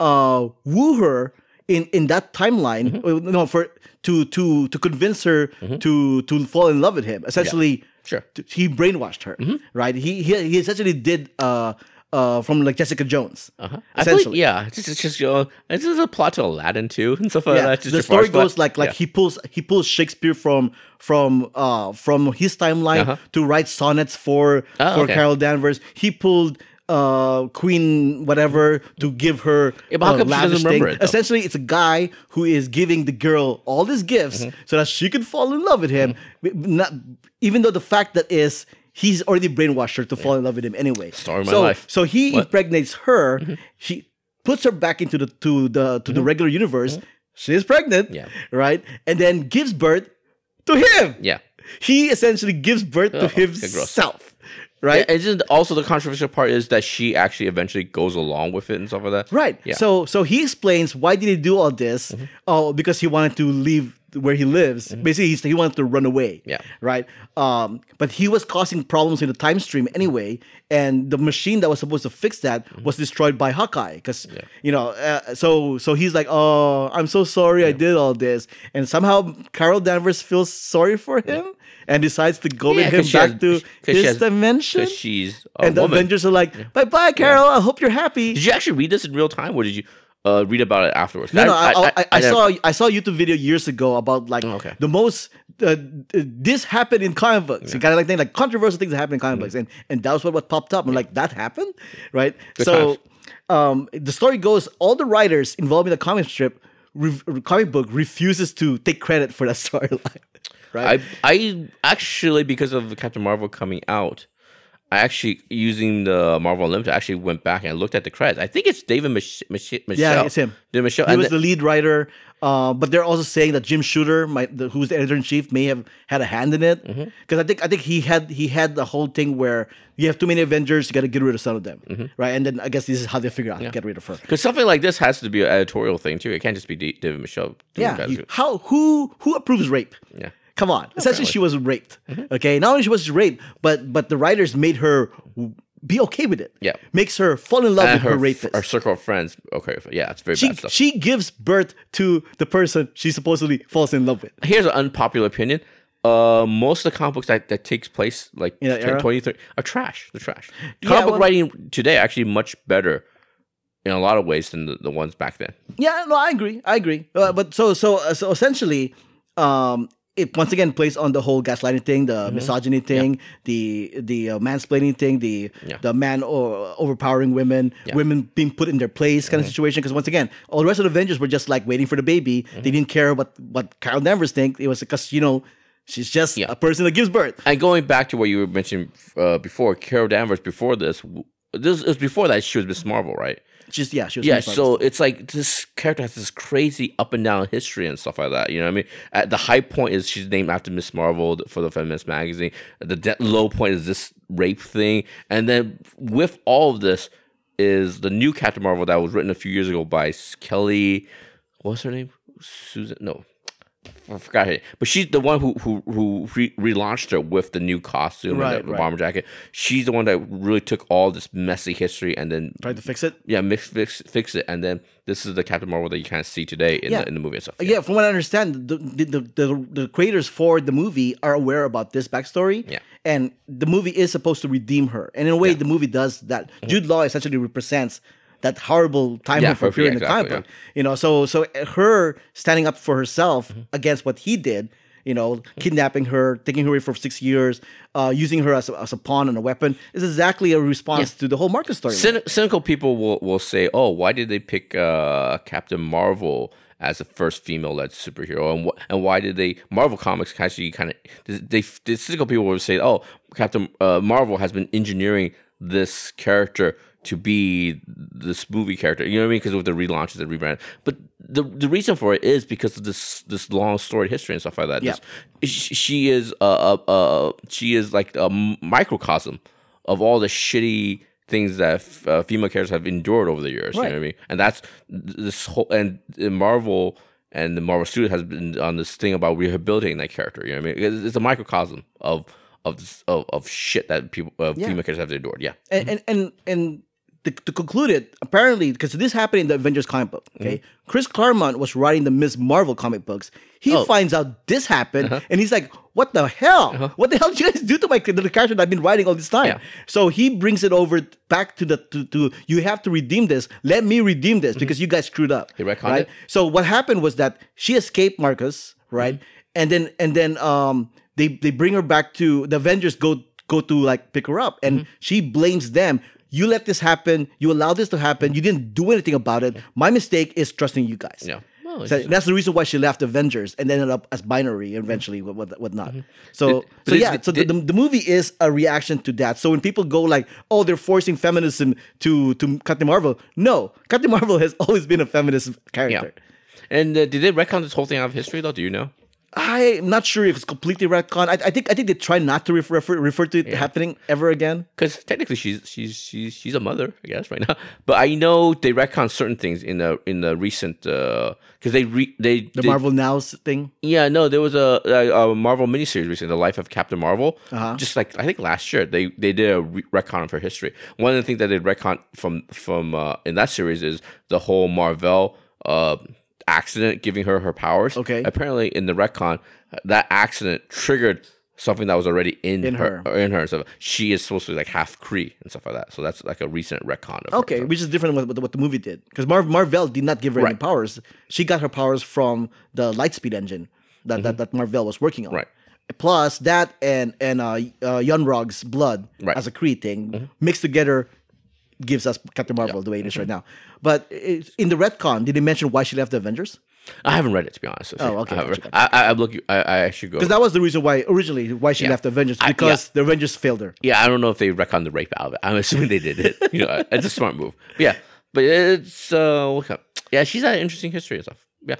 uh, woo her in in that timeline. Mm-hmm. uh, No, for to to to convince her to to fall in love with him. Essentially, Sure. Mm-hmm. he brainwashed her. Right. He he he essentially did uh uh from like Jessica Jones. Uh-huh. Essentially. believe, yeah, it's just, it's just you know, it's just a plot to Aladdin too and stuff like yeah, that. Just the story goes like like Yeah. he pulls he pulls Shakespeare from from uh from his timeline Uh-huh. to write sonnets for Oh, for okay. Carol Danvers. He pulled uh Queen whatever to give her Yeah, but how uh, come she doesn't remember it, though? Essentially, it's a guy who is giving the girl all these gifts Mm-hmm. so that she could fall in love with him. Not, even though the fact that is he's already brainwashed her to fall in love with him anyway. Story of my so, life. So he What? Mm-hmm. impregnates her. She puts her back into the to the to the regular universe. She's pregnant, Mm-hmm. Yeah. right? And then gives birth to him. yeah. He essentially gives birth to Oh, gross. himself, right? Yeah, isn't also the controversial part is that she actually eventually goes along with it and stuff like that. Right. Yeah. Mm-hmm. So so he explains why did he do all this? Oh, because he wanted to leave where he lives. Basically, he's, he wanted to run away. Mm-hmm. Yeah. Right. Um, but he was causing problems in the time stream anyway, and the machine that was supposed to fix that Mm-hmm. was destroyed by Hawkeye. Because you know, uh, so so he's like, oh, I'm so sorry I did all this, and somehow Carol Danvers feels sorry for him. And decides to go Yeah, with him back has- to his has- dimension. She's a And the. Avengers are like, bye bye, Carol. I hope you're happy. Did you actually read this in real time, or did you uh, read about it afterwards? No, no, I, I, I, I saw I saw a YouTube video years ago about like Oh, okay. the most uh, this happened in comic books. You kind of like thing like controversial things that happen in comic books, and and that was what, what popped up. I'm like, that happened, right? Good so, um, the story goes, all the writers involved in the comic strip, re- comic book refuses to take credit for that storyline, right? I I actually because of Captain Marvel coming out, I actually using the Marvel Unlimited I actually went back and looked at the credits. I think it's David Mich- Mich- Michelle. yeah, it's him. David Michelle. He and was the- the lead writer, uh, but they're also saying that Jim Shooter, might, the, who's the editor in chief, may have had a hand in it. Because Mm-hmm. I think I think he had he had the whole thing where you have too many Avengers, you got to get rid of some of them, Mm-hmm. right? And then I guess this is how they figure out how to get rid of her. Because something like this has to be an editorial thing too. It can't just be D- David Michelle. Yeah, you- how who who approves rape? Yeah. Come on. Essentially, she was raped. Mm-hmm. Okay, not only she was raped, but but the writers made her be okay with it. Yeah. makes her fall in love and with her, her, rapist. her circle of friends. Okay, yeah, it's very she bad stuff. she gives birth to the person she supposedly falls in love with. Here's an unpopular opinion. Uh, most of the comic books that, that takes place like In that 10, 20, 30 are trash. They're trash. Yeah, Comic book well- writing today actually much better in a lot of ways than the, the ones back then. Yeah, no, I agree. I agree. Uh, but so so uh, so essentially, um, it once again plays on the whole gaslighting thing, the misogyny thing, the the uh, mansplaining thing, the Yeah. the man o- overpowering women, women being put in their place kind of situation. Because once again, all the rest of the Avengers were just like waiting for the baby. They didn't care what what Carol Danvers think. It was because you know she's just Yeah. a person that gives birth. And going back to what you were mentioning uh, before, Carol Danvers. Before this, this was before that she was Miss Marvel, right? She's yeah, she was Yeah, so it's like this character has this crazy up and down history and stuff like that. You know what I mean? At the high point is she's named after Miss Marvel for the Feminist magazine. The de- low point is this rape thing, and then with all of this is the new Captain Marvel that was written a few years ago by Kelly. What's her name? Susan? No, I forgot her. name. But she's the one who who who re- relaunched her with the new costume Right, and the, right. bomber jacket. She's the one that really took all this messy history and then tried to fix it. yeah, mix, fix, fix it, and then this is the Captain Marvel that you kind of see today in, Yeah. the, in the movie itself. stuff. Yeah, from what I understand, the the, the the creators for the movie are aware about this backstory. Yeah. And the movie is supposed to redeem her. And in a way, the movie does that. Mm-hmm. Jude Law essentially represents that horrible time Yeah, for yeah, appearing in the comic exactly, book. You know, so so her standing up for herself Mm-hmm. against what he did. You know, kidnapping her, taking her away for six years, uh, using her as a, as a pawn and a weapon is exactly a response to the whole Marcus story. Cyn- cynical people will, will say, "Oh, why did they pick uh, Captain Marvel as the first female-led superhero, and wh- and why did they Marvel Comics actually kind of they, the cynical people will say, "Oh, Captain uh, Marvel has been engineering this character to be this movie character." You know what I mean? Because with the relaunches and rebrand, but the the reason for it is because of this this long storied history and stuff like that. Yeah. This- she is a, a, a she is like a microcosm of all the shitty things that f- uh, female characters have endured over the years. You know what I mean? And that's this whole and uh, Marvel and the Marvel Studio has been on this thing about rehabilitating that character. You know what I mean? It's, it's a microcosm of of this, of, of shit that people uh, Yeah. female characters have endured. Yeah. and and and, and to, to conclude it, apparently, because this happened in the Avengers comic book. Okay, Chris Claremont was writing the Ms. Marvel comic books. He Mm-hmm. Oh. finds out this happened, and he's like, "What the hell? What the hell did you guys do to my the character that I've been writing all this time?" Yeah. So he brings it over back to the to, to you have to redeem this. Let me redeem this because you guys screwed up. Mm-hmm. He retconned right? it? So what happened was that she escaped Marcus, right? Mm-hmm. And then and then um they they bring her back to the Avengers go go to like pick her up and Mm-hmm. she blames them. You let this happen. You allowed this to happen. You didn't do anything about it. My mistake is trusting you guys. Yeah. Well, So that's the reason why she left Avengers and ended up as binary eventually, what what whatnot. So Did- so yeah, did- so the, the, the movie is a reaction to that. So when people go like, "Oh, they're forcing feminism to to Captain Marvel," no, Captain Marvel has always been a feminist character. yeah. character. And uh, did they retcon this whole thing out of history though? Do you know? I'm not sure if it's completely retcon. I, I think I think they try not to refer refer, to it happening ever again. Because technically she's she's she's she's a mother, I guess, right now. But I know they retcon certain things in the in the recent because they re, they The they- Marvel Now thing. Yeah, no, there was a, a, a Marvel miniseries recently, The Life of Captain Marvel. Uh-huh. Just like I think last year, they they did a re- retcon of her history. One of the things that they retcon from from uh, in that series is the whole Marvel uh, accident giving her her powers. Okay. apparently in the retcon, that accident triggered something that was already in, In her, her. in her. So she is supposed to be like half Kree and stuff like that. So that's like a recent retcon. Of her. Okay, So- which is different than what, what the movie did. Because Mar- Marvel did not give her any powers. She got her powers from the Lightspeed engine that, that, that Marvel was working on. Mm-hmm. Right. Plus that and and uh, uh Yon-Rogg's blood Right. Mm-hmm. as a Kree thing mixed together gives us Captain Marvel the way it is right Mm-hmm. now. But in the retcon, did they mention why she left the Avengers? I haven't read it to be honest. With you. Oh, okay, I, haven't gotcha, I, I, I'm. I, I should go. Because that was the reason why originally why she Yeah. left the Avengers I- because the Avengers failed her. Yeah, I don't know if they retconned the rape out of it. I'm assuming they did it. You know, it's a smart move. But yeah, but it's uh, yeah, she's had an interesting history and stuff. Yeah,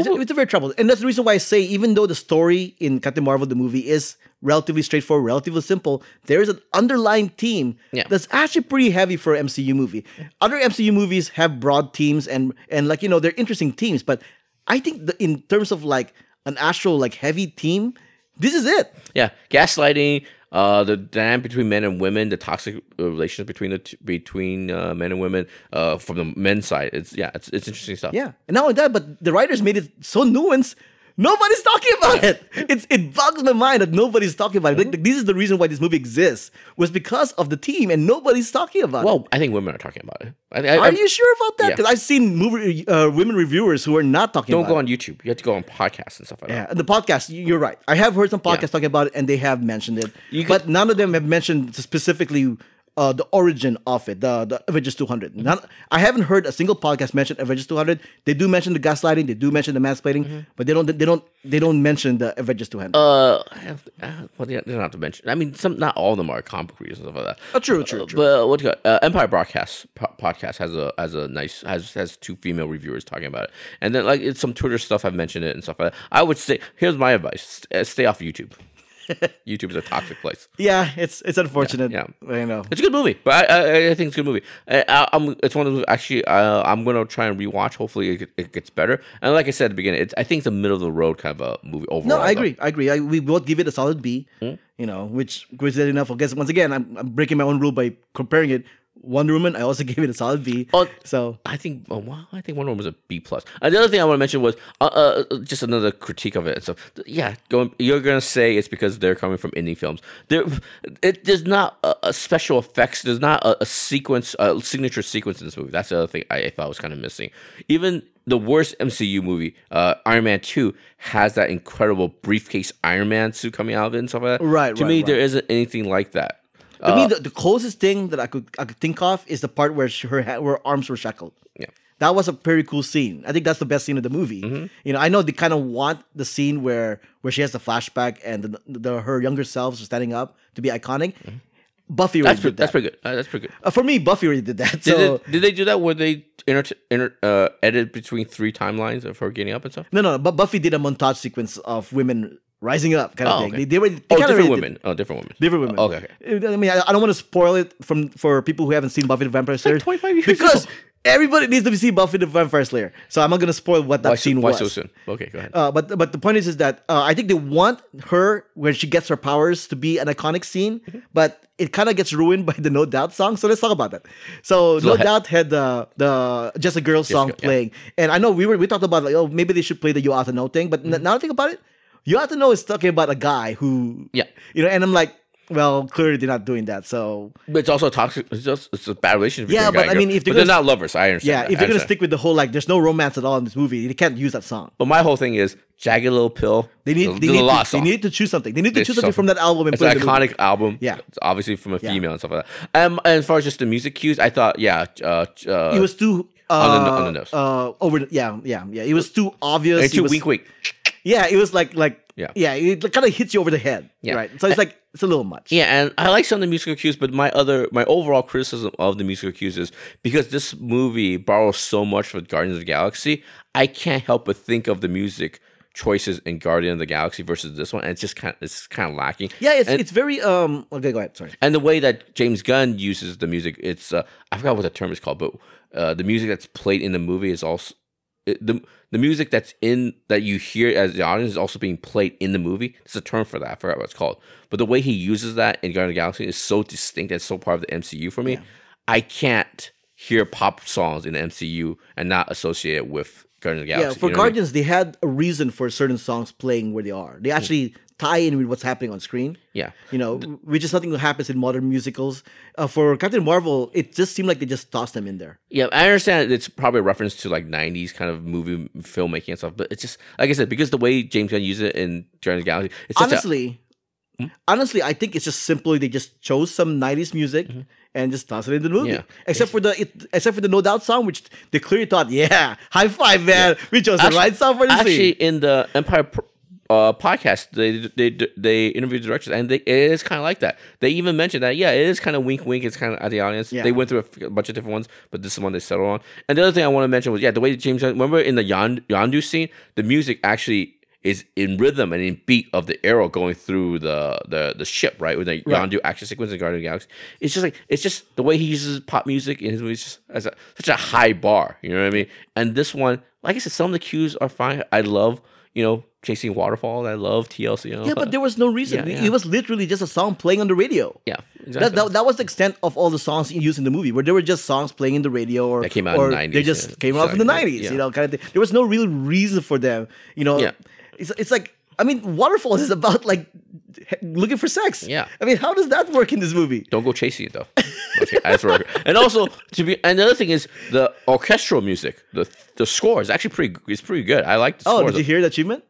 It's, a, it's very troubled, and that's the reason why I say even though the story in Captain Marvel the movie is relatively straightforward, relatively simple, there is an underlying theme Yeah. that's actually pretty heavy for an MCU movie. Other MCU movies have broad themes and and like you know they're interesting themes, but I think the, in terms of like an actual like heavy theme, this is it. yeah, gaslighting. Uh, the dynamic between men and women, the toxic uh, relations between the t- between uh, men and women, uh, from the men's side, it's yeah, it's it's interesting stuff. Yeah, and not only that, but the writers made it so nuanced. Nobody's talking about it. It's it bugs my mind that nobody's talking about it. Like, this is the reason why this movie exists was because of the team, and nobody's talking about it. Well, I think women are talking about it. I, I, Are I- you sure about that? Yeah. Because I've seen movie uh, women reviewers who are not talking Don't go it. on YouTube. You have to go on podcasts and stuff like Yeah, that. and the podcast, you're right. I have heard some podcasts talking about it, and they have mentioned it, You but none of them have mentioned specifically uh, the origin of it, the the Avengers 200. None, I haven't heard a single podcast mention Avengers 200. They do mention the gaslighting, they do mention the mansplaining, but they don't they don't they don't mention the Avengers 200. Uh, I have, uh, well, they don't have to mention. I mean, some not all of them are comic readers and stuff like that. Oh, true, true, Uh, true. But what you got? Uh, Empire Broadcast po- podcast has a has a nice has has two female reviewers talking about it, and then like it's some Twitter stuff. I've mentioned it and stuff like that. I would say here's my advice: stay off YouTube. YouTube is a toxic place. yeah, it's it's unfortunate. Yeah, I know. It's a good movie, but I I, I think it's a good movie. I, I, I'm it's one of those actually. Uh, I'm gonna try and rewatch. Hopefully, it, it gets better. And like I said at the beginning, it's, I think it's a middle of the road kind of a movie overall. No, I though. agree. I agree. I, we both give it a solid B. Hmm? You know, which coincidentally enough, I guess once again, I'm, I'm breaking my own rule by comparing it Wonder Woman, I also gave it a solid B. Oh, So I think oh, wow, I think Wonder Woman was a B plus. Uh, the other thing I want to mention was uh, uh, just another critique of it. So yeah, going you're gonna say it's because they're coming from indie films. There, it there's not a, a special effects. There's not a, a sequence, a signature sequence in this movie. That's the other thing I, I thought was kind of missing. Even the worst MCU movie, uh, Iron Man Two, has that incredible briefcase Iron Man suit coming out of it and stuff like that. Right, To right, me, right. there isn't anything like that. I mean, the, the closest thing that I could I could think of is the part where she, her her arms were shackled. Yeah. That was a pretty cool scene. I think that's the best scene of the movie. Mm-hmm. You know, I know they kind of want the scene where where she has the flashback and the, the her younger selves are standing up to be iconic. Buffy already Mm-hmm. That's pretty, did that. that's pretty good. Uh, that's pretty good. Uh, for me, Buffy already did that. Did, So they, did they do that where they inter, inter, uh, edit between three timelines of her getting up and stuff? no, no, but Buffy did a montage sequence of women rising up, kind of Oh, thing. okay. They, they, already, they Oh, different did- women. Oh, different women. Different women. Okay, okay. I mean, I, I don't want to spoil it from for people who haven't seen Buffy the Vampire Slayer. 25 years because ago. everybody needs to see Buffy the Vampire Slayer. So I'm not going to spoil what that Why, scene so, why was. so soon? Okay, go ahead. Uh, but but the point is is that uh, I think they want her when she gets her powers to be an iconic scene, Mm-hmm. but it kind of gets ruined by the No Doubt song. So let's talk about that. So, So No ha- Doubt had the the Just a Girl song Girl, yeah. playing, and I know we were we talked about like oh maybe they should play the You Ought to Know thing, but Mm-hmm. now I think about it, You have to Know is talking about a guy who Yeah. you know, and I'm like. Well, clearly they're not doing that. So but it's also toxic. It's just it's a bad relationship. Yeah, between a guy but I mean, if they're but they're not lovers, I understand. yeah, that. if they're gonna stick with the whole like, there's no romance at all in this movie, they can't use that song. But my whole thing is jagged little pill. They need they need, to, they need to choose something. They need to There's choose something from that album and It's put an it in movie. iconic album. Yeah. It's obviously from a Yeah. female and stuff like that. Um, and as far as just the music cues, I thought, yeah, uh, uh, It was too uh, On the on the nose. Uh, over the, yeah, yeah, yeah. It was too obvious. and too was- wink, wink. Yeah, it was like like Yeah. yeah. It kind of hits you over the head. Yeah. right. So it's like it's a little much. Yeah, and I like some of the musical cues, but my other, my overall criticism of the musical cues is because this movie borrows so much from Guardians of the Galaxy, I can't help but think of the music choices in Guardian of the Galaxy versus this one, and it's just kind of, it's kind of lacking. Yeah, it's and, it's very um. Okay, go ahead. Sorry. and the way that James Gunn uses the music, it's uh, I forgot what the term is called, but uh, the music that's played in the movie is also it, the the music that's in that you hear as the audience is also being played in the movie. There's a term for that. I forgot what it's called. But the way he uses that in Guardians of the Galaxy is so distinct and so part of the MCU for me. I can't hear pop songs in the MCU and not associate it with Guardians of the Galaxy. Yeah, for you know what I mean? Guardians, they had a reason for certain songs playing where they are. They mm. actually tie in with what's happening on screen. Yeah. You know, which is something that happens in modern musicals. Uh, for Captain Marvel, it just seemed like they just tossed them in there. Yeah, I understand it's probably a reference to like '90s kind of movie filmmaking and stuff, but it's just like I said because the way James Gunn uses it in Guardians of the Galaxy, it's such a, honestly, honestly, I think it's just simply they just chose some '90s music and just tossed it in the movie. Mm-hmm. Yeah. Except for the it, except for the No Doubt song, which they clearly thought, yeah, high five, man, we chose the right song for the actually scene. in the Empire uh, podcast, they they they interviewed the directors, and they, it is kind of like that. They even mentioned that yeah, it is kind of wink wink. It's kind of at the audience. Yeah. They went through a, bunch of different ones, but this is one they settled on. And the other thing I want to mention was yeah, the way James remember in the Yond- Yondu scene, the music actually is in rhythm and in beat of the arrow going through the the, the ship, right? With the Right. Yondu action sequence in Guardian of the Galaxy. It's just like it's just the way he uses pop music in his movies just as a, such a high bar. You know what I mean? And this one, like I said, some of the cues are fine. I love you know chasing waterfall. I love TLC. You know? Yeah, but there was no reason. Yeah, yeah. It was literally just a song playing on the radio. yeah, That, exactly. that, that was the extent of all the songs used in the movie, where there were just songs playing in the radio, or That came out in or the 90s, They just yeah. came out in the nineties, you know, kind of thing. There was no real reason for them, you know. Yeah. It's it's like I mean, Waterfalls is about like looking for sex. Yeah. I mean, how does that work in this movie? Don't go chasing it though. Okay, and also to be and the other thing is the orchestral music. The the score is actually pretty. It's pretty good. I like the Oh, score. did you hear the achievement?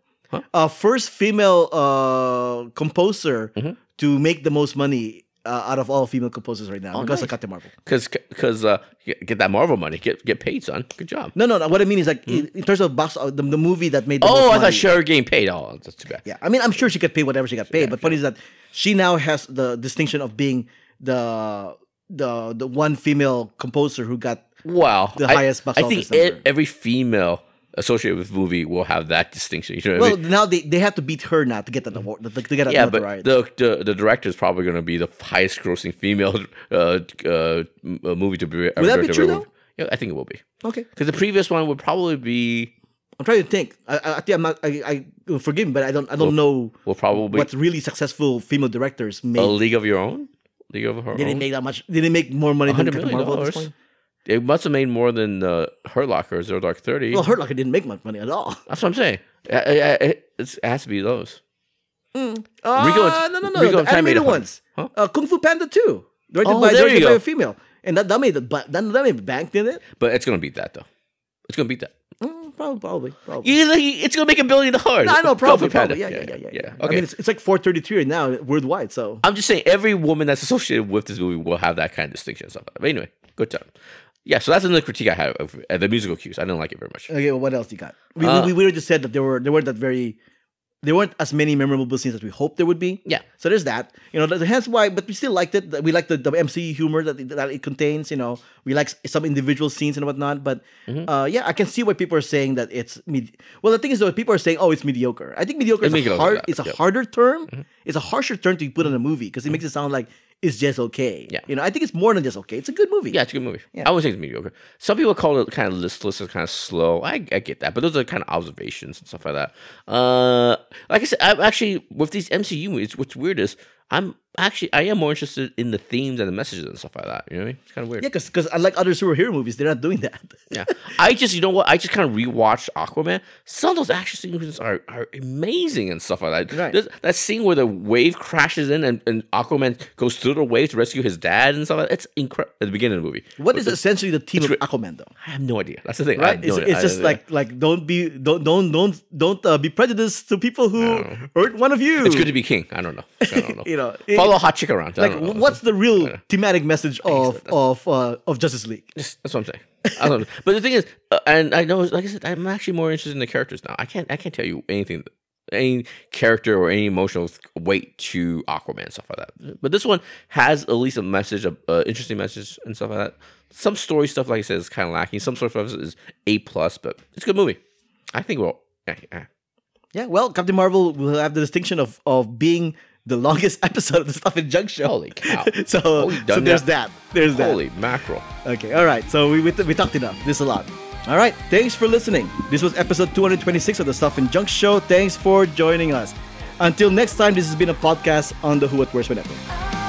Uh, first female uh, composer Mm-hmm. to make the most money uh, out of all female composers right now because Oh, nice. of Captain Marvel. Because because uh, get, that Marvel money. Get get paid, son. Good job. No, no, no. What I mean is like in, in terms of box, uh, the, the movie that made the most? Oh, I money. thought she were getting paid. Oh, that's too bad. Yeah, I mean, I'm sure she got paid whatever she got paid, but funny is that she now has the distinction of being the the the one female composer who got Wow, The I- highest box I think every female associated with movie will have that distinction. You know well I mean? now they, they have to beat her now to get that award to, to get Yeah, but the, the the director is probably going to be the highest grossing female uh, uh, movie to be. ever that be true, though? Yeah, I think it will be. okay, Because the previous one would probably be I'm trying to think. I, I I think I'm not. I, I forgive me, but I don't. I don't know will probably what really successful female directors made. a League of Your Own. League of Her They didn't make that much. They didn't make more money than Captain. Marvel at this point. It must have made more than uh, Hurt Locker or Zero Dark Thirty. Well, Hurt Locker didn't make much money at all. That's what I'm saying. Uh, uh, It, it has to be those. Uh, Rico and- no, no, no. Rico the made animated ones. Huh? Uh, Kung Fu Panda 2. Directed Oh, by, there directed you by go. a female. And that, that made the that, that made bank, didn't it? But it's gonna beat that though. It's gonna beat that. Mm, probably, probably, probably. You it's gonna make a billion dollars? No, I know, Kung probably, Fu Panda. probably. Yeah, yeah, yeah, yeah. yeah. Okay. I mean, it's, it's like 433 right now worldwide. So I'm just saying every woman that's associated with this movie will have that kind of distinction and stuff. But anyway, good time. Yeah, so that's another critique I have of uh, the musical cues. I didn't like it very much. okay, well, what else you got? We, Uh, we, we just said that there were there weren't that very there weren't as many memorable scenes as we hoped there would be. Yeah. So there's that. You know, hence why, but we still liked it. We liked the, the MCU humor that it, that it contains. You know, we like some individual scenes and whatnot. But Mm-hmm. uh, yeah, I can see why people are saying that it's med- well. The thing is, though, people are saying, "Oh, it's mediocre." I think mediocre is It's a hard. yeah, It's a. Mm-hmm. harder term. It's a harsher term to put on a movie because it makes it sound like it's just okay. Yeah. You know, I think it's more than just okay. It's a good movie. Yeah, it's a good movie. Yeah. I would say it's mediocre. Some people call it kind of listless and kind of slow. I, I get that, but those are kind of observations and stuff like that. Uh, like I said, I'm actually with these MCU movies. What's weird is I'm actually I am more interested in the themes and the messages and stuff like that. You know what I mean? It's kind of weird. Yeah, because unlike other superhero movies, they're not doing that. Yeah. I just, you know what? I just kind of rewatched Aquaman. Some of those action sequences are, are amazing and stuff like that. Right. There's that scene where the wave crashes in and, and Aquaman goes through the wave to rescue his dad and stuff like that. It's incredible at the beginning of the movie. What is essentially the theme of re- Aquaman, though? I have no idea. That's the thing. Right? have It's, no- it's just I- like like don't be don't don't don't don't uh, be prejudiced to people who hurt one of you. it's good to be king. I don't know. I don't know. You know, it- follow hot chick around. Like know. what's the real thematic message of of uh, of Justice League? That's what I'm saying. I don't know. But the thing is, uh, and I know, like I said, I'm actually more interested in the characters now. I can't, I can't tell you anything, any character or any emotional weight to Aquaman stuff like that. But this one has at least a message, a uh, interesting message and stuff like that. Some story stuff, like I said, is kind of lacking. Some sort of stuff is a plus, but it's a good movie. I think we'll. Yeah, yeah. Yeah, well, Captain Marvel will have the distinction of of being the longest episode of the Stuff in Junk show. Holy cow. so Oh, so there's that? that. There's that. Holy mackerel! Okay, all right. So we, we, we talked enough. This is a lot. All right. Thanks for listening. This was episode 226 of the Stuff in Junk Show. Thanks for joining us. Until next time, this has been a podcast on the Who Where's When Network.